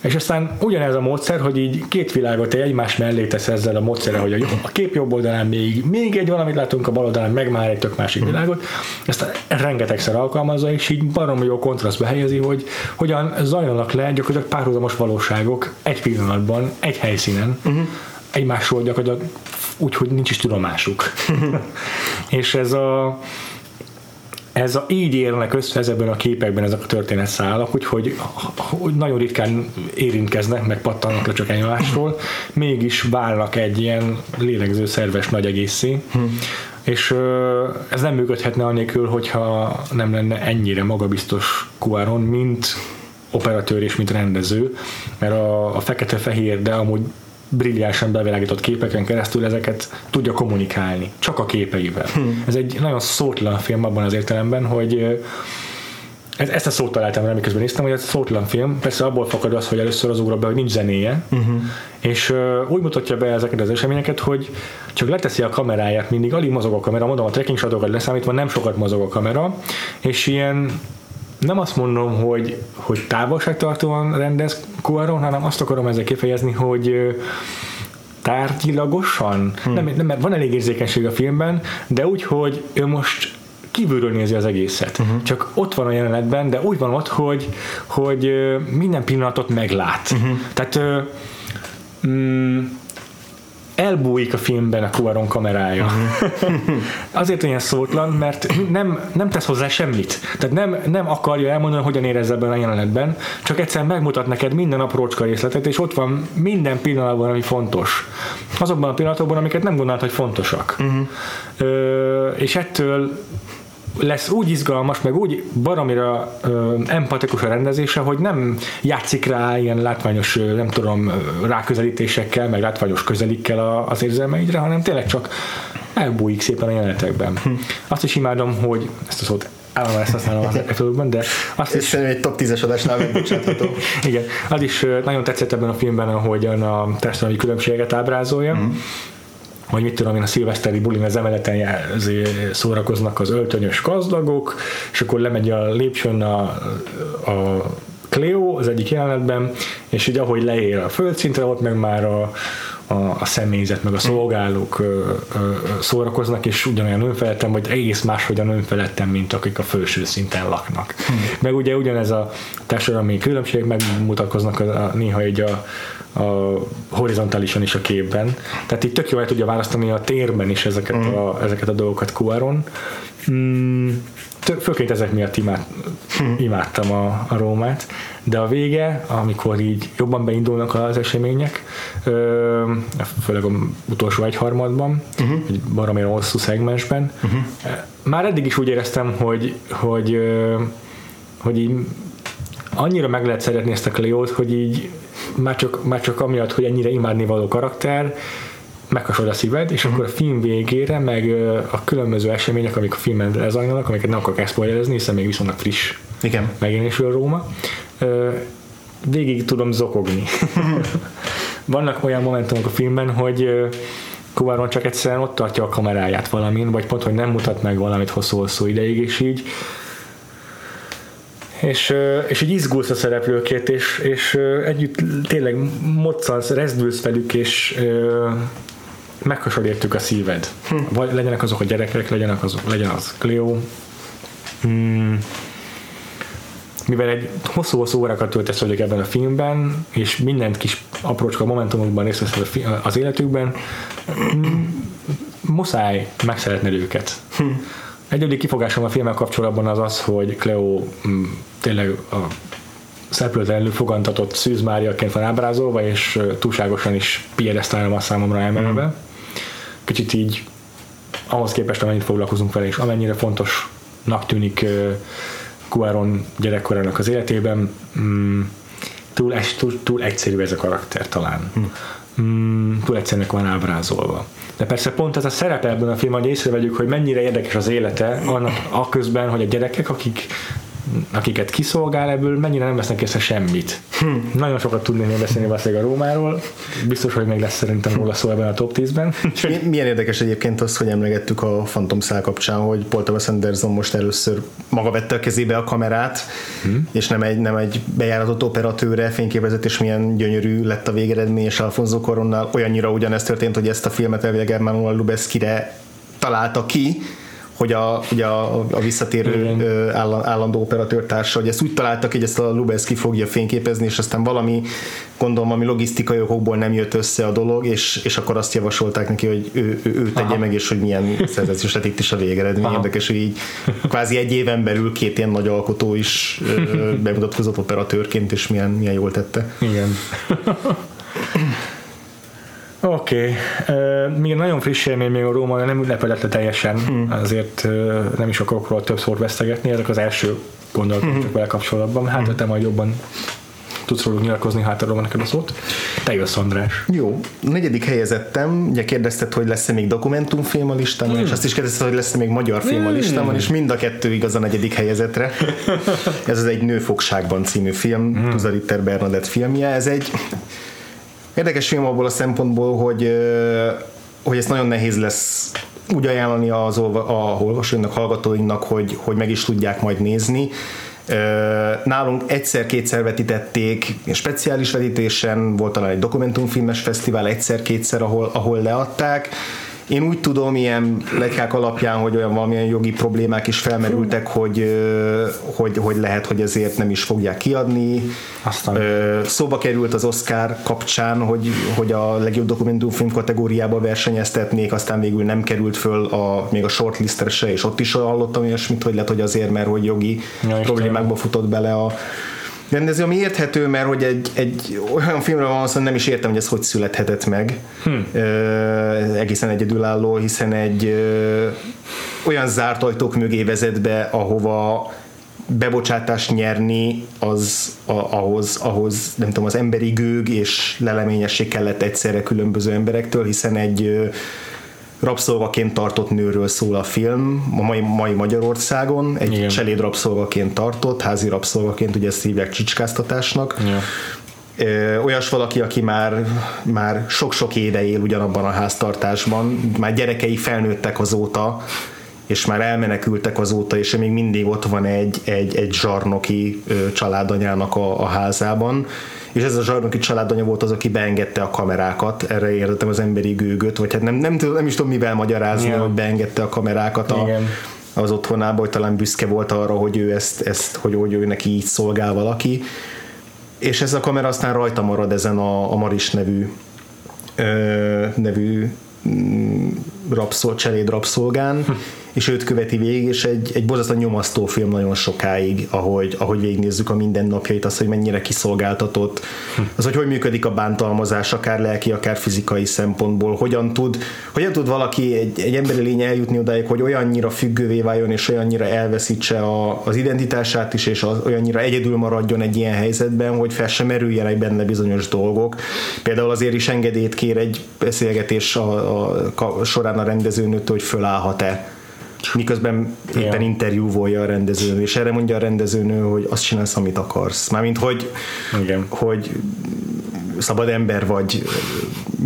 És aztán ugyanez a módszer, hogy így két világot egymás mellé tesz ezzel a módszerrel, hogy a, a kép jobb oldalán még, még egy valamit látunk, a bal oldalán meg már egy tök másik uh-huh. világot, ezt rengetegszer alkalmazza, és így barom jó kontrasztba helyezi, hogy hogyan zajlanak le gyakorlatilag párhuzamos valóságok egy pillanatban, egy helyszínen, uh-huh. egymásról gyakorlatilag úgy, hogy nincs is tudomásuk. (laughs) És ez a ez a, így érnek össze ezekben a képekben ezek a történetszálak, úgyhogy hogy nagyon ritkán érintkeznek, meg pattannak le csak egymásról, mégis válnak egy ilyen lélegző szerves nagy egészé. Hmm. És ez nem működhetne annélkül, hogyha nem lenne ennyire magabiztos Cuaron, mint operatőr és mint rendező, mert a, a fekete-fehér, de amúgy brilliánsan bevilágított képeken keresztül ezeket tudja kommunikálni, csak a képeivel. Hmm. Ez egy nagyon szótlan film abban az értelemben, hogy ez, ezt a szót találtam rá, miközben néztem, hogy ez szótlan film, persze abból fakad az, hogy először az ugra be, hogy nincs zenéje, uh-huh. és uh, úgy mutatja be ezeket az eseményeket, hogy csak leteszi a kameráját, mindig alig mozog a kamera, mondom a tracking shotokat leszámítva nem sokat mozog a kamera, és ilyen nem azt mondom, hogy, hogy távolságtartóan rendez Cuaron, hanem azt akarom ezzel kifejezni, hogy tárgyilagosan, hmm. nem, nem, mert van elég érzékenység a filmben, de úgy, hogy ő most kívülről nézi az egészet. Uh-huh. Csak ott van a jelenetben, de úgy van ott, hogy, hogy minden pillanatot meglát. Uh-huh. Tehát mm, elbújik a filmben a Cuaron kamerája. Uh-huh. (laughs) Azért olyan szótlan, mert nem, nem tesz hozzá semmit. Tehát nem, nem akarja elmondani, hogyan érez ebben a jelenetben, csak egyszerűen megmutat neked minden aprócska részletet, és ott van minden pillanatban, ami fontos. Azokban a pillanatokban, amiket nem gondolt, hogy fontosak. Uh-huh. Ö, és ettől lesz úgy izgalmas, meg úgy baromira ö, empatikus a rendezése, hogy nem játszik rá ilyen látványos, nem tudom, ráközelítésekkel, meg látványos közelikkel a, az érzelmeidre, hanem tényleg csak elbújik szépen a jelenetekben. Hm. Azt is imádom, hogy ezt a szót állandóan ezt használom az (laughs) epizódban, de azt is... egy top 10-es adásnál megbocsátható. Igen, az is nagyon tetszett ebben a filmben, ahogyan a társadalmi különbségeket ábrázolja. Mm hogy mit tudom én, a szilveszteri bulin az emeleten szórakoznak az öltönyös gazdagok, és akkor lemegy a lépcsőn a, a Cleo az egyik jelenetben, és így ahogy leér a földszintre, ott meg már a, a, a személyzet, meg a szolgálók ö, ö, szórakoznak, és ugyanolyan önfelettem, vagy egész máshogyan önfelettem, mint akik a felső szinten laknak. Hmm. Meg ugye ugyanez a társadalmi különbség megmutatkoznak a, a, néha egy a, a horizontálisan is a képben. Tehát itt tök jól el tudja választani a térben is ezeket, mm. a, ezeket a dolgokat Cuaron. Mm, főként ezek miatt imád, mm. imádtam a, a Rómát, de a vége, amikor így jobban beindulnak az események, ö, főleg a utolsó egyharmadban, uh-huh. egy baromira hosszú szegmensben, uh-huh. már eddig is úgy éreztem, hogy, hogy, hogy így annyira meg lehet szeretni ezt a Cleót, hogy így már csak, már csak amiatt, hogy ennyire imádni való karakter, meghasod a szíved, és akkor a film végére, meg a különböző események, amik a filmen lezajlanak, amiket nem akarok elszpoilerezni, hiszen még viszonylag friss Igen. megjelenésről Róma, végig tudom zokogni. (laughs) Vannak olyan momentumok a filmben, hogy Kuvaron csak egyszerűen ott tartja a kameráját valamin, vagy pont, hogy nem mutat meg valamit hosszú-hosszú ideig, és így és, és így izgulsz a szereplőkért, és, és együtt tényleg moccansz, rezdülsz velük, és meghasad értük a szíved. Hm. Vagy legyenek azok a gyerekek, legyenek azok, legyen az Cleo. Hmm. Mivel egy hosszú-hosszú órákat töltesz vagyok ebben a filmben, és mindent kis aprócska momentumokban részt vesz az életükben, muszáj megszeretni őket. Hm. Egyedi kifogásom a filmmel kapcsolatban az az, hogy Cleo mm, tényleg a szereplőtelenül fogantatott Szűz Máriaként van ábrázolva, és túlságosan is piedesztálom a számomra emelve. Mm. Kicsit így ahhoz képest, amennyit foglalkozunk vele, és amennyire fontosnak tűnik Cuaron gyerekkorának az életében, mm, túl, túl, túl egyszerű ez a karakter talán. Mm mm, túl egyszerűnek van ábrázolva. De persze pont ez a szerepe ebben a filmben, hogy észrevegyük, hogy mennyire érdekes az élete, annak a közben, hogy a gyerekek, akik akiket kiszolgál ebből, mennyire nem vesznek észre semmit. Hm. Nagyon sokat tudnék beszélni valószínűleg a Rómáról, biztos, hogy még lesz szerintem róla szó ebben a top 10-ben. Milyen érdekes egyébként az, hogy emlegettük a Phantom Szál kapcsán, hogy Paul Thomas Anderson most először maga vette a kezébe a kamerát, hm. és nem egy, nem egy bejáratott operatőre fényképezett, és milyen gyönyörű lett a végeredmény, és Alfonso Coronnal olyannyira ugyanezt történt, hogy ezt a filmet elvileg Ermanol Lubeszkire találta ki, hogy a, ugye a, a visszatérő ö, állandó, operatőrtársa, hogy ezt úgy találtak, hogy ezt a Lubezki fogja fényképezni, és aztán valami, gondolom, ami logisztikai okokból nem jött össze a dolog, és, és akkor azt javasolták neki, hogy ő, ő, ő tegye Aha. meg, és hogy milyen szerzés lett itt is a végeredmény. Érdekes, hogy így kvázi egy éven belül két ilyen nagy alkotó is (laughs) bemutatkozott operatőrként, és milyen, milyen jól tette. Igen. (laughs) Oké, okay. még nagyon friss élmény még a Róma nem lepedett teljesen, hmm. azért nem is akarok róla többször vesztegetni, ezek az első gondolatok hmm. csak vele kapcsolatban, hát hmm. te majd jobban tudsz róluk nyilatkozni, hát arról neked a szót. Te jössz, András. Jó, a negyedik helyezettem, ugye kérdezted, hogy lesz-e még dokumentumfilm a listámon, hmm. és azt is kérdezted, hogy lesz-e még magyar film a listámon, és mind a kettő igaz a negyedik helyezetre. (laughs) Ez az egy Nőfogságban című film, hmm. Tuzaritter Bernadett filmje, ez egy Érdekes film abból a szempontból, hogy, hogy ezt nagyon nehéz lesz úgy ajánlani az olva, a olvasóinknak, hallgatóinknak, hogy, hogy meg is tudják majd nézni. Nálunk egyszer-kétszer vetítették, speciális vetítésen, volt talán egy dokumentumfilmes fesztivál egyszer-kétszer, ahol, ahol leadták, én úgy tudom ilyen legykák alapján, hogy olyan valamilyen jogi problémák is felmerültek, hogy, hogy, hogy lehet, hogy ezért nem is fogják kiadni. Aztán. Szóba került az Oscar kapcsán, hogy, hogy a legjobb dokumentumfilm kategóriába versenyeztetnék, aztán végül nem került föl a, még a shortlistre se, és ott is hallottam olyasmit, hogy lehet, hogy azért, mert hogy jogi ja, problémákba futott bele a, rendező, ami érthető, mert hogy egy, egy olyan filmről van szó, nem is értem, hogy ez hogy születhetett meg. Hmm. Ö, egészen egyedülálló, hiszen egy ö, olyan zárt ajtók mögé vezet be, ahova bebocsátást nyerni az a, ahhoz, ahhoz, nem tudom, az emberi gőg és leleményesség kellett egyszerre különböző emberektől, hiszen egy rabszolgaként tartott nőről szól a film, a mai, mai Magyarországon, egy Igen. cseléd rabszolgaként tartott, házi rabszolgaként, ugye ezt hívják csicskáztatásnak. Ja olyas valaki, aki már, már sok-sok éve él ugyanabban a háztartásban, már gyerekei felnőttek azóta, és már elmenekültek azóta, és még mindig ott van egy, egy, egy zsarnoki családanyának a, a házában, és ez a zsarnoki családanya volt az, aki beengedte a kamerákat, erre értettem az emberi gőgöt, vagy hát nem, nem, tudom, nem is tudom mivel magyarázni, Igen. hogy beengedte a kamerákat a, Igen. az otthonába, hogy talán büszke volt arra, hogy ő ezt, ezt hogy, hogy ő neki így szolgál valaki, és ez a kamera aztán rajta marad ezen a, a Maris nevű ö, nevű mm, rabszol, cseléd rabszolgán, (laughs) és őt követi végig, és egy, egy borzasztóan nyomasztó film nagyon sokáig, ahogy, ahogy végignézzük a mindennapjait, az, hogy mennyire kiszolgáltatott, az, hogy hogy működik a bántalmazás, akár lelki, akár fizikai szempontból, hogyan tud, hogyan tud valaki, egy, egy emberi lény eljutni odáig, hogy olyannyira függővé váljon, és olyannyira elveszítse a, az identitását is, és az, olyannyira egyedül maradjon egy ilyen helyzetben, hogy fel sem merüljenek benne bizonyos dolgok. Például azért is engedélyt kér egy beszélgetés a, a, a során a rendezőnőtől, hogy fölállhat-e miközben éppen yeah. interjúvolja a rendezőnő, és erre mondja a rendezőnő, hogy azt csinálsz, amit akarsz. Mármint, hogy, Igen. hogy szabad ember vagy,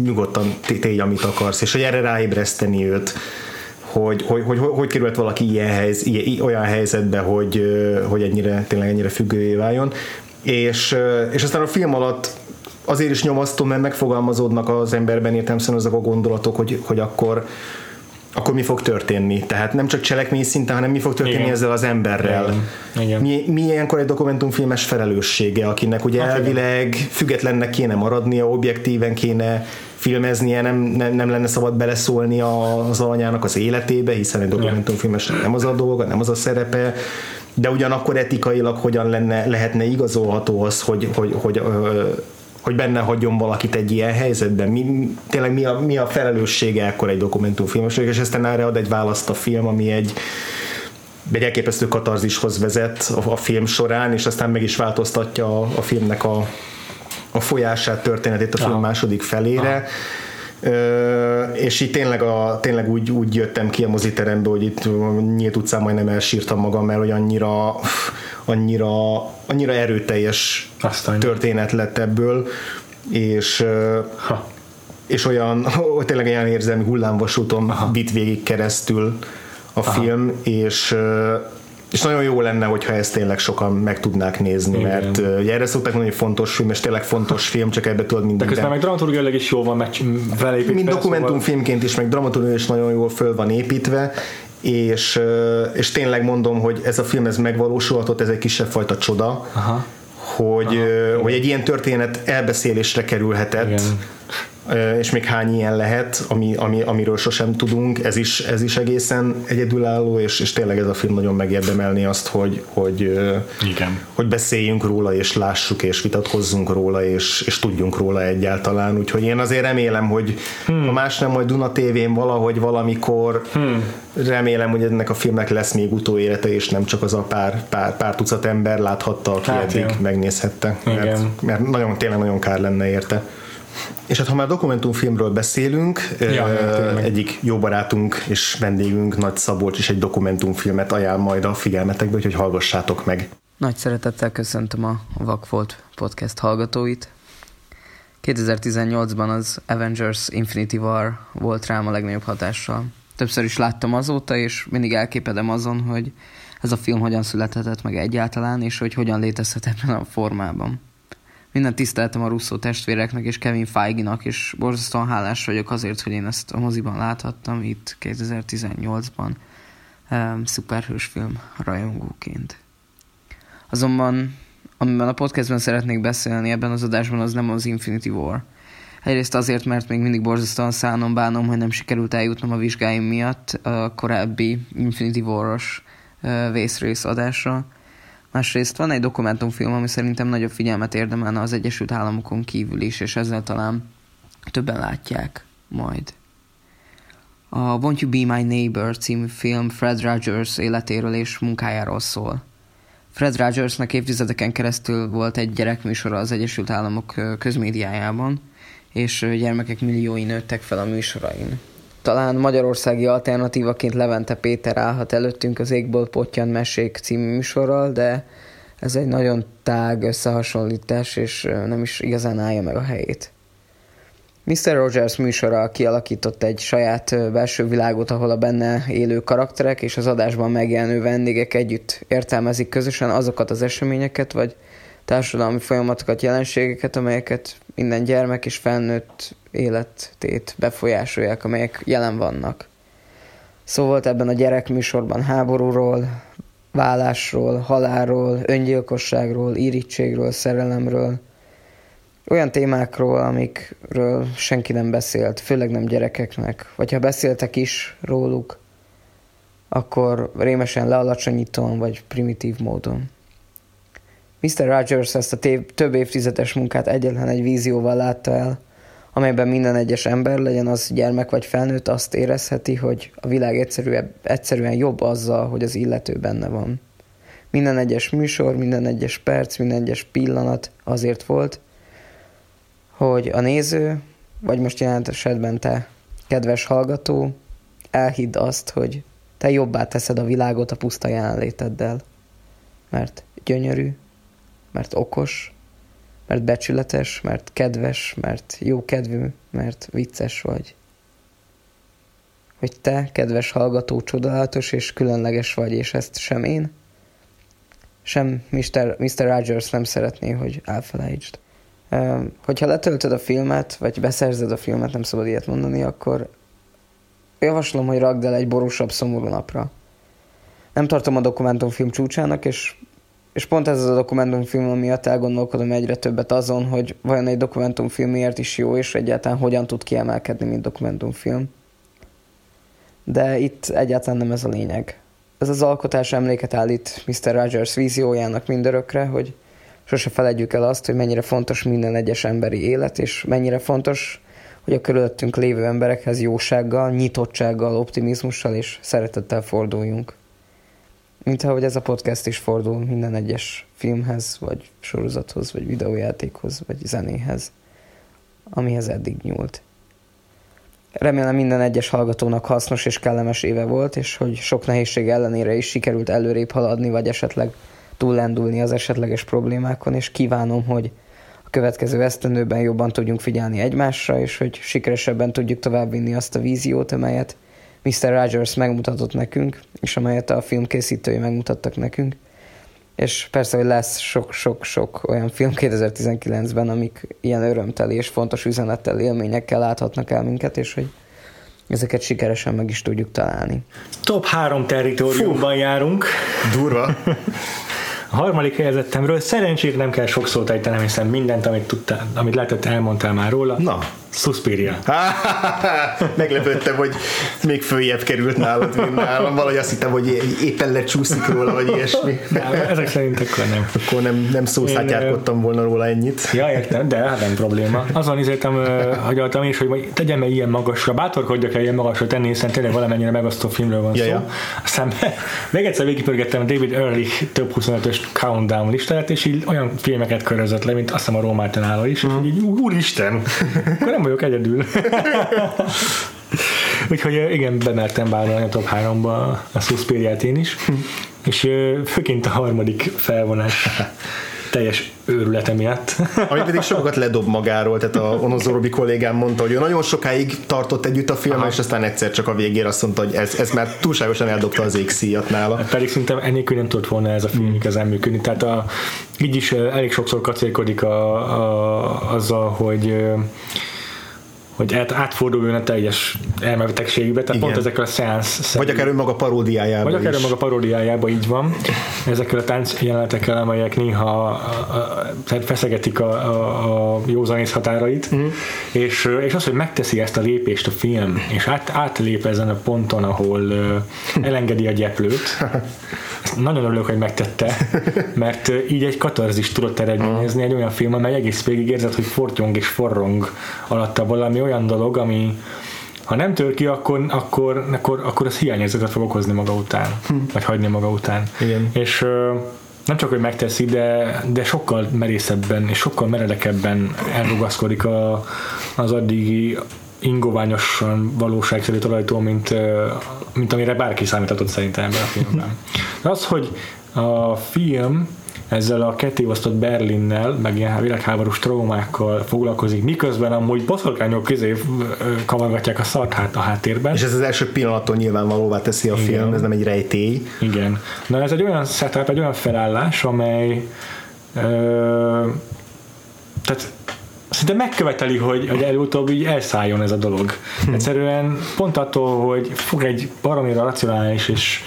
nyugodtan tégy, amit akarsz, és hogy erre ráébreszteni őt, hogy hogy, hogy, hogy, hogy került valaki ilyen helyz, ilyen, olyan helyzetbe, hogy, hogy ennyire, tényleg ennyire függővé váljon. És, és aztán a film alatt azért is nyomasztó, mert megfogalmazódnak az emberben értelmszerűen azok a gondolatok, hogy, hogy akkor akkor mi fog történni? Tehát nem csak cselekmény szinten, hanem mi fog történni igen. ezzel az emberrel. Igen. Igen. Mi, mi ilyenkor egy dokumentumfilmes felelőssége, akinek ugye hát elvileg igen. függetlennek kéne maradnia, objektíven kéne filmeznie, nem, nem, nem lenne szabad beleszólni az alanyának az életébe, hiszen egy dokumentumfilmes nem az a dolga, nem az a szerepe, de ugyanakkor etikailag hogyan lenne, lehetne igazolható az, hogy, hogy, hogy, hogy hogy benne hagyjon valakit egy ilyen helyzetben. Mi, tényleg mi a, mi a felelőssége ekkor egy dokumentumfilmesnek, és aztán erre ad egy választ a film, ami egy egy elképesztő katarzishoz vezet a, a film során, és aztán meg is változtatja a, a filmnek a, a folyását, történetét a film Aha. második felére. Aha. Ö, és így tényleg, a, tényleg úgy, úgy jöttem ki a moziterembe, hogy itt nyílt utcán majdnem elsírtam magam, mert hogy annyira annyira, annyira erőteljes Aztán. történet lett ebből, és ha. és olyan, (laughs) tényleg olyan érzelmi hullámvasúton Aha. vitt végig keresztül a Aha. film, és és nagyon jó lenne, hogyha ezt tényleg sokan meg tudnák nézni, Igen. mert uh, erre szokták mondani, hogy fontos film, és tényleg fontos (laughs) film, csak ebbe tudod minden. De közben meg dramaturgiailag is jól van meg felépítve. Mind dokumentumfilmként is, meg dramaturgiailag is nagyon jól föl van építve, és, és tényleg mondom, hogy ez a film ez megvalósulhatott, ez egy kisebb fajta csoda, Aha. hogy, Aha. hogy egy ilyen történet elbeszélésre kerülhetett, Igen. És még hány ilyen lehet, ami, ami, amiről sosem tudunk, ez is, ez is egészen egyedülálló, és, és tényleg ez a film nagyon megérdemelni azt, hogy, hogy, Igen. hogy beszéljünk róla, és lássuk, és vitatkozzunk róla, és, és tudjunk róla egyáltalán. Úgyhogy én azért remélem, hogy hmm. ha más nem, majd Duna tévén valahogy valamikor hmm. remélem, hogy ennek a filmnek lesz még utóélete, és nem csak az a pár, pár, pár tucat ember láthatta, aki Hát, eddig igen. megnézhette. Mert, Igen. mert nagyon, tényleg nagyon kár lenne érte. És hát ha már dokumentumfilmről beszélünk, Ja, ö, tényleg. egyik jó barátunk és vendégünk, Nagy Szabolcs is egy dokumentumfilmet ajánl majd a figyelmetekbe, úgyhogy hallgassátok meg. Nagy szeretettel köszöntöm a Vakfolt podcast hallgatóit. 2018-ban az Avengers Infinity War volt rám a legnagyobb hatással. Többször is láttam azóta, és mindig elképedem azon, hogy ez a film hogyan születhetett meg egyáltalán, és hogy hogyan létezhet ebben a formában. Minden tiszteltem a Russo testvéreknek és Kevin Feige-nak, és borzasztóan hálás vagyok azért, hogy én ezt a moziban láthattam itt 2018-ban um, szuperhős film rajongóként. Azonban, amiben a podcastben szeretnék beszélni ebben az adásban, az nem az Infinity War. Egyrészt azért, mert még mindig borzasztóan szánom bánom, hogy nem sikerült eljutnom a vizsgáim miatt a korábbi Infinity War-os vészrész adásra. Másrészt van egy dokumentumfilm, ami szerintem nagyobb figyelmet érdemelne az Egyesült Államokon kívül is, és ezzel talán többen látják majd. A Won't You Be My Neighbor című film Fred Rogers életéről és munkájáról szól. Fred Rogersnek évtizedeken keresztül volt egy gyerekműsora az Egyesült Államok közmédiájában, és gyermekek milliói nőttek fel a műsorain. Talán magyarországi alternatívaként Levente Péter állhat előttünk az Égből Pottyan Mesék című műsorral, de ez egy nagyon tág összehasonlítás, és nem is igazán állja meg a helyét. Mr. Rogers műsora kialakított egy saját belső világot, ahol a benne élő karakterek és az adásban megjelenő vendégek együtt értelmezik közösen azokat az eseményeket, vagy társadalmi folyamatokat, jelenségeket, amelyeket minden gyermek és felnőtt életét befolyásolják, amelyek jelen vannak. Szó volt ebben a gyerekműsorban háborúról, vállásról, halálról, öngyilkosságról, irítségről, szerelemről, olyan témákról, amikről senki nem beszélt, főleg nem gyerekeknek, vagy ha beszéltek is róluk, akkor rémesen lealacsonyítóan vagy primitív módon. Mr. Rogers ezt a tév- több évtizedes munkát egyetlen egy vízióval látta el, amelyben minden egyes ember, legyen az gyermek vagy felnőtt, azt érezheti, hogy a világ egyszerűen, jobb azzal, hogy az illető benne van. Minden egyes műsor, minden egyes perc, minden egyes pillanat azért volt, hogy a néző, vagy most jelent esetben te, kedves hallgató, elhidd azt, hogy te jobbá teszed a világot a puszta jelenléteddel. Mert gyönyörű, mert okos, mert becsületes, mert kedves, mert jókedvű, mert vicces vagy. Hogy te, kedves hallgató, csodálatos és különleges vagy, és ezt sem én, sem Mr. Mr. Rogers nem szeretné, hogy elfelejtsd. Hogyha letöltöd a filmet, vagy beszerzed a filmet, nem szabad ilyet mondani, akkor javaslom, hogy rakd el egy borúsabb, szomorú napra. Nem tartom a dokumentumfilm csúcsának, és, és pont ez az a dokumentumfilm, miatt elgondolkodom egyre többet azon, hogy vajon egy dokumentumfilm miért is jó, és egyáltalán hogyan tud kiemelkedni, mint dokumentumfilm. De itt egyáltalán nem ez a lényeg. Ez az alkotás emléket állít Mr. Rogers víziójának mindörökre, hogy sose feledjük el azt, hogy mennyire fontos minden egyes emberi élet, és mennyire fontos, hogy a körülöttünk lévő emberekhez jósággal, nyitottsággal, optimizmussal és szeretettel forduljunk. Mint ahogy ez a podcast is fordul minden egyes filmhez, vagy sorozathoz, vagy videójátékhoz, vagy zenéhez, amihez eddig nyúlt. Remélem minden egyes hallgatónak hasznos és kellemes éve volt, és hogy sok nehézség ellenére is sikerült előrébb haladni, vagy esetleg túllendulni az esetleges problémákon, és kívánom, hogy a következő esztendőben jobban tudjunk figyelni egymásra, és hogy sikeresebben tudjuk továbbvinni azt a víziót, amelyet Mr. Rogers megmutatott nekünk, és amelyet a film készítői megmutattak nekünk. És persze, hogy lesz sok-sok-sok olyan film 2019-ben, amik ilyen örömteli és fontos üzenettel, élményekkel láthatnak el minket, és hogy ezeket sikeresen meg is tudjuk találni. Top három territóriumban járunk. Durva. (laughs) A harmadik helyezettemről szerencsére nem kell sok szót ejtenem, hiszen mindent, amit, tudtál, amit lehetett, elmondtál már róla. Na. Suspiria. (laughs) Meglepődtem, hogy még följebb került nálad, mint nálam. Valahogy azt hittem, hogy éppen lecsúszik róla, vagy ilyesmi. Nem, ezek szerint akkor nem. Akkor nem, nem szószátjárkodtam volna róla ennyit. Ja, értem, de hát nem probléma. Azon izéltem, hagyaltam is, hogy majd tegyem el ilyen magasra, bátorkodjak el ilyen magasra tenni, hiszen tényleg valamennyire megosztó filmről van Ja, szó. ja. Aztán (laughs) még egyszer végigpörgettem David Ehrlich több 25-ös countdown listáját, és így olyan filmeket körözött le, mint azt hiszem a Rómát nála is, és így úristen, akkor nem vagyok egyedül. (laughs) Úgyhogy igen, bemertem vállalni a top 3-ba a Suspiriát én is, és ö, főként a harmadik felvonás (laughs) teljes őrülete miatt. Ami (laughs) pedig sokat ledob magáról, tehát a Onozorobi kollégám mondta, hogy ő nagyon sokáig tartott együtt a film, és aztán egyszer csak a végére azt mondta, hogy ez, ez már túlságosan eldobta az égszíjat nála. Pedig szerintem enélkül nem tudott volna ez a film igazán működni. Tehát a, így is elég sokszor kacérkodik a, a, azzal, hogy hogy át, átforduljon a teljes elmebetegségbe, tehát Igen. pont ezekkel a szeánsz Vagy akár önmaga paródiájában vagy akár is. maga paródiájában így van, ezekkel a tánc jelenetekkel, amelyek néha a, a, tehát feszegetik a, a, a józanész határait, mm. és, és az, hogy megteszi ezt a lépést a film, és át, átlép ezen a ponton, ahol (laughs) elengedi a gyeplőt, ezt nagyon örülök, hogy megtette, mert így egy katarzist tudott eredményezni, egy olyan film, amely egész végig érzed, hogy fortyong és forrong alatta valami olyan dolog, ami ha nem tör ki, akkor, akkor, akkor, akkor az hiányérzetet fog okozni maga után, vagy hagyni maga után. Igen. És nem csak, hogy megteszi, de, de sokkal merészebben és sokkal meredekebben elrugaszkodik a, az addigi ingoványosan valóságszerű talajtól, mint, mint amire bárki számíthatott szerintem ebben a filmben. De az, hogy a film ezzel a kettéosztott Berlinnel, meg ilyen világháborús traumákkal foglalkozik, miközben amúgy boszorkányok közé kavargatják a szart hát a háttérben. És ez az első pillanattól nyilvánvalóvá teszi a film, ez nem egy rejtély. Igen. Na ez egy olyan setup, egy olyan felállás, amely ö, tehát szinte megköveteli, hogy, hogy előutóbb így elszálljon ez a dolog. Egyszerűen pont attól, hogy fog egy baromira racionális és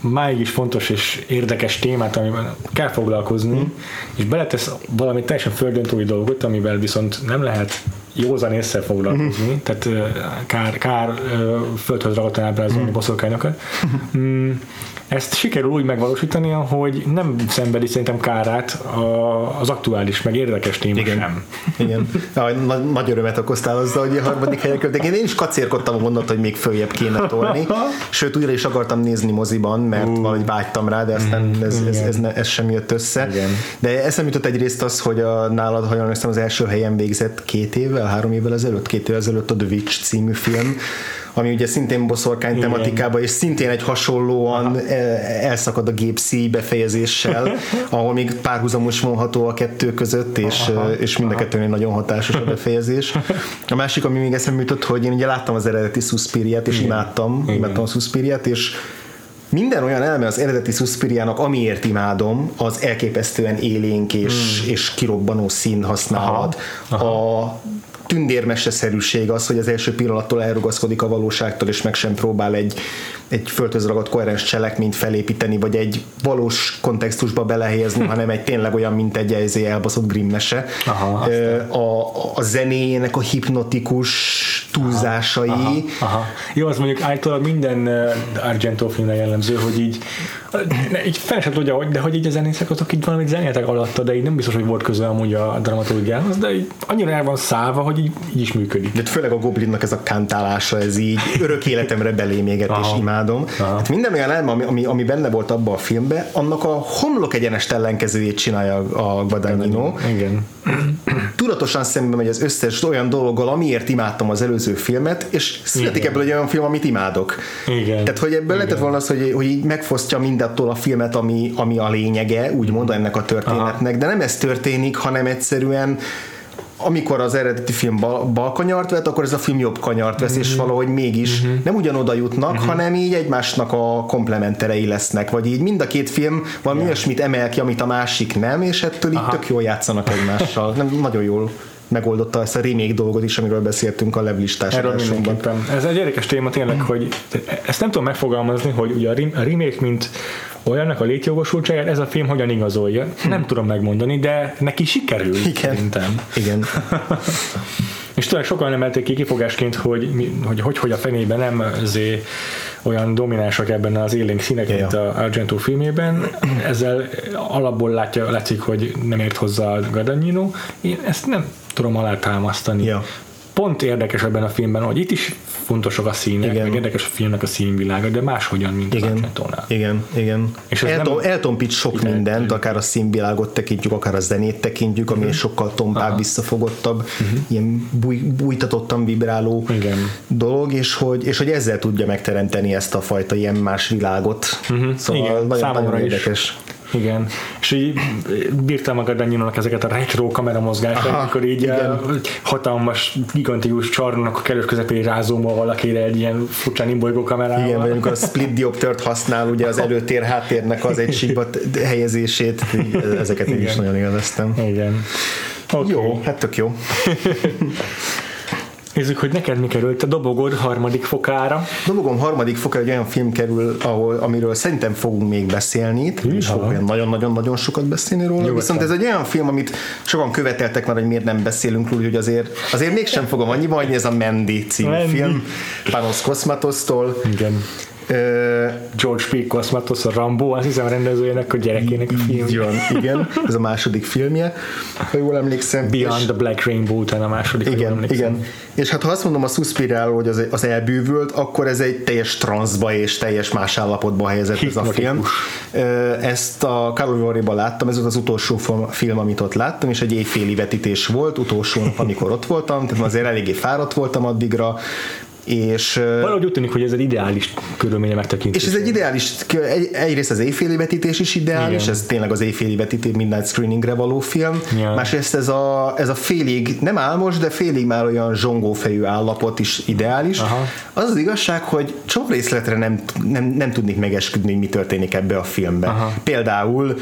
máig is fontos és érdekes témát, amivel kell foglalkozni, és beletesz valami teljesen földöntői dolgot, amivel viszont nem lehet józan észre foglalkozni, tehát ö, kár, kár földhöz ragadtan ábrázolni boszorkányokat. Mm, (laughs) ezt sikerül úgy megvalósítani, hogy nem szenvedi szerintem kárát a, az aktuális, meg érdekes téma Igen. sem. Igen. Na, na, nagy örömet okoztál azzal, hogy a harmadik helyen költek. Én is kacérkodtam a mondat, hogy még följebb kéne tolni. (laughs) Sőt, újra is akartam nézni moziban, mert uh. valahogy vágytam rá, de aztán ez, ez, ez, ne, ez sem jött össze. Igen. De eszembe jutott egyrészt az, hogy a nálad, ha jól az első helyen végzett két évvel, három évvel ezelőtt, két évvel ezelőtt a The Witch című film, ami ugye szintén boszorkány Igen. tematikába, és szintén egy hasonlóan eh, elszakad a gép befejezéssel, (laughs) ahol még párhuzamos vonható a kettő között, és, Aha. eh, és mind a kettőnél nagyon hatásos a befejezés. A másik, ami még eszembe jutott, hogy én ugye láttam az eredeti Suspiriát, és imádtam, imádtam a Suspiriát, és minden olyan eleme az eredeti Suspiriának, amiért imádom, az elképesztően élénk és, Hmm. és kirobbanó szín használat. A tündérmeseszerűség az, hogy az első pillanattól elrugaszkodik a valóságtól, és meg sem próbál egy, egy földhöz ragadt koherens cselekményt felépíteni, vagy egy valós kontextusba belehelyezni, hanem egy tényleg olyan, mint egy ezé elbaszott Grimm mese. Aha, a, a zenéjének a hipnotikus túlzásai, Aha, aha. Jó, az mondjuk általában minden Argento filmre jellemző, hogy így, ne, így fel sem tudja, hogy, de hogy így a zenészek azok így valamit zenéltek alatta, de így nem biztos, hogy volt köze amúgy a dramaturgiához, de így annyira el van szállva, hogy így, így is működik. de főleg a Goblinnak ez a kántálása, ez így örök életemre beléméget, és Aha. imádom. Aha. Hát minden olyan elme, ami, ami, ami benne volt abban a filmben, annak a homlok egyenest ellenkezőjét csinálja a Guadagnino. Igen. Tudatosan szembe megy az összes olyan dologgal, amiért imádtam az előző filmet, és születik Igen. ebből egy olyan film, amit imádok. Igen. Tehát, hogy ebből lehetett volna az, hogy, hogy így megfosztja mindattól a filmet, ami, ami a lényege, úgymond ennek a történetnek, de nem ez történik, hanem egyszerűen amikor az eredeti film bal, bal kanyart vett, akkor ez a film jobb kanyart vesz, és valahogy mégis nem ugyanoda jutnak, hanem így egymásnak a komplementerei lesznek, vagy így mind a két film valami olyasmit emel ki, amit a másik nem, és ettől így tök jól játszanak egymással. Nem, nagyon jól megoldotta ezt a remake dolgot is, amiről beszéltünk a levelistás Erről mindenképpen. Ez egy érdekes téma tényleg, hogy ezt nem tudom megfogalmazni, hogy ugye a remake, mint olyannak a létjogosultságát, ez a film hogyan igazolja. Nem tudom megmondani, de neki sikerül, Igen. szerintem. Igen. (laughs) És talán sokan emelték ki kifogásként, hogy hogy, hogy, hogy a fenében nem zé olyan dominánsak ebben az élénk színek, mint ja. a Argento filmében. Ezzel alapból látja, látszik, hogy nem ért hozzá a Guadagnino. Én ezt nem tudom alátámasztani. Ja. Pont érdekes ebben a filmben, hogy itt is fontosak a színek, Igen. meg érdekes a filmnek a színvilága, de máshogyan, mint az Igen, Argentónál. igen, igen. És ez Eltom, nem- eltompít sok Igen, mindent, igen. akár a színvilágot tekintjük, akár a zenét tekintjük, ami sokkal tompább, visszafogottabb, ilyen búj, bújtatottan vibráló Igen. dolog, és hogy, és hogy ezzel tudja megteremteni ezt a fajta ilyen más világot. Szóval Igen, nagyon, számomra nagyon is. Igen, és így bírtam a Guadagnino-nak ezeket a retro kameramozgásokat, amikor így igen. a hatalmas, gigantikus csarnok a kellős közepén rázómol valakire egy ilyen furcsán imbolygó kamerával. Igen, vagy amikor a split dioptert használ, ugye az előtér háttérnek az egységbe helyezését, ezeket én is nagyon élveztem. Igen. Okay. Jó, hát tök jó. (laughs) Nézzük, hogy neked mi került a dobogod harmadik fokára. Dobogom harmadik foka egy olyan film kerül, ahol, amiről szerintem fogunk még beszélni itt, és Hűha. fogunk olyan nagyon-nagyon-nagyon sokat beszélni róla, Nyugodtan. viszont ez egy olyan film, amit sokan követeltek már, hogy miért nem beszélünk róla, hogy azért, azért mégsem fogom annyiba hagyni, ez a Mandy című Mandy. film, Panos Cosmatosztól. Igen. George P. Cosmatos, a Rambo, azt hiszem rendezőjének, a gyerekének a film. van, igen, ez a második filmje, ha jól emlékszem. Beyond és- the Black Rainbow után a második. Igen, igen. És hát ha azt mondom a Suspiral, hogy az, az elbűvölt, akkor ez egy teljes transzba és teljes más állapotba helyezett ez a film. Ezt a Karolvariban láttam, ez volt az utolsó film- film, amit ott láttam, és egy éjféli vetítés volt, utolsó nap, amikor ott voltam, tehát azért eléggé fáradt voltam addigra, és Valahogy úgy tűnik, hogy ez egy ideális körülménye megtekintés. és ez egy ideális, egy, egyrészt az éjféli vetítés is ideális, Igen. ez tényleg az éjféli vetítés Midnight Screeningre való film. Ja. Másrészt ez a, ez a félig, nem álmos, de félig már olyan zsongófejű állapot is ideális. Aha. Az az igazság, hogy sok részletre nem, nem, nem tudnék megesküdni, hogy mi történik ebbe a filmben. Aha. Például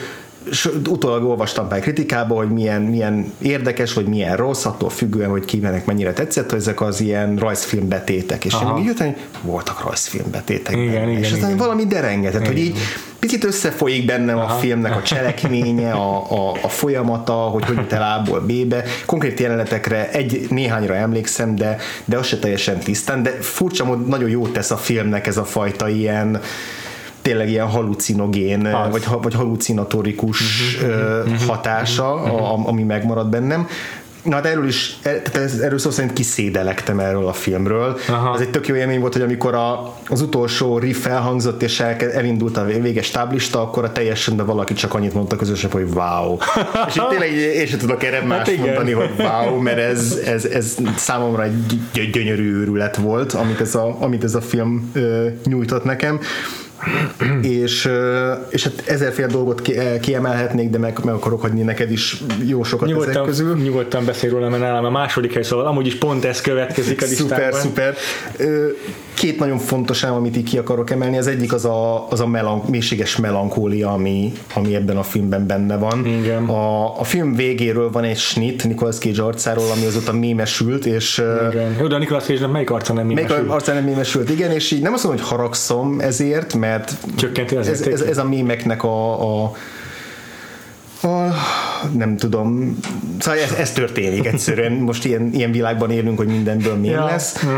utólag olvastam pár kritikába, hogy milyen, milyen érdekes, vagy milyen rossz, attól függően, hogy kivenek mennyire tetszett, hogy ezek az ilyen rajzfilm betétek. És Aha. én így jöttem, hogy voltak rajzfilm betétek. Igen, benne. igen, és aztán igen. valami derengetett, hogy így picit összefolyik bennem a filmnek a (laughs) cselekménye, a, a, a folyamata, hogy hogy jut el A-ból B-be. Konkrét jelenetekre egy néhányra emlékszem, de, de az se teljesen tisztán, de furcsa módon nagyon jót tesz a filmnek ez a fajta ilyen tényleg ilyen halucinogén, Az. vagy, vagy halucinatorikus ö, hatása, a, ami megmarad bennem. Na hát erről is, e- tehát erről szó szerint kiszédelektem erről a filmről. Aha. Ez egy tök jó élmény volt, hogy amikor a, az utolsó riff elhangzott, és elindult a véges táblista, akkor a teljesen valaki csak annyit mondta közösen, hogy wow. és itt tényleg én sem tudok erre más igen. mondani, hogy wow, mert ez, ez, ez számomra egy gy- gyönyörű őrület volt, amit ez a, amit ez a film ö, nyújtott nekem és, és hát ezerféle dolgot ki- eh, kiemelhetnék, de meg, meg akarok hagyni neked is jó sokat ezek Nyugodtan, közül. nyugodtan beszélj róla, mert nálam a második hely, szóval amúgy is pont ez következik a Szuper, listámban. szuper. Két nagyon fontos ám, amit így ki akarok emelni. Az egyik az a, az a melank, mélységes melankólia, ami, ami ebben a filmben benne van. Igen. A, a film végéről van egy snit Nicolas Cage arcáról, ami azóta mémesült, és Igen. Jó, de a Nicolas cage melyik arca nem Még mémesül? arcán nem mémesült, igen, és így nem azt mondom, hogy haragszom ezért, mert Csökkenti ez, ez, ez a mémeknek a, a a, nem tudom, szóval ez, ez történik egyszerűen, (laughs) most ilyen, ilyen világban élünk, hogy mindenből mém Ja, lesz, ja,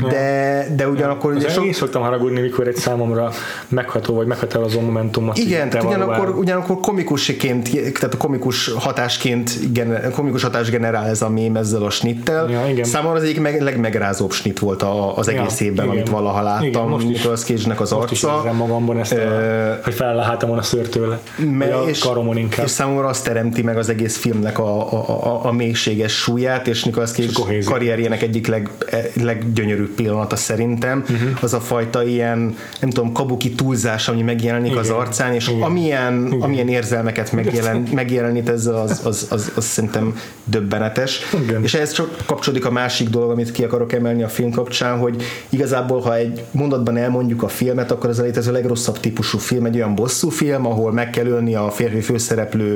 ja. de, de ugyanakkor ugye Sok... Én szoktam haragudni, mikor egy számomra megható vagy meghatározó momentumot igen, tehát ugyanakkor, ugyanakkor komikusként, tehát a komikus hatásként, gener, komikus hatás generál ez a mém ezzel a snittel. Ja, igen. Számomra az egyik meg, legmegrázóbb snit volt a, az egész Ja, évben, igen. amit valaha láttam. Igen, most is. Nicolas Cage-nek az Most is arca. érzem magamban ezt, a, Ö, hogy fel a hátamon a szőr tőle. Me- a és, karomon inkább. és számomra azt teremti meg az egész filmnek a, a, a, a mélységes súlyát, és Nicolas Cage karrierjének egyik leg, leggyönyörűbb pillanata szerintem, uh-huh. az a fajta ilyen, nem tudom, kabuki túlzás, ami megjelenik Igen. az arcán, és Igen. amilyen, amilyen érzelmeket megjelen, (laughs) megjelenít ezzel, az, az, az, az szerintem döbbenetes. Igen. És ehhez csak kapcsolódik a másik dolog, amit ki akarok emelni a film kapcsán, hogy igazából, ha egy mondatban elmondjuk a filmet, akkor ez a legrosszabb típusú film, egy olyan bosszú film, ahol meg kell ölni a férfi főszereplő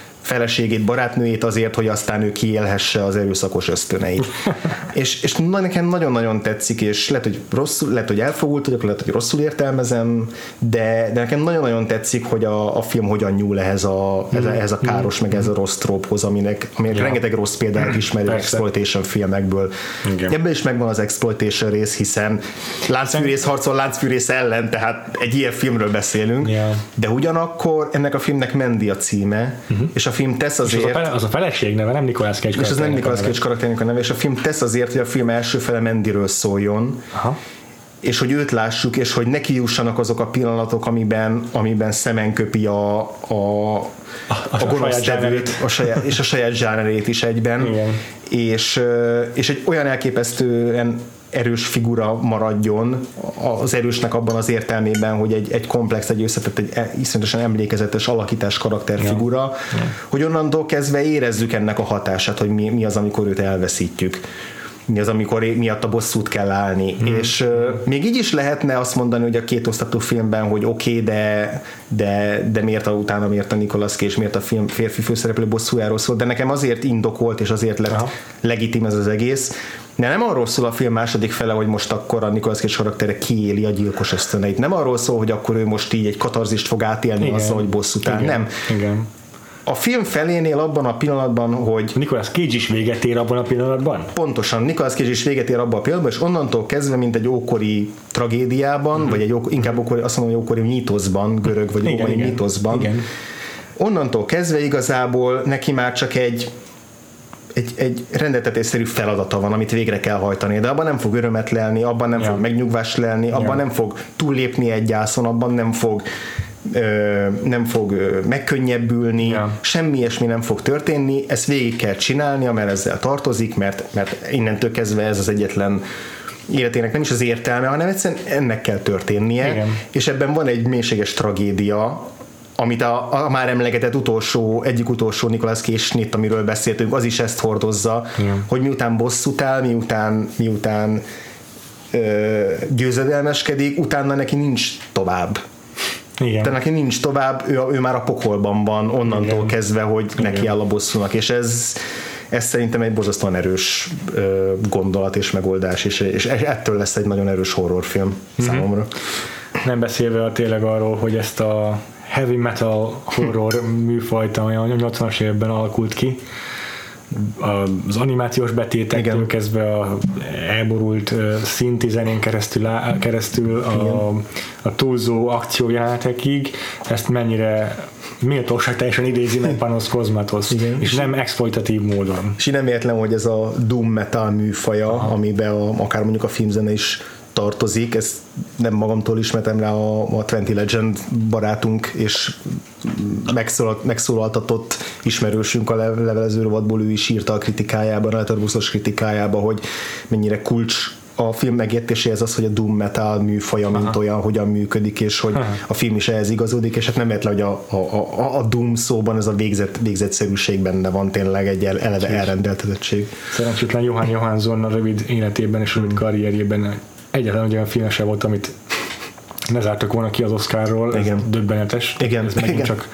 feleségét, barátnőjét azért, hogy aztán ő kiélhesse az erőszakos ösztöneit. (laughs) és, és nekem nagyon-nagyon tetszik, és lehet, hogy rosszul, lehet, hogy elfogult vagyok, lehet, hogy rosszul értelmezem, de, de nekem nagyon-nagyon tetszik, hogy a, a film hogyan nyúl ehhez a, ez a, ehhez a káros, meg ez a rossz tróphoz, aminek, aminek Ja. rengeteg rossz példát ismerünk Persze. exploitation filmekből. Igen. Ebben is megvan az exploitation rész, hiszen láncfűrész harcol láncfűrész ellen, tehát egy ilyen filmről beszélünk, Ja. de ugyanakkor ennek a filmnek Mendi a címe, uh-huh. és a film tesz És az a, azért, fele, az a feleség neve, nem Nicolas Cage és ez nem a Nicolas. Cage karakterének a neve, és a film tesz azért, hogy a film első fele Mendiről szóljon, Aha. és hogy őt lássuk, és hogy neki jussanak azok a pillanatok, amiben, amiben szemen köpi a, a, a, a saját gonosz tevőt, a saját, és a saját zsánerét is egyben, Igen. és, és egy olyan elképesztően erős figura maradjon az erősnek abban az értelmében, hogy egy, egy komplex, egy összetett, egy e- iszonyatosan emlékezetes alakítás karakterfigura, ja. hogy onnantól kezdve érezzük ennek a hatását, hogy mi, mi az, amikor őt elveszítjük mi az, amikor miatt a bosszút kell állni. Mm. És uh, még így is lehetne azt mondani, hogy a két osztatú filmben, hogy oké, okay, de, de, de miért a utána, miért a Nicolas Cage, miért a film férfi főszereplő bosszújáról szól, de nekem azért indokolt, és azért lett Aha. legitim ez az egész. De nem arról szól a film második fele, hogy most akkor a Nicolas Cage karaktere kiéli a gyilkos ösztöneit. Nem arról szól, hogy akkor ő most így egy katarzist fog átélni Igen. azzal, hogy bosszút áll. Igen. Nem. Igen. A film felénél abban a pillanatban, hogy Nicolas Cage is véget ér abban a pillanatban? Pontosan, Nicolas Cage is véget ér abban a pillanatban, és onnantól kezdve, mint egy ókori tragédiában, Mhm. mm. vagy egy ókori, inkább ókori, azt mondom, hogy ókori mítoszban, görög vagy Igen, római igen. mítoszban, Igen. onnantól kezdve igazából neki már csak egy egy, egy rendeltetésszerű feladata van, amit végre kell hajtani, de abban nem fog örömet lelni, abban nem Ja. fog megnyugvást lelni, abban Ja. nem fog túllépni egy gyászon, abban nem fog ö, nem fog ö, megkönnyebbülni, Ja. semmi ilyesmi nem fog történni, ezt végig kell csinálnia, mert ezzel tartozik, mert, mert innentől kezdve ez az egyetlen életének nem is az értelme, hanem egyszerűen ennek kell történnie, Igen. és ebben van egy mélységes tragédia, amit a, a már emlegetett utolsó, egyik utolsó Nicolas Cage snit, amiről beszéltünk, az is ezt hordozza, Igen. hogy miután bosszút áll, miután, miután ö, győzedelmeskedik, utána neki nincs tovább. Igen. De neki nincs tovább, ő, ő már a pokolban van onnantól Igen. Kezdve, hogy Igen. neki áll a bosszúnak, és ez, ez szerintem egy borzasztóan erős ö, gondolat és megoldás, és, és ettől lesz egy nagyon erős horrorfilm számomra. Nem beszélve a tényleg arról, hogy ezt a heavy metal horror műfajt, ami a 80-as években alakult ki, az animációs betétektől Igen. kezdve a elborult szinti zenén keresztül, keresztül a, a túlzó akciójelenetekig, ezt mennyire méltóság teljesen idézi meg (laughs) Panos Cosmatos, Igen. és nem exploitatív módon. És nem értlen, hogy ez a doom metal műfaja, Aha. amiben a, akár mondjuk a filmzene is tartozik, ezt nem magamtól ismertem rá a, a 20 Legend barátunk és megszólalt, megszólaltatott ismerősünk a le- levelező rovatból, ő is írta a kritikájában, a Letterboxdos kritikájában, hogy mennyire kulcs a film megértéséhez az, hogy a doom metal műfaja, mint Aha. olyan, hogyan működik, és hogy Aha. a film is ehhez igazodik, és hát nem értlen, hogy a, a, a, a doom szóban ez a végzet, végzetszerűség benne van tényleg egy el, eleve elrendeltetettség. Szerencsétlen Johan Johansson a rövid életében és rövid karrierjében egyetlen olyan film sem volt, amit ne zártak volna ki az Oscarról, ez Igen. döbbenetes. Igen, ez megint igen. csak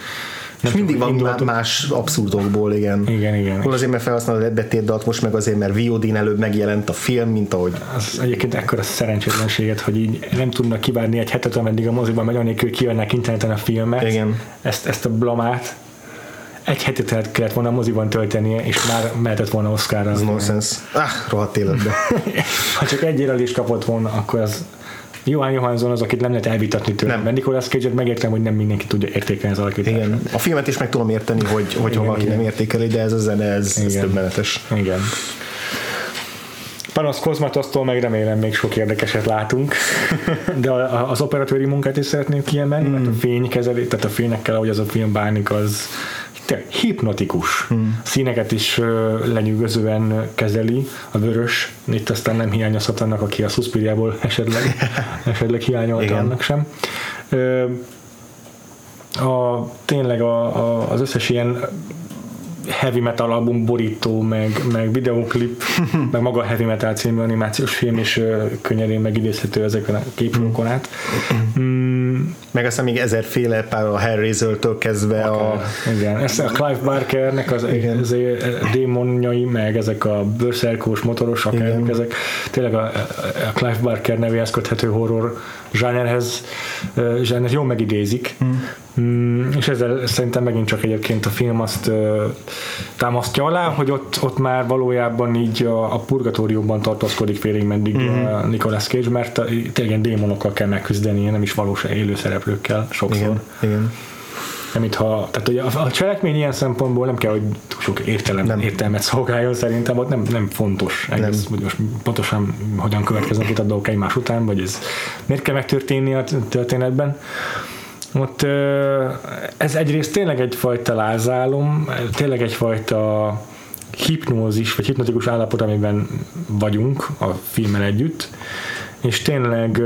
És mindig van indulatok- más abszurdokból, igen. Igen, igen. Hol azért, mert felhasználod a betétdalt, most meg azért, mert VOD-n előbb megjelent a film, mint ahogy Az egyébként ekkora szerencsétlenséget, hogy így nem tudnak kivárni egy hetet, ameddig a moziban megy, anélkül kiadnák interneten a filmet. Igen. Ezt, ezt a blamát egy hetet el kellett volna a moziban töltenie, és már mehetett volna Oscarra. ez nonsense. Ah, rohadt életbe. (laughs) Ha csak egy érrel kapott volna, akkor az Johan Johansson az, akit nem lehet elvitatni tőle. Nem. Mert Nicolas Cage-et megértem, hogy nem mindenki tudja értékelni az alakítását. Igen. A filmet is meg tudom érteni, hogy, hogy Igen, ha valaki igen. nem értékeli, de ez a zene, ez, ez Igen. többenetes. Igen. Panasz Kozmatosztól meg remélem még sok érdekeset látunk, (laughs) de az operatőri munkát is szeretném kiemelni, mert a fénykezelés, tehát a fényekkel, ahogy az a film bánik, az tényleg hipnotikus. Színeket is lenyűgözően kezeli, a vörös, itt aztán nem hiányozhat annak, aki a Suspiriából esetleg, (laughs) esetleg hiányolta annak sem. Ö, a, tényleg a, a, az összes ilyen heavy metal album borító, meg, meg videóklip, (laughs) meg maga a heavy metal című animációs film is könnyedén megidézhető ezeken a képrókon át. Mm, Meg aztán még ezerféle pár a Hellraiser-től kezdve a... igen, ez a Clive Barkernek az, az démonjai, meg ezek a bőrszerkós motoros, akár ezek. Tényleg a, a Clive Barker nevéhez köthető horror zsánerhez, zsáner jól megidézik. Mm, és ezzel szerintem megint csak egyébként a film azt támasztja alá, hogy ott, ott már valójában így a, a purgatóriumban tartózkodik félig meddig a Nicolas Cage, mert tényleg démonokkal kell megküzdeni, nem is valós élő szereplőkkel sokszor. Igen, igen. Nem, mintha, tehát ugye a, a cselekmény ilyen szempontból nem kell, hogy túl sok értelem, nem. értelmet szolgáljon szerintem, ott nem, nem fontos egész, hogy most pontosan hogyan következnek itt a dolgok egymás után, vagy ez miért kell megtörténni a történetben. Ott ez egyrészt tényleg egyfajta lázálom, tényleg egyfajta hipnózis, vagy hipnotikus állapot, amiben vagyunk a filmmel együtt, és tényleg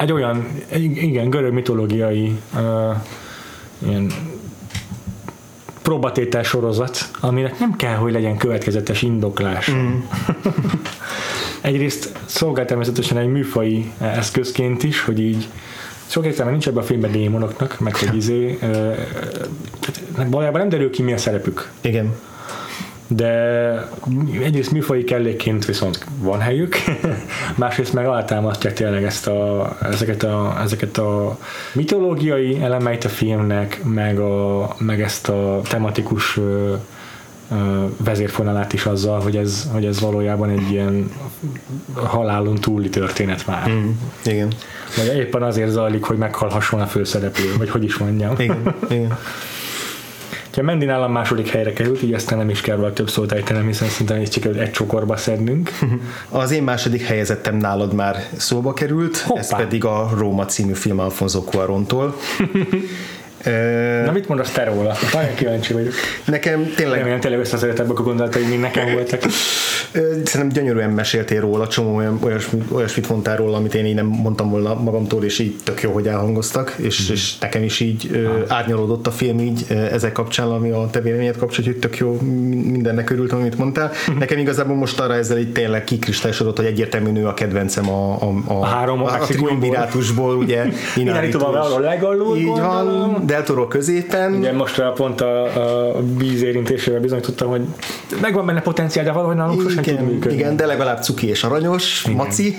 egy olyan, igen, görög mitológiai ilyen próbatétel sorozat, aminek nem kell, hogy legyen következetes indoklás. Mm. (laughs) Egyrészt szolgál természetesen egy műfai eszközként is, hogy így sok értelme nincs ebben a filmben démonoknak, meg hogy izé, uh, valójában nem derül ki mi a szerepük. Igen. De egyrészt műfai kellékként viszont van helyük, (laughs) másrészt meg alátámasztják tényleg ezt a, ezeket, a, ezeket a mitológiai elemeit a filmnek, meg, a, meg ezt a tematikus uh, vezérfonalát is azzal, hogy ez, hogy ez valójában egy ilyen halálon túli történet már. Mm, igen. Vagy éppen azért zajlik, hogy meghalhasson a főszereplő, vagy hogy is mondjam. Igen, (laughs) igen. Ha Mendi nálam második helyre került, így aztán nem is kell róla több szót ejtenem, hiszen szerintem csak egy csokorba szednünk. (laughs) Az én második helyezettem nálad már szóba került, Hoppá. ez pedig a Róma című film Alfonso Cuarontól. (laughs) Na mit mondasz te róla? Nagyon kíváncsi vagyok. Nekem tényleg... Remélem tényleg összeszedettebbek a gondolatai, mint nekem voltak. Szerintem gyönyörűen meséltél róla, csomó olyan, olyasmit, olyasmit mondtál róla, amit én így nem mondtam volna magamtól, és így tök jó, hogy elhangoztak, és, mm. és nekem is így ah. árnyalódott a film így ezek kapcsán, ami a te véleményed kapcsán, hogy tök jó, mindennek örültem, amit mondtál. Mm. Nekem igazából most arra ezzel így tényleg kikristályosodott, hogy egyértelmű nő a kedvencem a, a, a, a három a, a triumvirátusból, ugye. (laughs) Inállítóval a legalul, Így van, Del Toro középen. Igen, most pont a, a víz érintésével bizonyítottam, hogy megvan benne potenciál, de valahogy nálunk sosem tud működni. Igen, de legalább cuki és aranyos, igen. maci.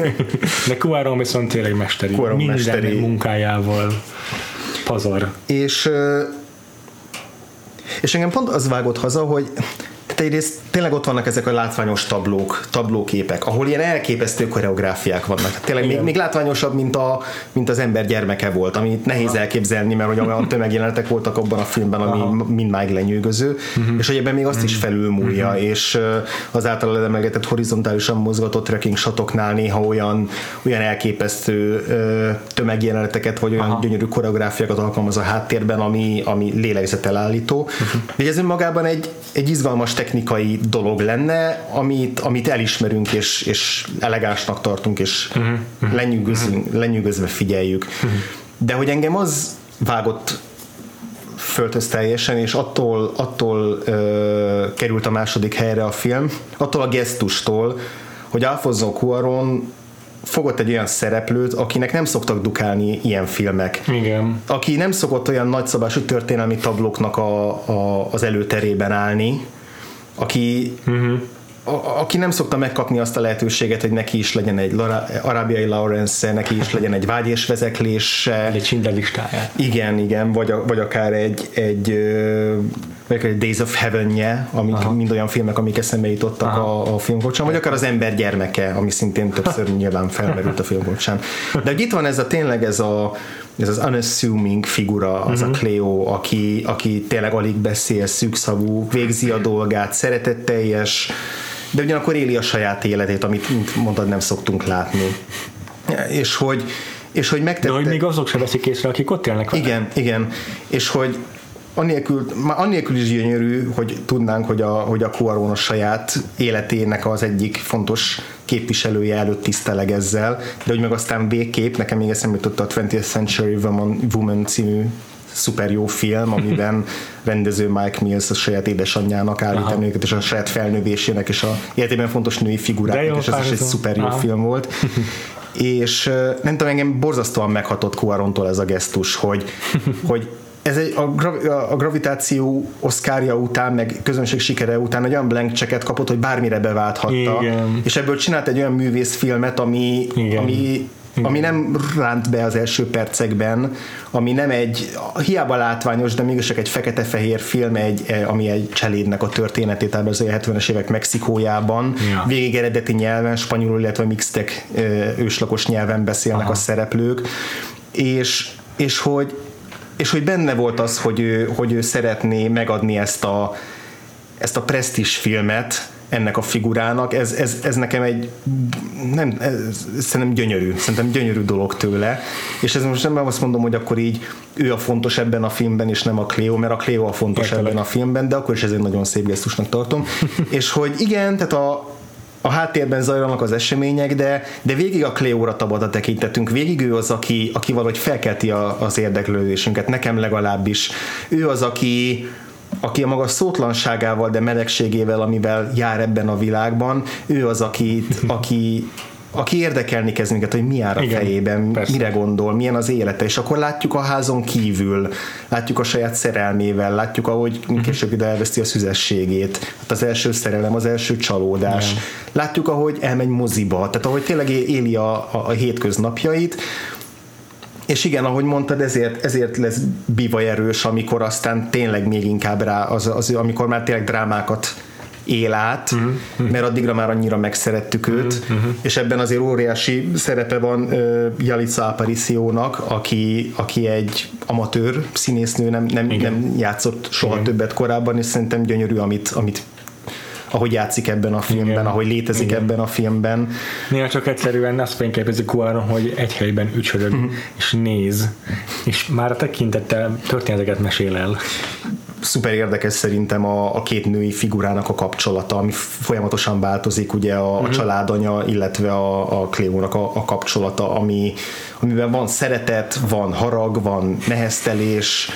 (laughs) de Cuaron viszont tényleg mesteri. Cuaron Minden mesteri. munkájával pazar. És és engem pont az vágott haza, hogy egyrészt tényleg ott vannak ezek a látványos tablók, tablóképek, ahol ilyen elképesztő koreográfiák vannak. Tényleg még, még, látványosabb, mint, a, mint az ember gyermeke volt, amit nehéz Aha. elképzelni, mert hogy olyan tömegjelenetek voltak abban a filmben, ami Aha. mindmáig lenyűgöző, uh-huh. és hogy ebben még azt uh-huh. is felülmúlja, uh-huh. és az által emelgetett horizontálisan mozgatott trekking shotoknál néha olyan, olyan elképesztő tömegjeleneteket, vagy olyan Aha. gyönyörű koreográfiákat alkalmaz a háttérben, ami, ami lélegzetelállító. Uh-huh. ez önmagában egy, egy izgalmas technikai dolog lenne, amit, amit elismerünk, és, és elegánsnak tartunk, és uh-huh. lenyűgözünk, lenyűgözve figyeljük. Uh-huh. De hogy engem az vágott föltöz teljesen, és attól, attól ö, került a második helyre a film, attól a gesztustól, hogy Alfonso Cuaron fogott egy olyan szereplőt, akinek nem szoktak dukálni ilyen filmek. Igen. Aki nem szokott olyan nagyszabású történelmi tablóknak a, a, az előterében állni, aki uh-huh. a, aki nem szokta megkapni azt a lehetőséget, hogy neki is legyen egy arábiai Lawrence, neki is legyen egy vágy és vezeklés. Egy listáját. Igen, igen, vagy, a, vagy akár egy, egy, vagy egy Days of Heaven-je, amik Aha. mind olyan filmek, amik eszembe jutottak a, a film kapcsán, vagy akár az ember gyermeke, ami szintén többször nyilván felmerült a film kapcsán. De itt van ez a tényleg ez a ez az unassuming figura, az uh-huh. a mhm. Cleo, aki, aki tényleg alig beszél, szűkszavú, végzi a dolgát, szeretetteljes, de ugyanakkor éli a saját életét, amit, mondtad, nem szoktunk látni. És hogy, és hogy megtette... De hogy még azok sem veszik észre, akik ott élnek vele. Igen, igen. És hogy, annélkül, már annélkül is gyönyörű, hogy tudnánk, hogy a, hogy a Cuaron a saját életének az egyik fontos képviselője előtt tiszteleg ezzel, de hogy meg aztán végképp, nekem még eszembe jutott a 20th Century Woman, Woman című szuper jó film, amiben (laughs) rendező Mike Mills a saját édesanyjának állít őket, és a saját felnővésének, és a életében fontos női figurának, és ez is egy szuper jó Aha. film volt. (laughs) és nem tudom, engem borzasztóan meghatott Cuarontól ez a gesztus, hogy, hogy ez egy, a, grav, a gravitáció oszkárja után, meg közönség sikere után egy olyan blank checket kapott, hogy bármire beválthatta. Igen. És ebből csinált egy olyan művészfilmet, ami, Igen. ami ami nem ránt be az első percekben, ami nem egy, hiába látványos, de mégis csak egy fekete-fehér film, egy, eh, ami egy cselédnek a történetét ábrázolja a 70-es évek Mexikójában, Ja. végig eredeti nyelven, spanyolul, illetve mixtek eh, őslakos nyelven beszélnek Aha. a szereplők, és, és hogy és hogy benne volt az, hogy ő, hogy ő szeretné megadni ezt a, ezt a presztis filmet ennek a figurának, ez, ez, ez nekem egy nem, ez, szerintem gyönyörű, szerintem gyönyörű dolog tőle, és ez most nem azt mondom, hogy akkor így ő a fontos ebben a filmben, és nem a Cleo, mert a Cleo a fontos Értelek. ebben a filmben, de akkor is ez egy nagyon szép gesztusnak tartom, (laughs) és hogy igen, tehát a, a háttérben zajlanak az események, de, de végig a Cleóra tabad a tekintetünk, végig ő az, aki, aki valahogy felkelti a, az érdeklődésünket, nekem legalábbis. Ő az, aki, aki a maga szótlanságával, de melegségével, amivel jár ebben a világban, ő az, aki, aki, aki érdekelni kezd minket, hogy mi jár a Igen, fejében, persze. mire gondol, milyen az élete, és akkor látjuk a házon kívül, látjuk a saját szerelmével, látjuk, ahogy Mhm. később ide elveszti a szüzességét, hát az első szerelem, az első csalódás, Igen. látjuk, ahogy elmegy moziba, tehát ahogy tényleg éli a, a, a hétköznapjait, és igen, ahogy mondtad, ezért, ezért lesz bivaj erős, amikor aztán tényleg még inkább rá, az, az, amikor már tényleg drámákat él át, uh-huh. mert addigra már annyira megszerettük őt, uh-huh. és ebben azért óriási szerepe van uh, Jalica Apariciónak, aki, aki egy amatőr színésznő, nem, nem, nem játszott soha Igen. többet korábban, és szerintem gyönyörű, amit, amit ahogy játszik ebben a filmben, Igen. ahogy létezik Igen. ebben a filmben. Néha csak egyszerűen azt fényképezik Cuaron, hogy egy helyben ücsörög, Mhm. és néz, és már a tekintettel történeteket mesél el. Szuper érdekes szerintem a, a két női figurának a kapcsolata, ami folyamatosan változik, ugye a, Mhm. a családanya, illetve a, a Cleónak a, a kapcsolata, ami, amiben van szeretet, van harag, van neheztelés,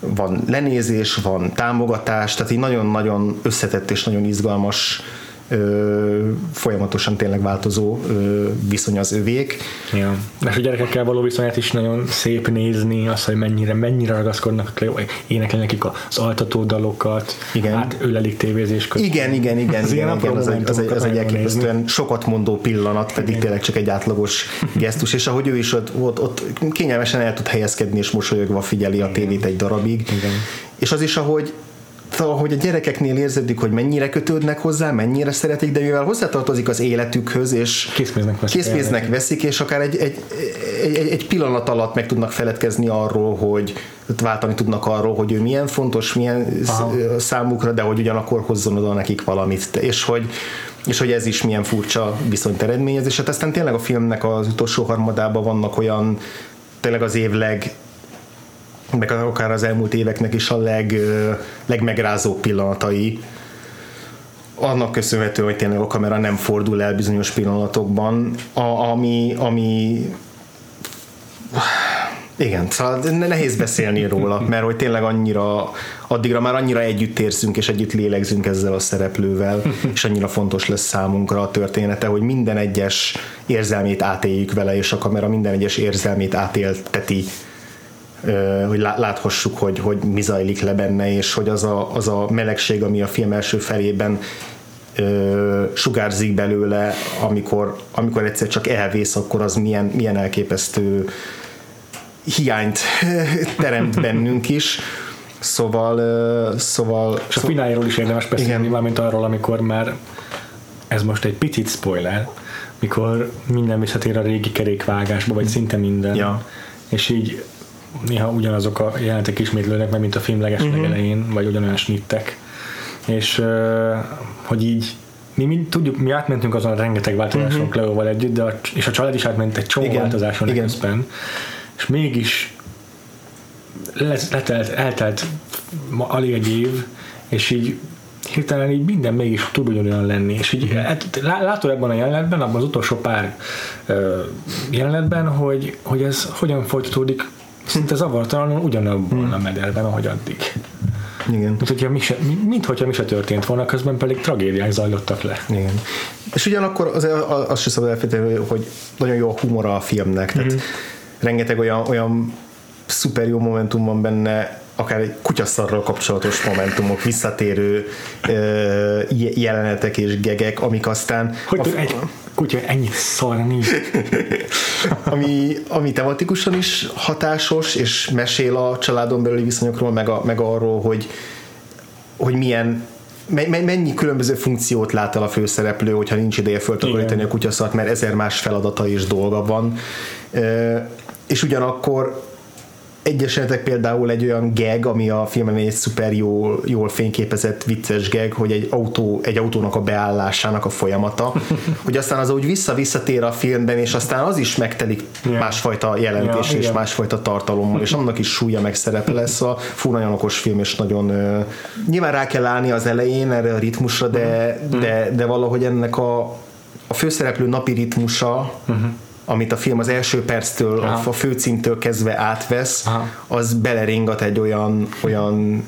van lenézés, van támogatás, tehát így nagyon-nagyon összetett és nagyon izgalmas ö, folyamatosan tényleg változó ö, viszony az övék. Ja. És a gyerekekkel való viszonyát is nagyon szép nézni, az, hogy mennyire, mennyire ragaszkodnak énekelnek nekik az altató dalokat, Igen. hát ölelik tévézés közben. Igen, igen, igen, Az igen, apró igen az, egy, az, egy, az egy elképesztően sokat mondó pillanat, pedig tényleg csak egy átlagos (laughs) gesztus, és ahogy ő is ott, ott, ott kényelmesen el tud helyezkedni, és mosolyogva figyeli a tévét egy darabig. Igen. És az is, ahogy ahogy a gyerekeknél érződik, hogy mennyire kötődnek hozzá, mennyire szeretik, de mivel hozzátartozik az életükhöz, és Készpénznek veszik. készpénznek veszik, és akár egy, egy, egy, egy, pillanat alatt meg tudnak feledkezni arról, hogy váltani tudnak arról, hogy ő milyen fontos, milyen Aha. sz- számukra, de hogy ugyanakkor hozzon oda nekik valamit, és hogy és hogy ez is milyen furcsa viszonyt eredményez, és hát aztán tényleg a filmnek az utolsó harmadában vannak olyan tényleg az év leg meg akár az elmúlt éveknek is a leg, legmegrázóbb pillanatai, annak köszönhető, hogy tényleg a kamera nem fordul el bizonyos pillanatokban, a, ami, ami igen, szóval ne- nehéz beszélni róla, mert hogy tényleg annyira, addigra már annyira együtt érzünk és együtt lélegzünk ezzel a szereplővel, és annyira fontos lesz számunkra a története, hogy minden egyes érzelmét átéljük vele, és a kamera minden egyes érzelmét átélteti hogy lá- láthassuk, hogy, hogy mi zajlik le benne, és hogy az a, az a melegség, ami a film első felében ö, sugárzik belőle, amikor, amikor egyszer csak elvész, akkor az milyen, milyen elképesztő hiányt (laughs) teremt bennünk is. Szóval, ö, szóval, És a fináléról is érdemes beszélni, Igen. mármint arról, amikor már ez most egy picit spoiler, mikor minden visszatér a régi kerékvágásba, vagy szinte minden. Ja. És így néha ugyanazok a jelentek ismétlődnek meg, mint a film leges Mhm. elején, vagy ugyanolyan snittek. És hogy így mi, mi tudjuk, mi átmentünk azon a rengeteg változáson uh-huh. Cleóval együtt, de a, és a család is átment egy csomó Mhm. Igen, változáson igen. közben, és mégis letelt, eltelt ma alig egy év, és így hirtelen így minden mégis tud ugyanolyan lenni, és így hát lá- látod ebben a jelenetben, abban az utolsó pár ö, jelenetben, hogy, hogy ez hogyan folytatódik szinte zavartalanul ugyanabban a mederben, ahogy addig. Igen. Mint hogyha mi se, mi- mint hogyha mi se történt volna, közben pedig tragédiák zajlottak le. Igen. És ugyanakkor az, azt sem szabad elfelejteni, hogy nagyon jó a humora a filmnek, tehát mm-hmm. rengeteg olyan, olyan szuper jó momentum van benne, akár egy kutyaszarral kapcsolatos momentumok, visszatérő ö, jelenetek és gegek, amik aztán Hogy a, egy kutya ennyit szarni? (laughs) ami, ami tematikusan is hatásos, és mesél a családon belüli viszonyokról, meg, a, meg arról, hogy, hogy milyen me- me- mennyi különböző funkciót lát el a főszereplő, hogyha nincs ideje föltakarítani a kutyaszart, mert ezer más feladata és dolga van. És ugyanakkor egyes esetek például egy olyan gag, ami a filmen egy szuper jól, jól fényképezett vicces gag, hogy egy, autó, egy autónak a beállásának a folyamata, (laughs) hogy aztán az úgy vissza-visszatér a filmben, és aztán az is megtelik Ja. másfajta jelentés Ja, és igen. másfajta tartalommal, és annak is súlya meg szerepe lesz a fú, nagyon okos film, és nagyon ö, nyilván rá kell állni az elején erre a ritmusra, de, de, de valahogy ennek a, a főszereplő napi ritmusa, amit a film az első perctől, a, Aha. a főcímtől kezdve átvesz, Aha. az beleringat egy olyan, olyan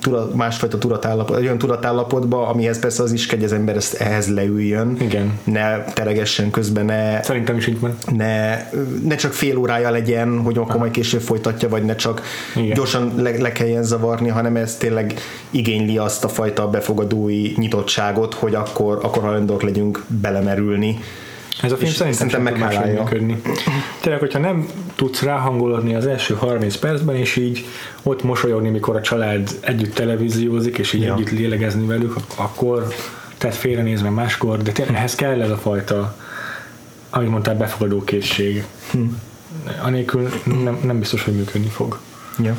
tudat, másfajta tudatállapot, olyan tudatállapotba, amihez persze az is kell, hogy az ember ezt ehhez leüljön, Igen. ne teregessen közben, ne, Szerintem is így van. ne, ne csak fél órája legyen, hogy akkor majd később folytatja, vagy ne csak. Igen. gyorsan le, le kelljen zavarni, hanem ez tényleg igényli azt a fajta befogadói nyitottságot, hogy akkor, akkor hajlandók legyünk belemerülni. Ez a film szerintem, szerintem meghálálja. működni. Tényleg, hogyha nem tudsz ráhangolódni az első 30 percben, és így ott mosolyogni, mikor a család együtt televíziózik, és így Ja. együtt lélegezni velük, akkor tehát félrenézve máskor, de tényleg ehhez kell ez a fajta, amit mondtál, befogadó készség. Hm. Anélkül nem, nem biztos, hogy működni fog. Ja.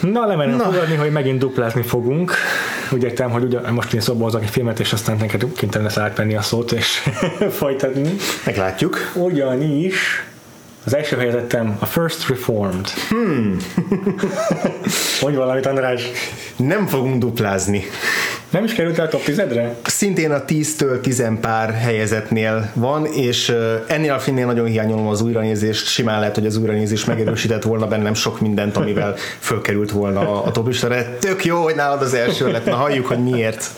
Na, lemerem Na. fogadni, hogy megint duplázni fogunk. Úgy értem, hogy ugye, most én szóba hozok egy filmet, és aztán neked kénytelen lesz átvenni a szót, és (laughs) folytatni. Meglátjuk. Ugyanis az első helyezettem a First Reformed. Hmm. hogy valamit, András? Nem fogunk duplázni. Nem is került el a top 10-edre? Szintén a 10-től 10 pár helyezetnél van, és ennél a filmnél nagyon hiányolom az újranézést. Simán lehet, hogy az újranézés megerősített volna bennem sok mindent, amivel fölkerült volna a, a top listára. Tök jó, hogy nálad az első lett. Na halljuk, hogy miért.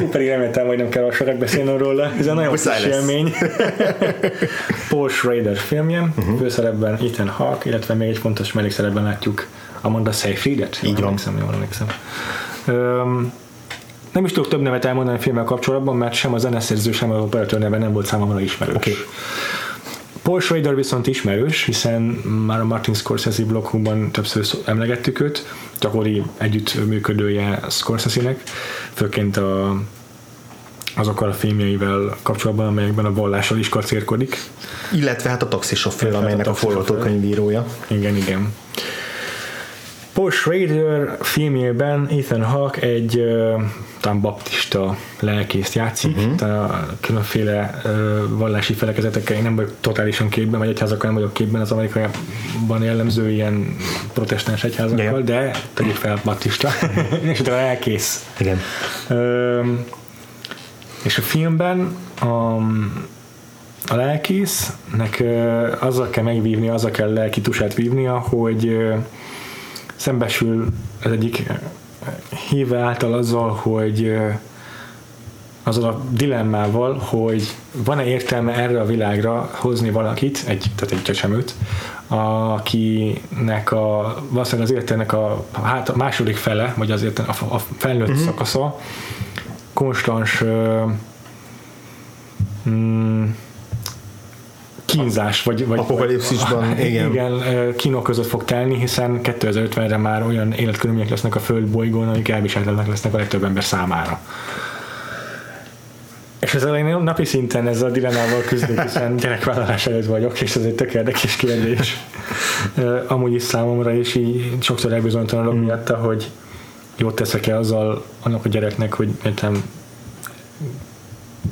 Én pedig reméltem, hogy nem kell sokat beszélnem róla. Ez egy nagyon Muszáj kis lesz. élmény. Paul Schrader filmje, uh-huh. főszerepben Ethan Hawke, illetve még egy fontos mellékszerepben látjuk Amanda Seyfriedet. Így Jól van. Emlékszem, jól emlékszem. Öm, nem is tudok több nevet elmondani a filmmel kapcsolatban, mert sem a zeneszerző, sem az operatőr neve nem volt számomra ismerős. Oké. Paul Schrader viszont ismerős, hiszen már a Martin Scorsese blogunkban többször emlegettük őt, gyakori együttműködője Scorsese-nek, főként a, azokkal a filmjeivel kapcsolatban, amelyekben a vallással is karcérkodik. Illetve hát a taxisofőr, amelynek a forgatókönyvírója. Igen, igen. Paul Schrader filmjében Ethan Hawke egy uh, talán baptista lelkészt játszik, uh-huh. tehát a különféle uh, vallási felekezetekkel én nem vagyok totálisan képben, vagy egyházakkal nem vagyok képben az amerikaiban jellemző ilyen protestáns egyházakkal, Ja. de tegyük fel baptista, (laughs) és utána lelkész. Igen. Öm, és a filmben a, a lelkésznek ö, azzal kell megvívnia, azzal kell lelki tusát vívnia, hogy ö, szembesül az egyik híve által azzal, hogy azzal a dilemmával, hogy van-e értelme erre a világra hozni valakit, egy, tehát egy csecsemőt, akinek a, valószínűleg az életének a, hát a második fele, vagy az érte, a, a felnőtt uh-huh. szakasza konstans ö, mm, kínzás, vagy, vagy Apokalipszisban, vagy- igen. igen kínok között fog telni, hiszen 2050-re már olyan életkörülmények lesznek a földbolygón, amik elviselhetetlenek lesznek a legtöbb ember számára. És ezzel én napi szinten ezzel a dilemmával küzdök, hiszen (laughs) gyerekvállalás előtt vagyok, és ez egy tök érdekes kérdés. Amúgy is számomra, és így sokszor elbizonytalanodok miatta, hogy jót teszek-e azzal annak a gyereknek, hogy értem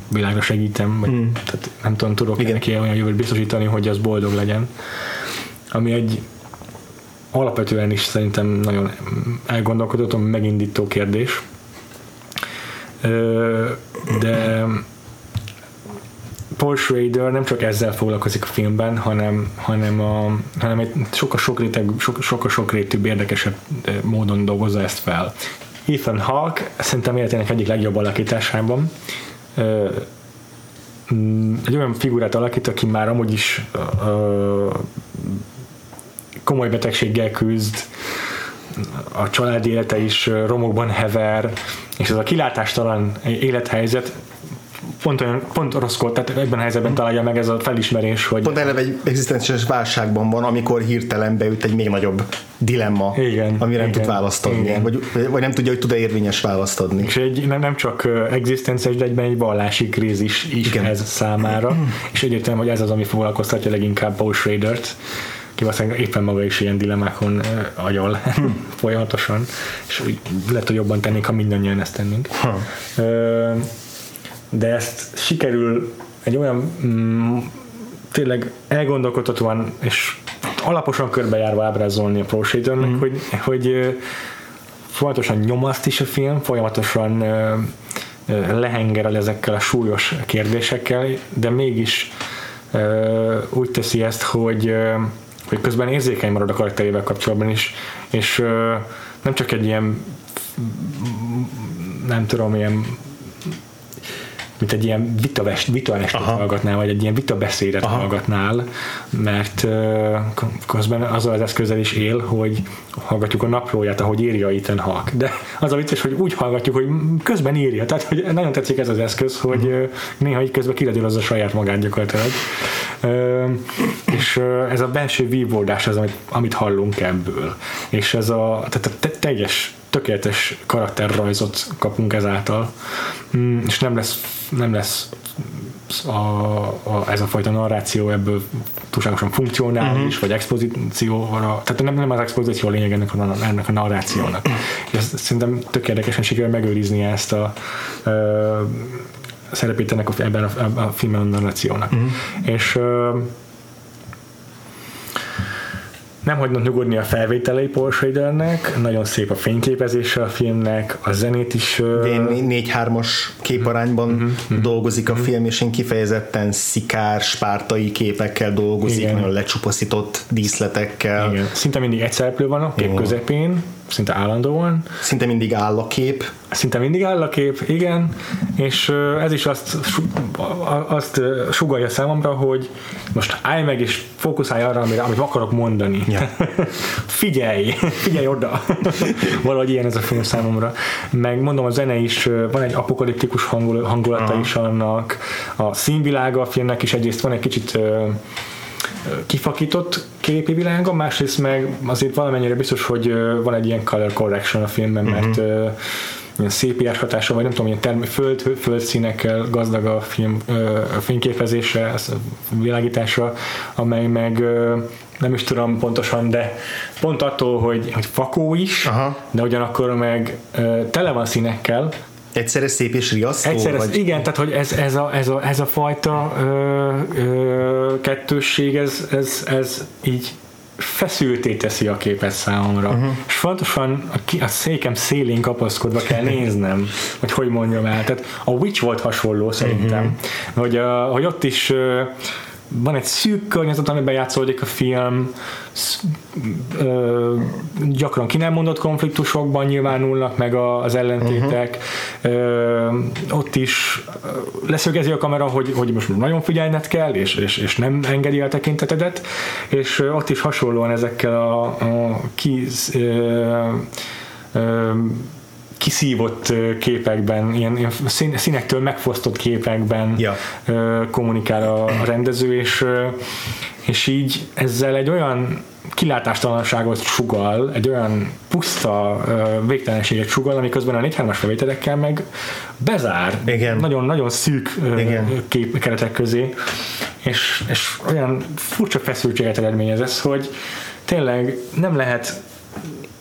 világra segítem, vagy Hmm. tehát nem tudom, tudok Igen. neki olyan jövőt biztosítani, hogy az boldog legyen. Ami egy alapvetően is szerintem nagyon elgondolkodható, megindító kérdés. De Paul Schrader nem csak ezzel foglalkozik a filmben, hanem, hanem, a, hanem egy sokkal sokréteg, sok, sokkal sokrétűbb, érdekesebb módon dolgozza ezt fel. Ethan Hawke szerintem életének egyik legjobb alakításában. Egy olyan figurát alakít, aki már amúgy is komoly betegséggel küzd, a család élete is romokban hever, és ez a kilátástalan élethelyzet pont olyan, pont rosszkor, tehát ebben a helyzetben találja meg ez a felismerés, hogy Pont eleve egy egzisztenciális válságban van, amikor hirtelen beüt egy még nagyobb dilemma, Igen, amire nem igen, tud választ adni, igen. vagy, vagy nem tudja, hogy tud-e érvényes választ adni. és egy, nem, nem csak egzisztenciális, de egyben egy vallási krízis is Igen. ez számára, és egyértelmű, hogy ez az, ami foglalkoztatja leginkább Paul Schradert, ki valószínűleg éppen maga is ilyen dilemmákon ö, agyal (laughs) folyamatosan, és úgy lehet, hogy jobban tennénk, ha mindannyian ezt tennénk. Ö, de ezt sikerül egy olyan mm, tényleg elgondolkodhatóan és alaposan körbejárva ábrázolni a Pro Shadernek, Mhm. hogy, hogy folyamatosan nyomaszt is a film, folyamatosan lehengerel ezekkel a súlyos kérdésekkel, de mégis úgy teszi ezt, hogy, hogy közben érzékeny marad a karakterével kapcsolatban is, és nem csak egy ilyen nem tudom, ilyen mint egy ilyen vitavest, vitaestét Aha. hallgatnál, vagy egy ilyen vitabeszédet Aha. hallgatnál, mert közben azzal az eszközzel is él, hogy hallgatjuk a naplóját, ahogy írja Ethan Hawke. De az a vicces, hogy úgy hallgatjuk, hogy közben írja. Tehát, hogy nagyon tetszik ez az eszköz, hogy uh, néha így közben kiradírozza saját magát gyakorlatilag. És ez a belső vívódás az, amit, amit hallunk ebből. És ez a, tehát a te- teljes tökéletes karakterrajzot kapunk ezáltal, mm, és nem lesz, nem lesz a, a, ez a fajta narráció ebből túlságosan funkcionális, uh-huh. vagy expozícióra, tehát nem, nem az expozíció a lényeg ennek a, ennek a narrációnak. És ezt szerintem tök érdekesen sikerül megőrizni ezt a ö, szerepét ennek a, ebben a, ebben a filmben a narrációnak. Uh-huh. És ö, nem hagynak nyugodni a felvételei Paul nagyon szép a fényképezése a filmnek, a zenét is Én 4-3-as képarányban Mhm, dolgozik a film, és én kifejezetten szikár, spártai képekkel dolgozik, Igen. nagyon lecsupaszított díszletekkel. igen, szinte mindig egy szereplő van a kép Igen. közepén, szinte állandóan, Szinte mindig áll a kép. szinte mindig áll a kép, igen, és ez is azt, azt sugalja számomra, hogy most állj meg és fókuszálj arra, amire, amit akarok mondani. Ja. (laughs) figyelj, (laughs) figyelj oda. (laughs) Valahogy ilyen ez a film számomra. Meg mondom, a zene is, van egy apokaliptikus hangul, hangulata is annak, a színvilága a filmnek is egyrészt van egy kicsit kifakított képi világa, másrészt meg azért valamennyire biztos, hogy van egy ilyen color correction a filmben, mert ö, ilyen szépiás hatása, vagy nem tudom, ilyen term- föld, földszínekkel gazdag a film a fényképezése, ez a világítása, amely meg nem is tudom pontosan, de pont attól, hogy, hogy fakó is, Aha. de ugyanakkor meg tele van színekkel, Egyszerre szép és riasztó? Egyszer, vagy... igen, tehát hogy ez, ez, a, ez, a, ez a fajta ö, ö, kettősség, ez, ez, ez így feszülté teszi a képet számomra. Uh-huh. És fontosan a, ki- a székem szélén kapaszkodva kell (laughs) néznem, hogy hogy mondjam el. Tehát a Witch volt hasonló szerintem, uh-huh. hogy, a, hogy ott is van egy szűk környezet, amiben játszódik a film, sz- ö, gyakran ki nem mondott konfliktusokban nyilvánulnak meg a, az ellentétek. Ö, ott is leszögezi a kamera, hogy, hogy most nagyon figyelned kell, és, és, és nem engedi el tekintetedet, és ott is hasonlóan ezekkel a, a kis, ö, ö, kiszívott képekben, ilyen, ilyen szín- színektől megfosztott képekben Ja. kommunikál a, a rendező, és, és így ezzel egy olyan kilátástalanságot sugal, egy olyan puszta végtelenséget sugal, ami közben a 4 3 felvételekkel meg bezár. Igen. Nagyon-nagyon szűk Igen. kép keretek közé, és, és olyan furcsa feszültséget eredményez ez, hogy tényleg nem lehet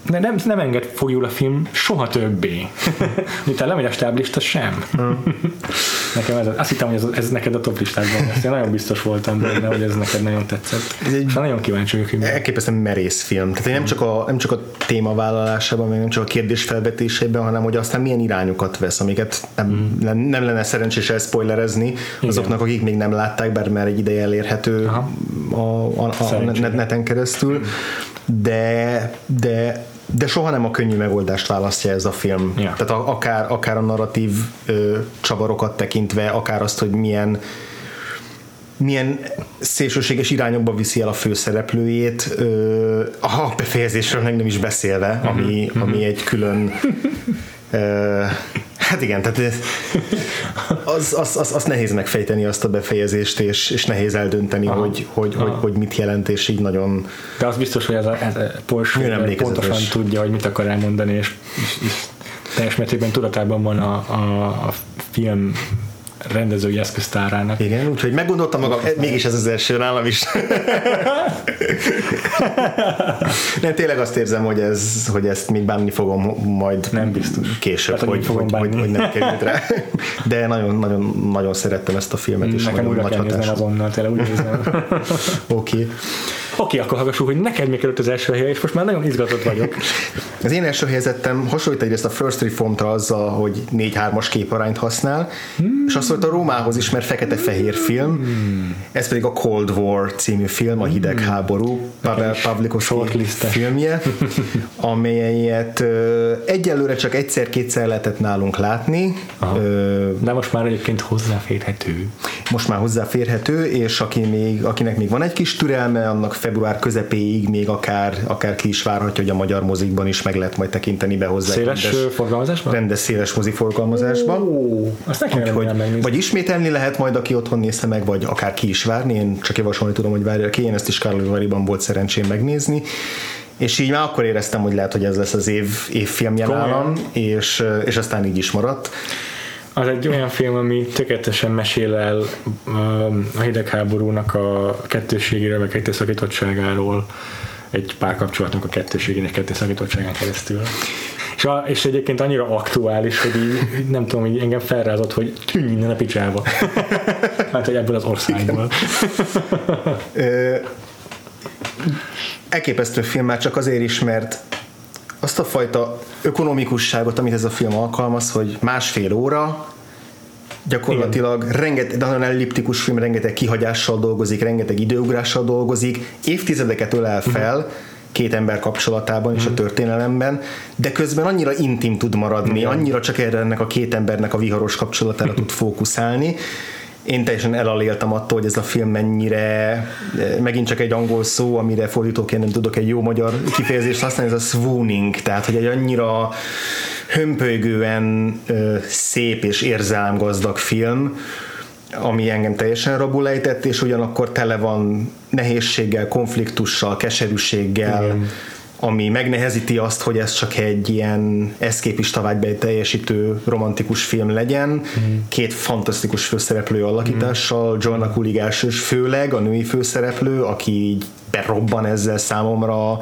de nem, nem enged fogjul a film soha többé. (laughs) Miután lemegy a stáblista, sem. (laughs) Nekem ez, azt hittem, hogy ez, ez neked a top listádban lesz. Én nagyon biztos voltam benne, hogy ez neked nagyon tetszett. Ez egy- És nagyon kíváncsi vagyok, hogy elképesztően merész film. Tehát nem csak a, nem csak a témavállalásában, meg nem csak a kérdés felvetésében, hanem hogy aztán milyen irányokat vesz, amiket nem, nem, nem lenne szerencsés elspoilerezni azoknak, akik még nem látták, bár már egy ideje elérhető Aha. a, a, a neten keresztül, de, de de soha nem a könnyű megoldást választja ez a film. Ja. Tehát a, akár, akár a narratív ö, csavarokat tekintve, akár azt, hogy milyen milyen szélsőséges irányokba viszi el a főszereplőjét, ö, a befejezésről meg nem is beszélve, ami, ami egy külön ö, Hát igen, tehát az, az, az, az nehéz megfejteni azt a befejezést, és, és nehéz eldönteni, Aha. hogy, hogy, hogy, Aha. hogy mit jelent, és így nagyon De az biztos, hogy ez a, ez a Nagyon emlékezetes. pontosan tudja, hogy mit akar elmondani, és, és, és teljes mértékben tudatában van a, a, a film rendezői eszköztárának. Igen, úgyhogy meggondoltam magam, e- mégis ez az első nálam is. (laughs) Nem, tényleg azt érzem, hogy, ez, hogy ezt még bánni fogom majd Nem biztos. később, Hát, hogy fogom hogy, hogy, nem került rá. De nagyon, nagyon, nagyon szerettem ezt a filmet, és Nekem nagyon nagy hatás. azonnal, tényleg úgy nézem. (laughs) Oké. Okay. Oké, akkor hallgassuk, hogy neked mi került az első helye, és most már nagyon izgatott vagyok. (laughs) Az én első helyezettem hasonlít egyrészt a First Reform-tra azzal, hogy 4-3-as képarányt használ, hmm. és azt volt a Rómához is, mert fekete-fehér film, hmm. ez pedig a Cold War című film, a hidegháború, Pavel Pavlikovsky shortlistes. filmje, (laughs) amelyet egyelőre csak egyszer-kétszer lehetett nálunk látni, ö, De most már egyébként hozzáférhető. most már hozzáférhető, és aki még, akinek még van egy kis türelme, annak február közepéig még akár, akár ki is várhatja, hogy a magyar mozikban is meg lehet majd tekinteni be hozzá. Széles rendes, forgalmazásban? rendes széles mozi forgalmazásban. Ó, azt nekem kell megnézni. vagy ismételni lehet majd, aki otthon nézte meg, vagy akár ki is várni. Én csak javasolni tudom, hogy várja ki. Én ezt is Karlovariban volt szerencsém megnézni. És így már akkor éreztem, hogy lehet, hogy ez lesz az év, Komolyan? nálam, és, és aztán így is maradt. Az egy olyan film, ami tökéletesen mesél el um, a hidegháborúnak a kettőségéről, vagy kettőszakítottságáról, egy párkapcsolatnak a kettőségének kettőszakítottságán keresztül. És, a, és egyébként annyira aktuális, hogy így, nem tudom, hogy engem felrázott, hogy tűnj innen a picsába. (laughs) Hát, hogy ebből az országból. Elképesztő film már csak azért is, mert azt a fajta ökonomikusságot, amit ez a film alkalmaz, hogy másfél óra, gyakorlatilag rengeteg, de nagyon elliptikus film, rengeteg kihagyással dolgozik, rengeteg időugrással dolgozik, évtizedeket ölel fel, két ember kapcsolatában és a történelemben, de közben annyira intim tud maradni, annyira csak erre ennek a két embernek a viharos kapcsolatára tud fókuszálni. Én teljesen elaléltem attól, hogy ez a film mennyire, megint csak egy angol szó, amire fordítóként nem tudok egy jó magyar kifejezést használni, ez a swooning, tehát hogy egy annyira hömpölygően szép és érzelemgazdag film, ami engem teljesen rabul ejtett, és ugyanakkor tele van nehézséggel, konfliktussal, keserűséggel, Igen. Ami megnehezíti azt, hogy ez csak egy ilyen eszképista vágybe teljesítő romantikus film legyen. Mm. Két fantasztikus főszereplő alakítással, Joanna Kulig elsős főleg, a női főszereplő, aki így berobban ezzel számomra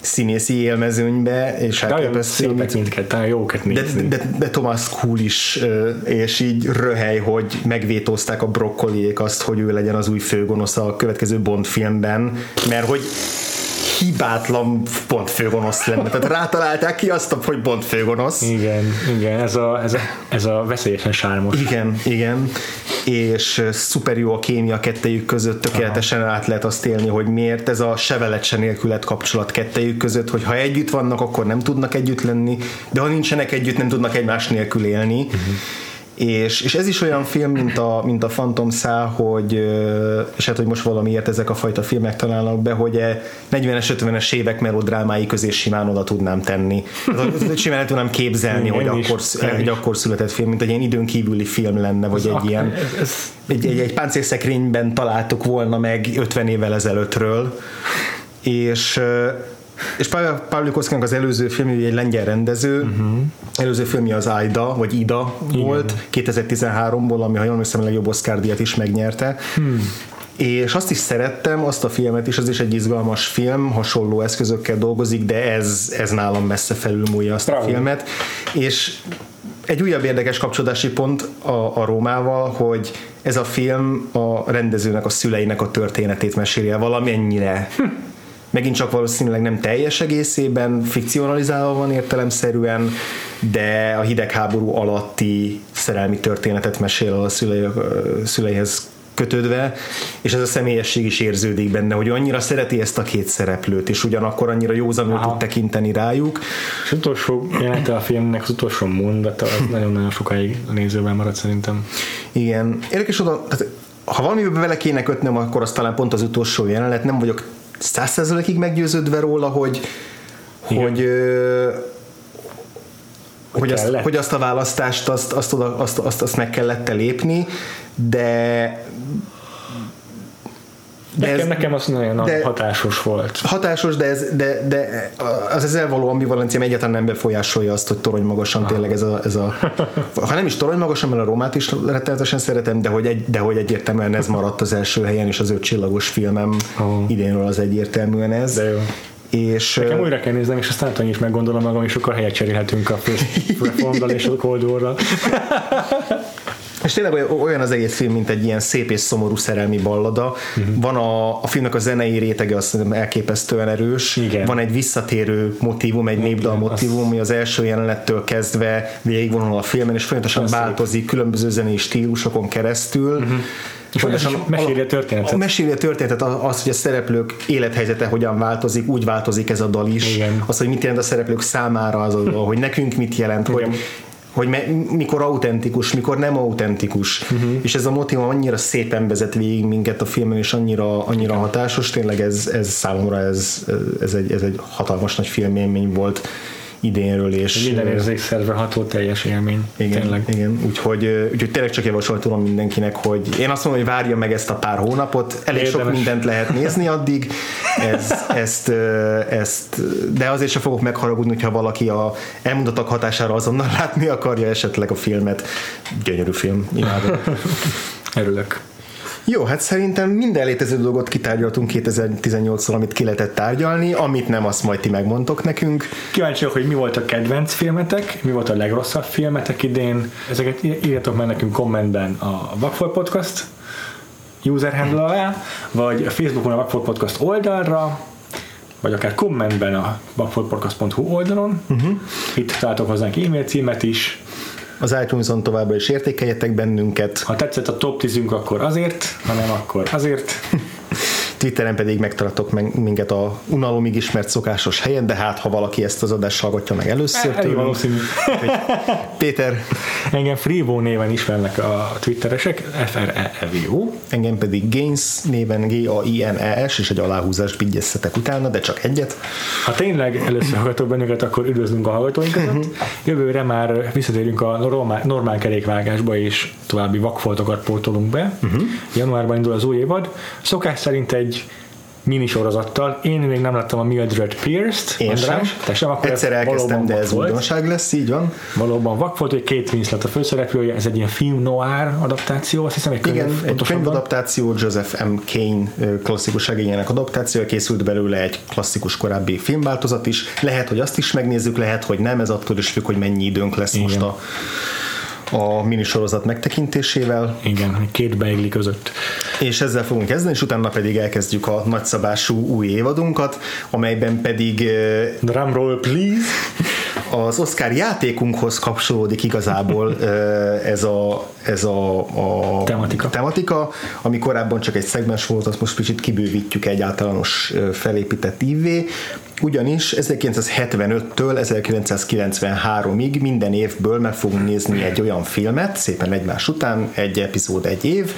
színészi élmezőnybe, és olyan elképesztő, szépek mindketten, jókat de, nézni. de, de Thomas Cool is, és így röhely, hogy megvétózták a brokkoliék azt, hogy ő legyen az új főgonosz a következő Bond filmben, mert hogy hibátlan Bond főgonosz lenne. Tehát rátalálták ki azt, hogy Bond főgonosz. Igen, igen, ez a, ez a, ez a veszélyesen sármos. Igen, igen, és szuper jó a kémia kettejük között, tökéletesen át lehet azt élni, hogy miért ez a sevelet se nélkület kapcsolat kettejük között, hogy ha együtt vannak, akkor nem tudnak együtt lenni, de ha nincsenek együtt, nem tudnak egymás nélkül élni. Uh-huh. És, és ez is olyan film, mint a, mint a Phantom Szál, hogy, és hát, hogy most valamiért ezek a fajta filmek találnak be, hogy e 40-es, 50-es évek melodrámái közé simán oda tudnám tenni. Tehát, simán el tudnám képzelni, Igen, hogy én is, akkor, én egy is. akkor született film, mint egy ilyen időn kívüli film lenne, vagy egy ak- ilyen ez- ez- egy, egy, egy páncélszekrényben találtuk volna meg 50 évvel ezelőttről és és Pavel Pavlikovszkinak az előző filmje egy lengyel rendező, uh-huh. előző filmje az Aida, vagy Ida Igen. volt, 2013-ból, ami ha jól emlékszem, a legjobb Oscar díjat is megnyerte. Hmm. és azt is szerettem, azt a filmet is, az is egy izgalmas film, hasonló eszközökkel dolgozik, de ez, ez nálam messze felülmúlja azt Bravo. a filmet, és egy újabb érdekes kapcsolódási pont a, a Rómával, hogy ez a film a rendezőnek, a szüleinek a történetét meséli el valamennyire. Megint csak valószínűleg nem teljes egészében, fikcionalizálva van értelemszerűen, de a hidegháború alatti szerelmi történetet mesél a szülei, szüleihez kötődve, és ez a személyesség is érződik benne, hogy annyira szereti ezt a két szereplőt, és ugyanakkor annyira józanul Aha. tud tekinteni rájuk. És utolsó jelenete a filmnek, az utolsó mondata, az nagyon-nagyon sokáig a nézőben maradt szerintem. Igen. Érdekes oda, tehát, ha valamiben bele kéne kötnöm, akkor az talán pont az utolsó jelenet. Nem vagyok százszerzelékig meggyőződve róla, hogy, Igen. hogy ö, hogy, azt, hogy azt a választást azt, azt, oda, azt, azt, azt meg kellett lépni, de de Nekem, nekem az nagyon de- hatásos volt. hatásos, de, ez, de, de az ezzel való ambivalenciám egyáltalán nem befolyásolja azt, hogy torony magasan tényleg ez a, ez a (laughs) ha nem is torony magasan, mert a Rómát is rettenetesen szeretem, de hogy, egy, de hogy egyértelműen ez maradt az első helyen, és az öt csillagos filmem Ó. idénről az egyértelműen ez. De jó. És Nekem újra kell néznem, és aztán annyi is meggondolom magam, és sokkal helyet cserélhetünk a Reformdal és a Cold War-ral. (laughs) És tényleg olyan- az egész film, mint egy ilyen szép és szomorú szerelmi ballada. Uh-huh. Van a, a filmnek a zenei rétege, azt hiszem elképesztően erős. Igen. Van egy visszatérő motivum, egy népdal motivum, ami az első jelenettől kezdve végigvonul a filmen, és folyamatosan szép. változik különböző zenei stílusokon keresztül. Uh-huh. És folyamatosan meséli a történetet. Meséli a történetet, az, hogy a szereplők élethelyzete hogyan változik, úgy változik ez a dal is. Igen. Az, hogy mit jelent a szereplők számára az a dal, hogy nekünk mit jelent, Igen. hogy me, mikor autentikus, mikor nem autentikus. Uh-huh. És ez a motivum annyira szépen vezet végig minket a filmen, és annyira, annyira hatásos, tényleg ez, ez számomra ez, ez, egy, ez egy hatalmas nagy filmélmény volt idénről, és Minden érzékszerve ható teljes élmény. igen, Tényleg. igen. Úgyhogy, úgyhogy tényleg csak javasolni tudom mindenkinek, hogy én azt mondom, hogy várja meg ezt a pár hónapot, elég sok Érdemes. mindent lehet nézni addig, ez, ezt, ezt, de azért sem fogok megharagudni, hogyha valaki a elmondottak hatására azonnal (laughs) látni akarja esetleg a filmet. Gyönyörű film, imádom. Örülök. Jó, hát szerintem minden létező dolgot kitárgyaltunk 2018-szor, amit ki lehetett tárgyalni, amit nem, azt majd ti megmondtok nekünk. Kíváncsiak, hogy mi volt a kedvenc filmetek, mi volt a legrosszabb filmetek idén. Ezeket ír- írjatok meg nekünk kommentben a Vagfolt Podcast user handle alá, vagy a Facebookon a Vagfolt Podcast oldalra, vagy akár kommentben a vagfoltpodcast.hu oldalon. Uh-huh. Itt találtok hozzánk e-mail címet is. Az iTunes-on továbbra is értékeljetek bennünket, Ha tetszett a top 10 akkor azért, ha nem, akkor azért. Twitteren pedig megtaláltok meg minket a unalomig ismert szokásos helyen, de hát ha valaki ezt az adást hallgatja meg először Elég tőlünk. valószínű. Péter, Engem Freevo néven ismernek a twitteresek, f r e v o engem pedig Gains néven G-A-I-N-E-S, és egy aláhúzást vigyezzetek utána, de csak egyet. Ha tényleg először hallgatok bennünket, akkor üdvözlünk a hallgatóinkat. Jövőre már visszatérünk a normál, normál kerékvágásba, és további vakfoltokat pótolunk be. Uh-huh. Januárban indul az új évad. Szokás szerint egy minisorozattal. Én még nem láttam a Mildred Pierce-t. Én sem. Te sem, akkor Egyszer elkezdtem, de ez újdonság lesz, így van. Valóban vak volt, hogy két Winslet a főszereplője, ez egy ilyen film noir adaptáció, azt hiszem egy könyv, Igen, egy pontosabban. könyvadaptáció, Joseph M. Kane klasszikus regényének adaptációja, készült belőle egy klasszikus korábbi filmváltozat is. Lehet, hogy azt is megnézzük, lehet, hogy nem, ez attól is függ, hogy mennyi időnk lesz Igen. most a, a minisorozat megtekintésével. Igen, két beigli között. És ezzel fogunk kezdeni, és utána pedig elkezdjük a nagyszabású új évadunkat, amelyben pedig Drumroll, please! Az Oscar játékunkhoz kapcsolódik igazából (laughs) ez a, ez a, a Tematika. tematika, ami korábban csak egy szegmens volt, azt most kicsit kibővítjük egy általános felépített ívvé, ugyanis 1975-től 1993-ig minden évből meg fogunk nézni egy olyan filmet, szépen egymás után, egy epizód egy év,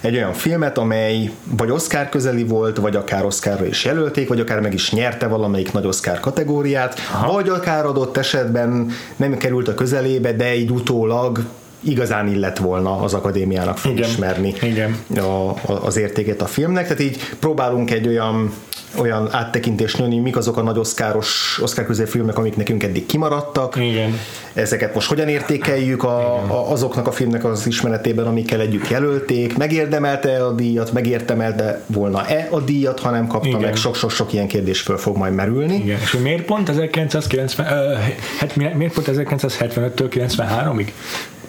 egy olyan filmet, amely vagy Oscar közeli volt, vagy akár Oscarra is jelölték, vagy akár meg is nyerte valamelyik nagy Oscar kategóriát, Aha. vagy akár adott esetben nem került a közelébe, de így utólag igazán illett volna az akadémiának felismerni Igen. A, a, az értékét a filmnek, tehát így próbálunk egy olyan olyan áttekintést nyomni, mik azok a nagy oszkáros, oszkár filmek, amik nekünk eddig kimaradtak. Igen. Ezeket most hogyan értékeljük a, a, azoknak a filmnek az ismeretében, amikkel együtt jelölték, megérdemelte a díjat, megérdemelte volna-e a díjat, ha nem kapta Igen. meg, sok-sok-sok ilyen kérdés föl fog majd merülni. Igen. És hogy miért pont 1990, uh, hát mi- miért pont 1975-től 93-ig?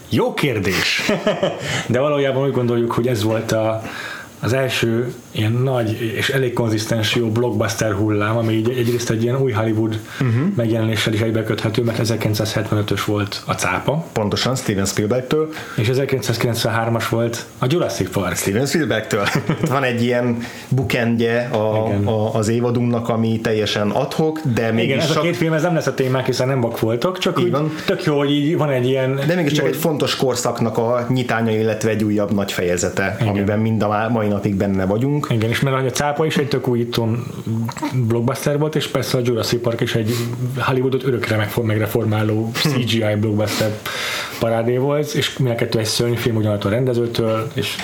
Jó kérdés. (laughs) De valójában úgy gondoljuk, hogy ez volt a, az első ilyen nagy és elég konzisztens jó blockbuster hullám, ami így egyrészt egy ilyen új Hollywood uh-huh. megjelenéssel is egybeköthető, mert 1975-ös volt a cápa, Pontosan Steven Spielbergtől. és 1993-as volt a Jurassic Park. Steven Spielbergtől. (laughs) Van egy ilyen bukendje a, Igen. a, az évadunknak, ami teljesen adhok, de mégis Igen, ez a csak, két film ez nem lesz a témák, hiszen nem vak voltak, csak Így úgy van. tök jó, hogy így van egy ilyen... de mégis csak egy fontos korszaknak a nyitánya, illetve egy újabb nagy fejezete, Igen. amiben mind a mai napig benne vagyunk. Igen, és mert a cápa is egy tök újítón blockbuster volt, és persze a Jurassic Park is egy Hollywoodot örökre megfor- megreformáló CGI blockbuster parádé volt, és mind a kettő egy szörnyfilm ugyanattól a rendezőtől, és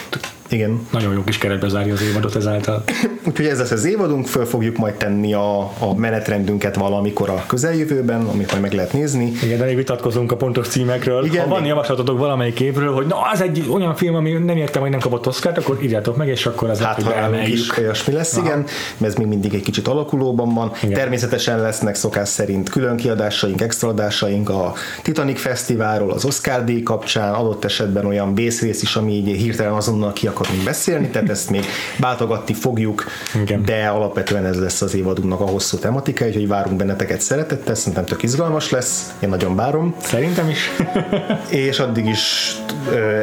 Igen. nagyon jó kis keretbe zárja az évadot ezáltal. Úgyhogy ez lesz az évadunk, föl fogjuk majd tenni a, a menetrendünket valamikor a közeljövőben, amit majd meg lehet nézni. Igen, de még vitatkozunk a pontos címekről. Igen, ha van még- javaslatotok valamelyik évről, hogy na, az egy olyan film, ami nem értem, hogy nem kapott Oscárt, akkor írjátok meg, és akkor az Hát, hogy nálunk beemeljük. is olyasmi lesz, igen, mert ez még mindig egy kicsit alakulóban van. Igen. Természetesen lesznek szokás szerint külön kiadásaink, extra adásaink a Titanic Fesztiválról, az Oscar díj kapcsán, adott esetben olyan vészrész is, ami így hirtelen azonnal akarunk beszélni, tehát ezt még bátogatni fogjuk, Igen. de alapvetően ez lesz az évadunknak a hosszú tematika, úgyhogy várunk benneteket szeretettel, szerintem tök izgalmas lesz, én nagyon várom. Szerintem is. (laughs) és addig is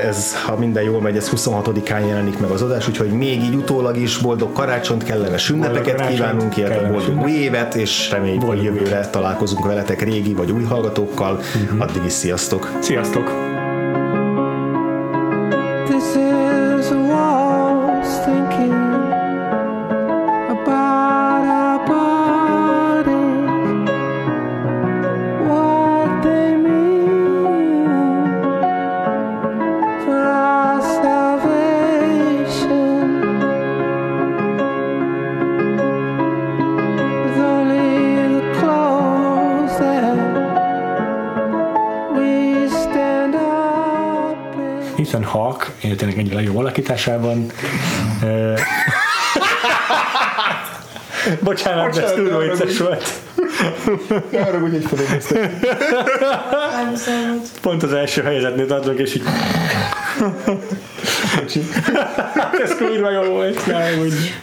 ez, ha minden jól megy, ez 26-án jelenik meg az adás, úgyhogy még így utólag is boldog karácsonyt kellemes ünnepeket kívánunk, illetve boldog új évet, és reméljük, hogy jövőre találkozunk veletek régi vagy új hallgatókkal. Mhm. Addig is sziasztok! Sziasztok! This is Hawke, én tényleg egy legjobb alakításában. Bocsánat, de ez túl vicces volt. Arra úgy egy Pont az első helyezetnél tartok, és így... (laughs) ez kurva jó volt. Jaj, úgy.